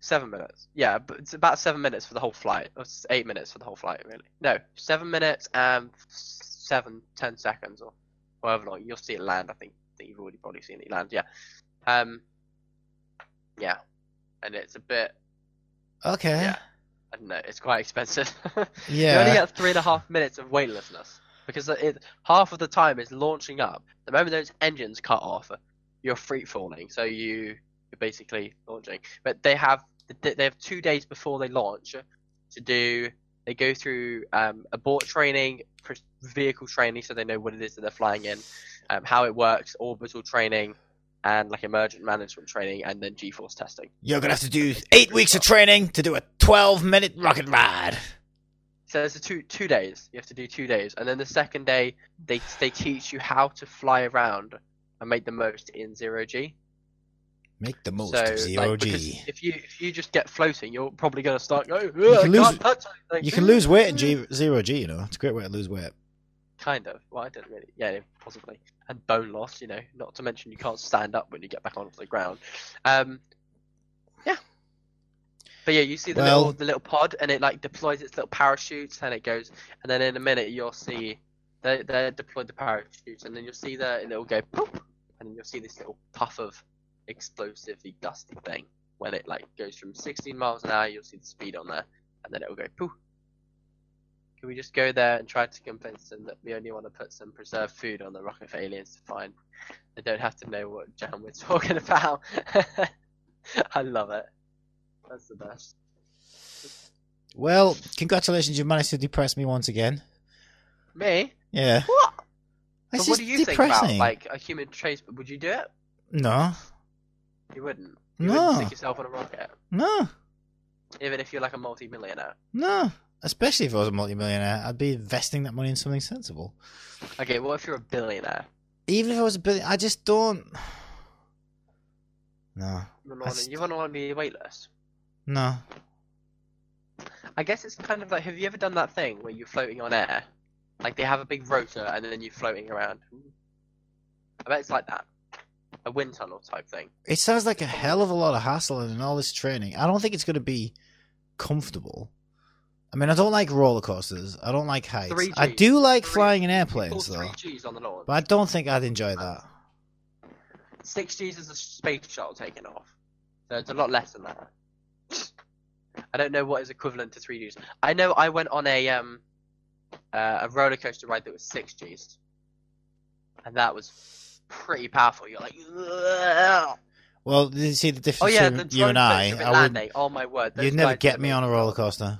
Speaker 2: Seven minutes. Yeah, but it's about seven minutes for the whole flight. Or it's eight minutes for the whole flight, really. No, seven minutes and seven, ten seconds, or however long. You'll see it land. I think. I think you've already probably seen it land. Yeah. Um. Yeah, and it's a bit.
Speaker 1: Okay.
Speaker 2: Yeah. I don't know. It's quite expensive.
Speaker 1: Yeah. [laughs]
Speaker 2: You only get three and a half minutes of weightlessness because it half of the time is launching up. The moment those engines cut off, you're free falling. So you you're basically launching. But they have they have two days before they launch to do. They go through um, abort training, vehicle training, so they know what it is that they're flying in, um, how it works, orbital training, and like emergent management training, and then G-force testing.
Speaker 1: You're gonna have to do eight weeks of training to do a twelve-minute rocket ride.
Speaker 2: So there's a two two days. You have to do two days, and then the second day they they teach you how to fly around and make the most in zero g.
Speaker 1: Make the most
Speaker 2: so
Speaker 1: of zero
Speaker 2: like,
Speaker 1: G.
Speaker 2: if you if you just get floating, you're probably gonna start going.
Speaker 1: can lose-
Speaker 2: can't touch anything."
Speaker 1: You can lose weight in G- zero G. You know, it's a great way to lose weight.
Speaker 2: Kind of. Well, I don't really. Yeah, possibly. And bone loss. You know, not to mention you can't stand up when you get back onto the ground. Um. Yeah. But yeah, you see the
Speaker 1: Well-
Speaker 2: little the little pod, and it like deploys its little parachutes, and it goes, and then in a minute you'll see they they deployed the parachutes, and then you'll see that, and it'll go poof, and then you'll see this little puff of explosively dusty thing when it like goes from 16 miles an hour. You'll see the speed on there, and then it'll go poof. Can we just go there and try to convince them that we only want to put some preserved food on the rocket for aliens to find? They don't have to know what jam we're [laughs] talking about. [laughs] I love it. That's the best.
Speaker 1: Well, congratulations, you managed to depress me once again.
Speaker 2: Me?
Speaker 1: Yeah.
Speaker 2: What?
Speaker 1: It's
Speaker 2: But what do you
Speaker 1: depressing.
Speaker 2: think about like a human trace? Would you do it?
Speaker 1: No,
Speaker 2: You wouldn't. You
Speaker 1: No.
Speaker 2: wouldn't stick yourself on a rocket,
Speaker 1: no,
Speaker 2: even if you're like a multi-millionaire.
Speaker 1: no. Especially if I was a multimillionaire, I'd be investing that money in something sensible.
Speaker 2: Okay, what if you're a billionaire?
Speaker 1: Even if I was a billion, I just don't. [sighs] No,
Speaker 2: You wouldn't
Speaker 1: I
Speaker 2: want
Speaker 1: just-
Speaker 2: to, you wouldn't
Speaker 1: no.
Speaker 2: I guess it's kind of like, have you ever done that thing where you're floating on air? Like they have a big rotor and then you're floating around. I bet it's like that. A wind tunnel type thing.
Speaker 1: It sounds like a hell of a lot of hassle and all this training. I don't think it's going to be comfortable. I mean, I don't like roller coasters. I don't like heights.
Speaker 2: Three
Speaker 1: I do like
Speaker 2: Three-
Speaker 1: flying in airplanes, though.
Speaker 2: G's on the launch.
Speaker 1: But I don't think I'd enjoy uh, that.
Speaker 2: Six G's is a space shuttle taking off. So it's a lot less than that. I don't know what is equivalent to three G's. I know I went on a um uh, a roller coaster ride that was six G's, and that was pretty powerful. You're like, "Ugh."
Speaker 1: Well, did you see the
Speaker 2: oh
Speaker 1: difference
Speaker 2: yeah,
Speaker 1: between
Speaker 2: drone
Speaker 1: you and I? I would.
Speaker 2: Oh my word,
Speaker 1: you'd never get me on a roller coaster.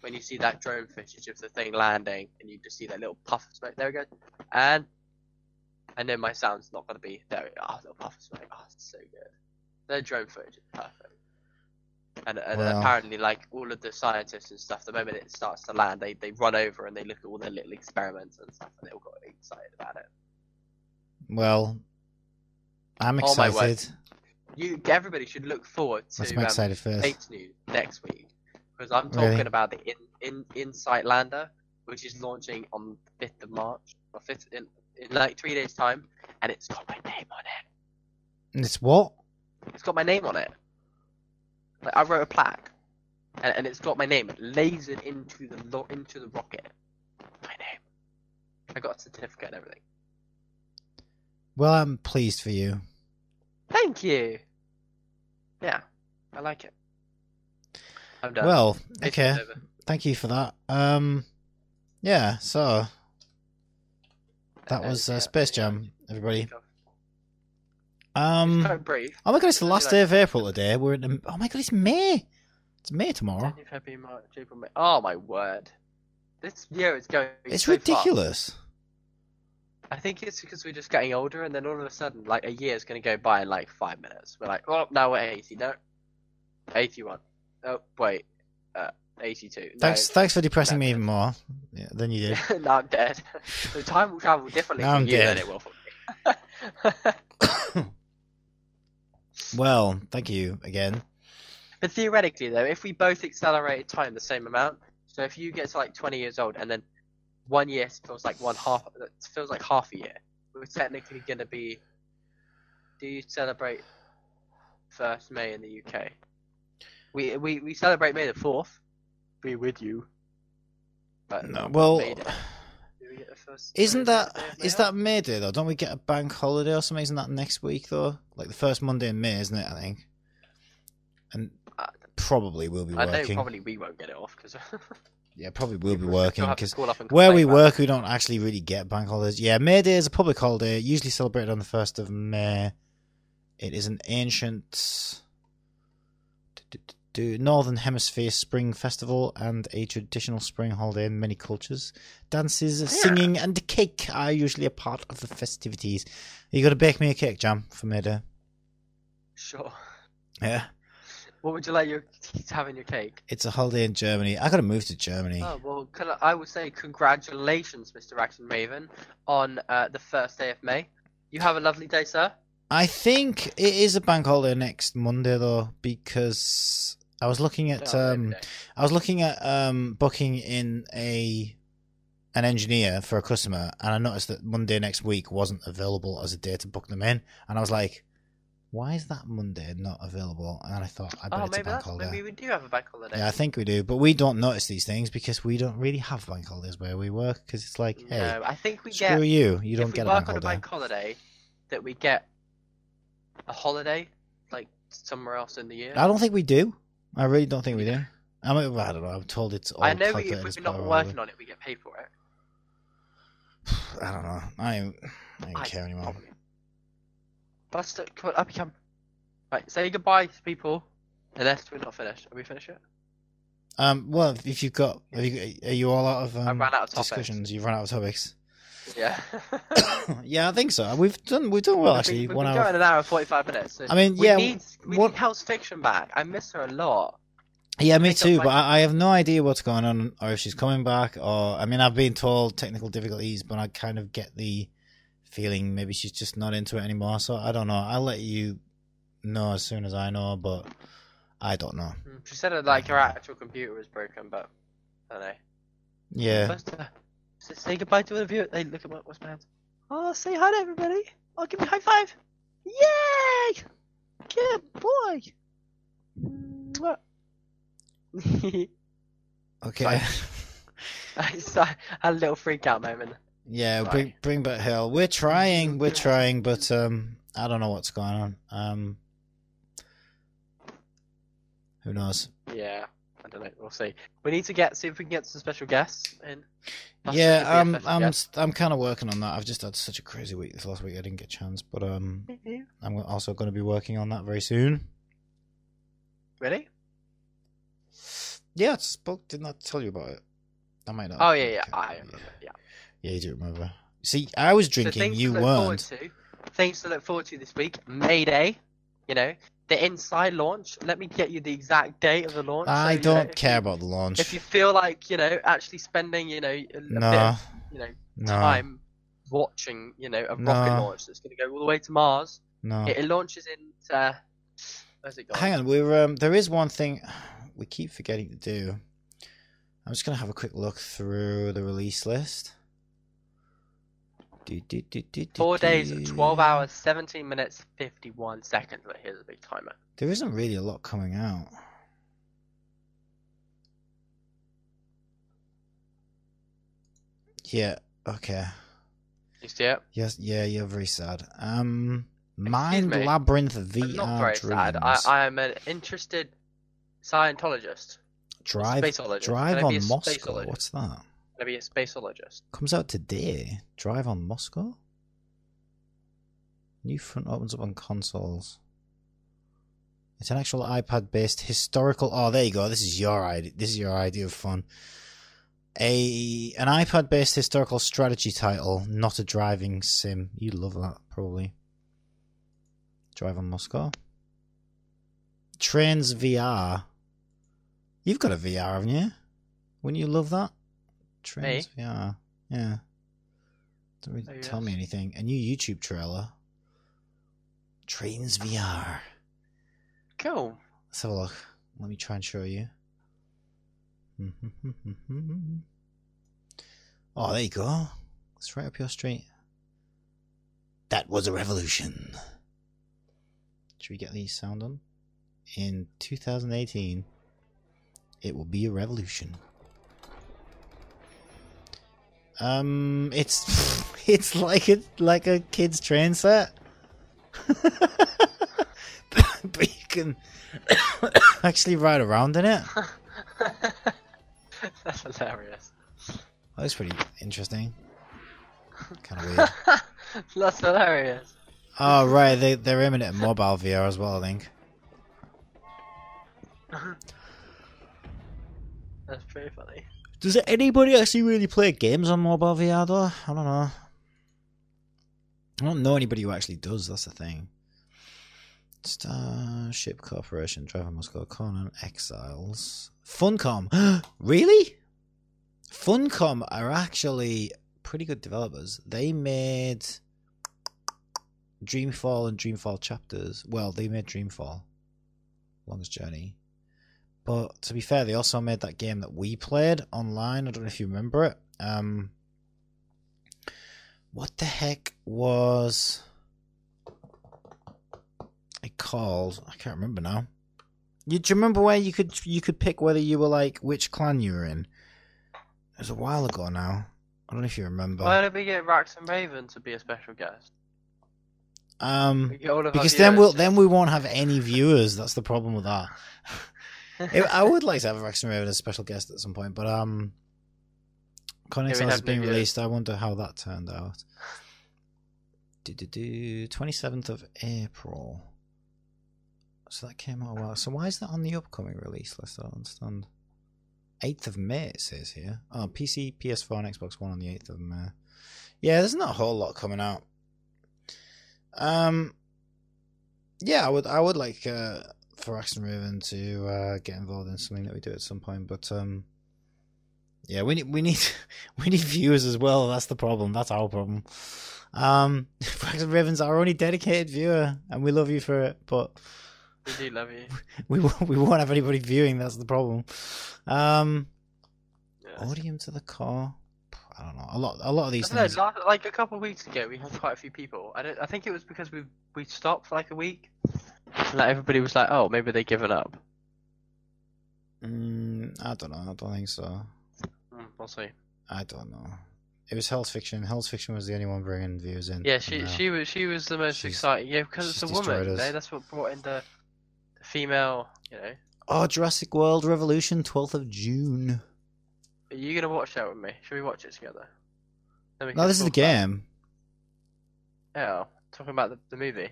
Speaker 2: When you see that drone footage of the thing landing, and you just see that little puff of smoke. There we go. And I know my sound's not gonna be there. Oh, little puff of smoke. Oh, it's so good. The drone footage is perfect. And, and
Speaker 1: Well.
Speaker 2: apparently, like all of the scientists and stuff, the moment it starts to land, they, they run over and they look at all their little experiments and stuff, and they all got excited about it.
Speaker 1: Well, I'm
Speaker 2: Oh
Speaker 1: excited.
Speaker 2: You, everybody should look forward
Speaker 1: Let's
Speaker 2: to
Speaker 1: make
Speaker 2: um,
Speaker 1: excited first.
Speaker 2: News next week because I'm talking
Speaker 1: Really?
Speaker 2: about the in, in Insight Lander, which is launching on the 5th of March or 5th in, in like three days' time, and it's got my name on it.
Speaker 1: And it's what?
Speaker 2: It's got my name on it. Like I wrote a plaque, and, and it's got my name lasered into the lo- into the rocket. My name. I got a certificate and everything.
Speaker 1: Well, I'm pleased for you.
Speaker 2: Thank you. Yeah, I like it. I'm done.
Speaker 1: Well, okay. Thank you for that. Um, yeah. So that
Speaker 2: Uh,
Speaker 1: was uh, Space. Jam, everybody.
Speaker 2: It's
Speaker 1: Um.
Speaker 2: quite brief.
Speaker 1: Oh my god, it's the last day of April today. We're in. The, oh my god, it's May. It's May tomorrow.
Speaker 2: January, February, March, April, May. Oh my word! This year is going.
Speaker 1: It's
Speaker 2: so
Speaker 1: ridiculous.
Speaker 2: I think it's because we're just getting older, and then all of a sudden, like a year is going to go by in like five minutes. We're like, oh, now we're eighty. No, eighty-one. Oh wait, uh, eighty-two. No.
Speaker 1: Thanks. Thanks for depressing me even more yeah, than you did. [laughs]
Speaker 2: now I'm dead. the time will travel differently [laughs]
Speaker 1: Now
Speaker 2: for
Speaker 1: I'm
Speaker 2: you
Speaker 1: dead.
Speaker 2: than it will for me. [laughs]
Speaker 1: well, thank you again.
Speaker 2: But theoretically, though, if we both accelerated time the same amount, so if you get to like 20 years old and then one year feels like one half, feels like half a year, we're technically going to be. Do you celebrate First May in the UK? We we, we celebrate May the Fourth. Be with you. But
Speaker 1: No,
Speaker 2: not
Speaker 1: well,
Speaker 2: May Day. Do we get the first
Speaker 1: Isn't that
Speaker 2: May
Speaker 1: is that May Day though? Don't we get a bank holiday or something? Isn't that next week though? Like the first Monday in May, isn't it? I think. And
Speaker 2: Uh,
Speaker 1: probably we'll be
Speaker 2: I know
Speaker 1: working.
Speaker 2: probably we won't get it off because [laughs]
Speaker 1: Yeah, probably we'll [laughs] be working because
Speaker 2: call up and
Speaker 1: where we work, we don't actually really get bank holidays. Yeah, May Day is a public holiday, usually celebrated on the first of May. It is an ancient Northern Hemisphere spring festival and a traditional spring holiday in many cultures. Dances, singing, and cake are usually a part of the festivities. You got to bake me a cake, Jam, for May Day.
Speaker 2: Sure.
Speaker 1: Yeah,
Speaker 2: What would you like your to have in your cake?
Speaker 1: it's a holiday in Germany. I got to move to Germany.
Speaker 2: Oh well, I, I would say congratulations, Mr. Action Raven, on uh, the first day of May. You have a lovely day, sir.
Speaker 1: I think it is a bank holiday next Monday though, because I was looking at
Speaker 2: Oh,
Speaker 1: um, I was looking at um, booking in a an engineer for a customer, and I noticed that Monday next week wasn't available as a day to book them in, and I was like, "Why is that Monday not available?" And I thought, "I bet
Speaker 2: oh,
Speaker 1: it's a bank holiday."
Speaker 2: maybe we do have a bank holiday.
Speaker 1: Yeah, I think we do, but we don't notice these things because we don't really have bank holidays where we work. Because it's like, hey,
Speaker 2: no, I think we
Speaker 1: screw
Speaker 2: get
Speaker 1: you, you don't
Speaker 2: if
Speaker 1: get
Speaker 2: we work on a bank holiday that we get a holiday like somewhere else in the year.
Speaker 1: I don't think we do. I really don't think we do. I mean, I don't know. I'm told it's all
Speaker 2: I know we, if we're not working on it, we get paid for it. [sighs]
Speaker 1: I don't know. I don't, I don't
Speaker 2: I
Speaker 1: care anymore.
Speaker 2: probably- Buster, come on, up you come. Right, say goodbye to people. Unless we're not finished. Are we finished yet?
Speaker 1: Um, well, if you've got, you, are you all out of um,
Speaker 2: I ran out of topics.
Speaker 1: discussions? You've run out of topics.
Speaker 2: Yeah. [coughs]
Speaker 1: yeah, I think so. We've done, we've done well actually.
Speaker 2: we've
Speaker 1: One
Speaker 2: been
Speaker 1: hour.
Speaker 2: going an hour and 45 minutes. so
Speaker 1: I mean,
Speaker 2: we
Speaker 1: yeah,
Speaker 2: Need, we
Speaker 1: what-
Speaker 2: need Hell's Fiction back. I miss her a lot.
Speaker 1: Yeah, me too. But I, I have no idea what's going on, or if she's coming back, or I mean, I've been told technical difficulties, but I kind of get the feeling maybe she's just not into it anymore. So I don't know. I'll let you know as soon as I know, but I don't know.
Speaker 2: Mm, She said that like her actual computer was broken, but I don't know.
Speaker 1: Yeah.
Speaker 2: Say- goodbye to the viewer. Hey, look at my, what's my hands. Oh, say hi to everybody. Oh, give me a high five. Yay! Good boy. Mwah. [laughs]
Speaker 1: Okay.
Speaker 2: I saw- had a little freak out moment.
Speaker 1: Yeah,
Speaker 2: Right.
Speaker 1: bring bring back hell. We're trying, we're trying, but um, I don't know what's going on. Um, who knows?
Speaker 2: Yeah, I don't know. We'll see. We need to get see if we can get some special guests in. Buster
Speaker 1: yeah,
Speaker 2: a
Speaker 1: I'm I'm
Speaker 2: guest.
Speaker 1: I'm kind of working on that. I've just had such a crazy week this last week. I didn't get a chance, but um, I'm also going to be working on that very soon.
Speaker 2: Really?
Speaker 1: Yeah, I spoke. Didn't I tell you about it? I might not.
Speaker 2: Oh yeah, yeah. I remember. Yeah.
Speaker 1: Yeah, you do remember. See, I was
Speaker 2: So
Speaker 1: drinking.
Speaker 2: things
Speaker 1: you
Speaker 2: to look forward
Speaker 1: weren't.
Speaker 2: to. Things to look forward to this week. May Day. You know, the InSight launch. Let me get you the exact date of the launch.
Speaker 1: I
Speaker 2: know,
Speaker 1: don't
Speaker 2: if
Speaker 1: care about the launch.
Speaker 2: If you feel like you know actually spending you know a, a bit
Speaker 1: no,
Speaker 2: of, you know
Speaker 1: no,
Speaker 2: time watching you know a rocket launch that's going to go all the way to Mars.
Speaker 1: no.
Speaker 2: It, it launches in. Uh, where's it gone?
Speaker 1: Hang on, we're um, there is one thing we keep forgetting to do. I'm just gonna have a quick look through the release list. Do, do, do,
Speaker 2: Four days,
Speaker 1: do.
Speaker 2: 12 hours, 17 minutes, 51 seconds. But here's a big timer.
Speaker 1: There isn't really a lot coming out. Yeah. Okay.
Speaker 2: You see it?
Speaker 1: Yes. Yeah. You're very sad. Um. Mind. Labyrinth VR
Speaker 2: I'm not very
Speaker 1: Dreams.
Speaker 2: sad. I, I am an interested Scientologist.
Speaker 1: drive. Drive
Speaker 2: Can I be
Speaker 1: on Moscow. What's that?
Speaker 2: Gonna be a spaceologist.
Speaker 1: Comes out today. Drive on Moscow. New front opens up on consoles. It's an actual iPad-based historical. Oh, there you go. This is your idea. This is your idea of fun. A an iPad-based historical strategy title, not a driving sim. You love that probably. Drive on Moscow. Trains VR. You've got a VR, haven't you? Wouldn't you love that? Trains VR. Yeah. Don't really tell me anything. A new YouTube trailer. Trains VR.
Speaker 2: Cool.
Speaker 1: Let's have a look. Let me try and show you. [laughs] Oh, there you go. It's right up your street. That was a revolution. Should we get the sound on? In 2018, it will be a revolution. Um, it's [laughs] it's like a like a kid's train set, [laughs] but you can [coughs] actually ride around in it. [laughs]
Speaker 2: That's hilarious.
Speaker 1: That's pretty interesting. Kind of weird.
Speaker 2: That's hilarious.
Speaker 1: Oh right, they they're aiming at mobile VR as well. I think.
Speaker 2: That's pretty funny.
Speaker 1: Does anybody actually really play games on mobile VR though? I don't know. I don't know anybody who actually does. That's the thing. Starship Corporation, Driver Moscow, Conan, Exiles, Funcom. [gasps] really? Funcom are actually pretty good developers. They made Dreamfall and Dreamfall chapters. Well, they made Dreamfall, Longest Journey. But to be fair, they also made that game that we played online. I don't know if you remember it. Um, what the heck was it called? I can't remember now. You, do you remember where you could you could pick whether you were like which clan you were in? It was a while ago now. I don't know if you remember.
Speaker 2: Why don't we get Rax and Raven to be a special guest?
Speaker 1: Um,
Speaker 2: We get all of our
Speaker 1: because then we'll then we won't have any viewers. That's the problem with that. [laughs] It- I would like to have Rax and Raven as a special guest at some point, but um,
Speaker 2: we
Speaker 1: Exiles is being released. I wonder how that turned out. Do do do. Twenty seventh of April. So that came out a while. So why is that on the upcoming release list? I don't understand. Eighth of May it says here. Oh, PC, PS4, and Xbox One on the eighth of May. Yeah, there's not a whole lot coming out. Um, yeah, I would I would like uh, for Action Raven to uh, get involved in something that we do at some point, but um, yeah, we need we need [laughs] we need viewers as well. That's the problem. That's our problem. Um, [laughs] Action Raven's our only dedicated viewer, and we love you for it, but
Speaker 2: We do love you. [laughs]
Speaker 1: we won't, we won't have anybody viewing. That's the problem. Um,
Speaker 2: Yeah.
Speaker 1: Audium to the car. I don't know. A lot a lot of these things.
Speaker 2: know, like a couple of weeks ago, we had quite a few people. I don't. I think it was because we we stopped for like a week. Like everybody was like, "Oh, maybe they've given up."
Speaker 1: Mm, I don't know. I don't think so.
Speaker 2: Mm, we'll see.
Speaker 1: I don't know. It was Hell's Fiction. Hell's Fiction was the only one bringing views in.
Speaker 2: Yeah, she
Speaker 1: No.
Speaker 2: she was she was the most
Speaker 1: She's-
Speaker 2: exciting. Yeah, because it's a woman. You know? That's what brought in the, the female. You know,
Speaker 1: Oh, Jurassic World Revolution, 12th of June.
Speaker 2: are you gonna watch that with me? Should we watch it together?
Speaker 1: No, this is the
Speaker 2: talk about-
Speaker 1: game.
Speaker 2: Yeah, talking about the, the movie.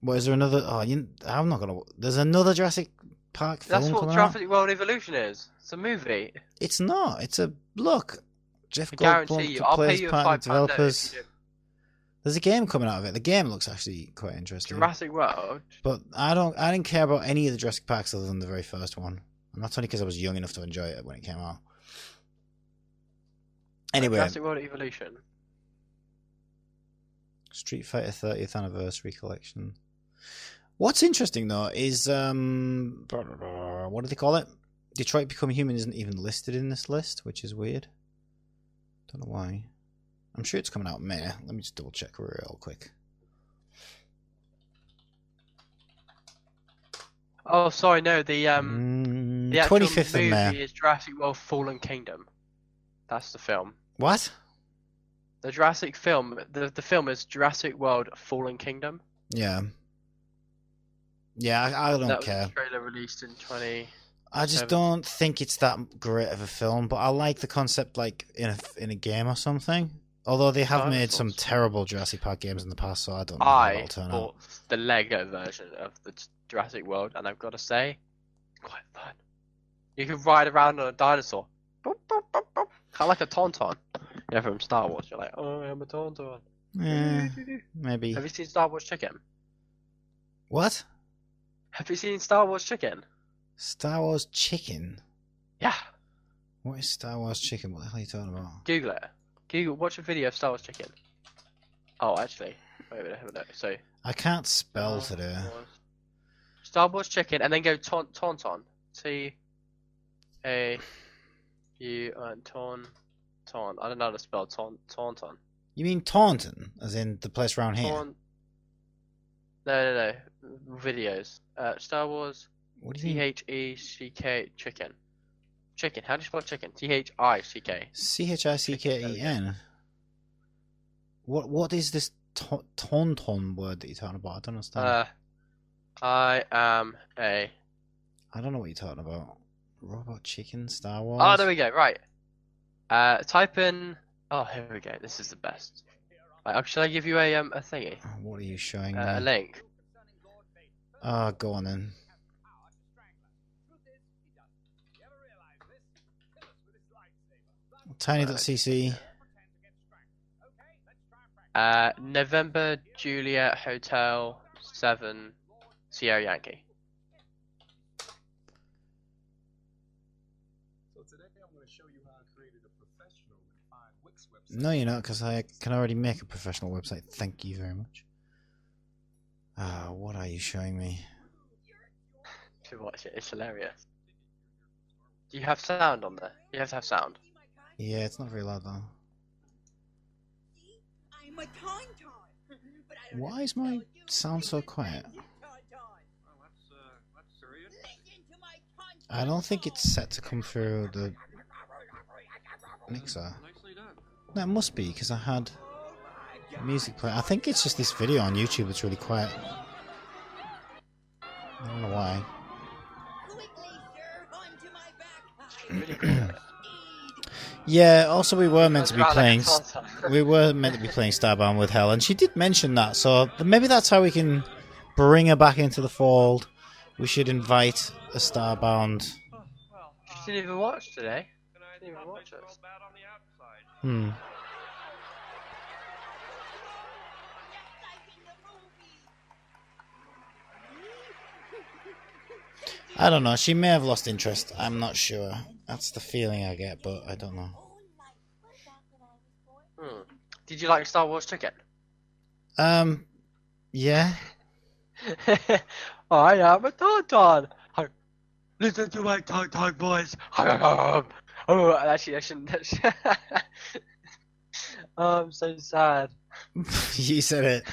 Speaker 1: What is there another? Oh, you, I'm not gonna. There's another Jurassic Park film
Speaker 2: That's what
Speaker 1: coming out.
Speaker 2: Jurassic World Evolution is. It's a movie.
Speaker 1: It's not. It's a look. Jeff
Speaker 2: I
Speaker 1: Goldblum
Speaker 2: guarantee you.
Speaker 1: to
Speaker 2: I'll
Speaker 1: play
Speaker 2: pay
Speaker 1: as
Speaker 2: you a
Speaker 1: part of
Speaker 2: five
Speaker 1: the
Speaker 2: note if
Speaker 1: developers.
Speaker 2: you do.
Speaker 1: There's a game coming out of it. The game looks actually quite interesting.
Speaker 2: Jurassic World.
Speaker 1: But I don't. I didn't care about any of the Jurassic Parks other than the very first one, and that's only because I was young enough to enjoy it when it came out. Anyway,
Speaker 2: Jurassic World Evolution.
Speaker 1: Street Fighter 30th Anniversary Collection. What's interesting though is um, what do they call it? Detroit Become Human isn't even listed in this list, which is weird. Don't know why. I'm sure it's coming out May. Let me just double check real quick.
Speaker 2: Oh, sorry, no. The um,
Speaker 1: Mm,
Speaker 2: the actual
Speaker 1: 25th of
Speaker 2: movie
Speaker 1: May.
Speaker 2: is Jurassic World: Fallen Kingdom. That's the film.
Speaker 1: What?
Speaker 2: The Jurassic film. The the film is Jurassic World: Fallen Kingdom.
Speaker 1: Yeah. Yeah, I, I don't
Speaker 2: that
Speaker 1: care.
Speaker 2: trailer released in 20.
Speaker 1: I just don't think it's that great of a film, but I like the concept, like in a in a game or something. Although they have made some terrible Jurassic Park games in the past, so I don't know how
Speaker 2: I
Speaker 1: it'll turn out.
Speaker 2: bought the Lego version of the Jurassic World, and I've got to say, it's quite fun. You can ride around on a dinosaur, kind of like a tauntaun. Yeah, from Star Wars. You're like, oh, I'm a tauntaun.
Speaker 1: Eh, maybe.
Speaker 2: Have you seen Star Wars Chicken?
Speaker 1: What?
Speaker 2: Have you seen Star Wars Chicken?
Speaker 1: Star Wars Chicken?
Speaker 2: Yeah.
Speaker 1: What is Star Wars Chicken? What the hell are you talking about?
Speaker 2: Google it. Google. Watch a video of Star Wars Chicken. Oh, actually, wait a minute. Have a look. So.
Speaker 1: I can't spell
Speaker 2: Star
Speaker 1: today.
Speaker 2: Wars- Star Wars Chicken, and then go taun- Tauntaun. T A U and Taun Taun. I don't know how to spell Taun Tauntaun.
Speaker 1: You mean Taunton, as in the place around here?
Speaker 2: No, no, no. Videos. Uh, Star Wars.
Speaker 1: What do you
Speaker 2: T? H E C K chicken. Chicken. How do you spell chicken? T H I C K.
Speaker 1: C H I C K E N. What What is this ta- tauntaun word that you're talking about? I don't understand.
Speaker 2: Uh, I am a.
Speaker 1: I don't know what you're talking about. Robot Chicken, Star Wars.
Speaker 2: Oh, there we go. Right. Uh, type in. Oh, here we go. This is the best. Right, uh, should I give you a um a thingy?
Speaker 1: What are you showing
Speaker 2: Uh, a link.
Speaker 1: Oh, go on then. Tiny.cc.
Speaker 2: Uh, November Juliet Hotel Seven Sierra Yankee.
Speaker 3: So today I'm going to show you how I created a professional and fine Wix website.
Speaker 1: No, you're not, because I can already make a professional website. Thank you very much. Ah, what are you showing me?
Speaker 2: To watch it, it's hilarious. Do you have sound on there? You have to have sound.
Speaker 1: Yeah, it's not very loud though.
Speaker 4: I'm a tauntaun. but
Speaker 1: Why is my sound so quiet?
Speaker 4: tauntaun. Listen to my tauntaun
Speaker 1: I don't think it's set to come through the mixer. That must be because I had music play. I think it's just this video on YouTube that's really quiet. I don't know why.
Speaker 4: Quickly, sir, onto my back.
Speaker 2: Really cool.
Speaker 1: Yeah. Also, we were meant to be
Speaker 2: Around like a
Speaker 1: playing. We were meant to be playing Starbound with Hell, and she did mention that. So maybe that's how we can bring her back into the fold. We should invite a Starbound.
Speaker 2: She didn't even watch today. Didn't even watch it.
Speaker 1: Hmm. I don't know. She may have lost interest. I'm not sure. That's the feeling I get, but I don't know.
Speaker 2: Hmm. Did you like Star Wars Chicken?
Speaker 1: Um, yeah. [laughs]
Speaker 2: I am a tauntaun. Listen to my tauntaun voice. Oh, actually, I shouldn't. oh, [laughs] I'm so sad. [laughs]
Speaker 1: you said it.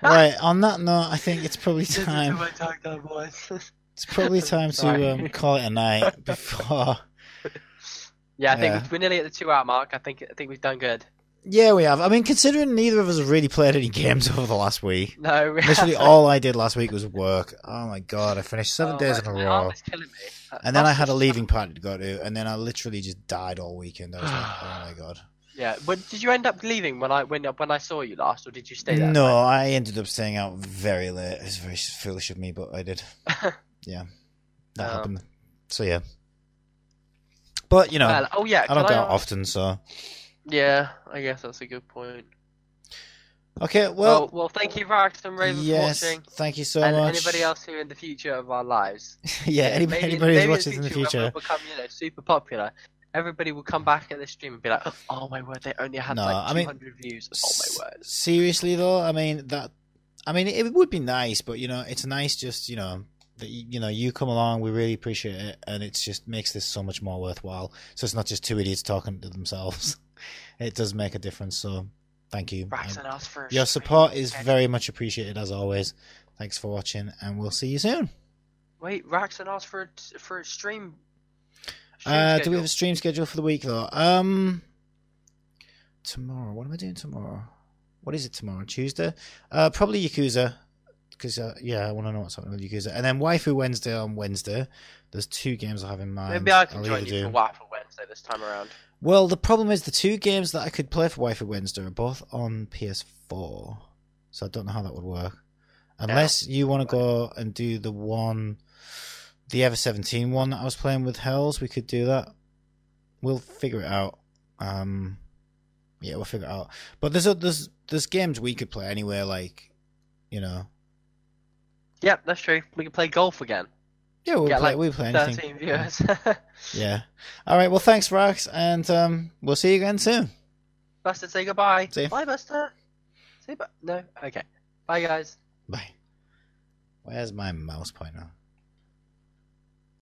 Speaker 1: Right. On that note, I think it's probably time.
Speaker 2: Listen to my tauntaun voice.
Speaker 1: It's probably [laughs] time to um, call it a night before. [laughs]
Speaker 2: yeah, I think
Speaker 1: Yeah.
Speaker 2: we're nearly at the two-hour mark. I think I think we've done good.
Speaker 1: Yeah, we have. I mean, considering neither of us have really played any games [laughs] over the last week.
Speaker 2: No, we
Speaker 1: Literally,
Speaker 2: haven't.
Speaker 1: all I did last week was work. Oh my god, I finished seven
Speaker 2: Oh,
Speaker 1: days in a row.
Speaker 2: arm is killing me.
Speaker 1: And then I had a leaving party to go to, and then I literally just died all weekend. I was like, oh my god.
Speaker 2: Yeah, but did you end up leaving when I when when I saw you last, or did you stay there?
Speaker 1: No, I ended up staying out very late. It's very foolish of me, but I did. Yeah, that
Speaker 2: Oh.
Speaker 1: happened. So yeah. But you know,
Speaker 2: Well, oh yeah,
Speaker 1: I don't go out often, so
Speaker 2: Yeah, I guess that's a good point.
Speaker 1: Okay,
Speaker 2: Well,
Speaker 1: well,
Speaker 2: well, thank you, Rax and Raven,
Speaker 1: yes,
Speaker 2: for watching.
Speaker 1: thank you so
Speaker 2: and
Speaker 1: much.
Speaker 2: anybody else who in the future of our lives. [laughs]
Speaker 1: yeah, anybody,
Speaker 2: maybe,
Speaker 1: anybody who's watching in the future.
Speaker 2: we become, you know, super popular. Everybody will come back at the stream and be like, "Oh, oh my word, they only had
Speaker 1: No,
Speaker 2: like
Speaker 1: I mean,
Speaker 2: 200 views." Oh my word.
Speaker 1: Seriously though, I mean that. I mean, it would be nice, but you know, it's nice just you know that you, know you come along. We really appreciate it, and it just makes this so much more worthwhile. So it's not just two idiots talking to themselves. [laughs] It does make a difference. So thank you.
Speaker 2: Rax
Speaker 1: And
Speaker 2: and for
Speaker 1: your support is very much appreciated as always. Thanks for watching, and we'll see you soon.
Speaker 2: Wait, Rax and asked for a, for a stream. stream
Speaker 1: Uh, do we have a stream schedule for the week though? Um, tomorrow. What am I doing tomorrow? What is it tomorrow? Tuesday? Uh, probably Yakuza. Because uh, yeah, I want to know what's happening with you. Yakuza. And then Waifu Wednesday on Wednesday. There's two games I have in mind.
Speaker 2: Maybe I can
Speaker 1: I'll
Speaker 2: join you
Speaker 1: do-
Speaker 2: for Waffle Wednesday this time around.
Speaker 1: Well, the problem is the two games that I could play for Waifu Wednesday are both on PS4, so I don't know how that would work. Unless you want to go and do the one, the Ever 17 one that I was playing with Hells, we could do that. We'll figure it out. Um, yeah, we'll figure it out. But there's a, there's there's games we could play anywhere, like you know.
Speaker 2: Yep, that's true. We can play golf again.
Speaker 1: Yeah, we'll
Speaker 2: Get
Speaker 1: play.
Speaker 2: like
Speaker 1: we'll play anything.
Speaker 2: 13 viewers. [laughs]
Speaker 1: Yeah. All right. Well, thanks, Rax, and um, we'll see you again soon.
Speaker 2: Buster, say goodbye.
Speaker 1: See ya.
Speaker 2: Bye, Buster. Say bye. No? Okay. Bye, guys.
Speaker 1: Bye. Where's my mouse pointer?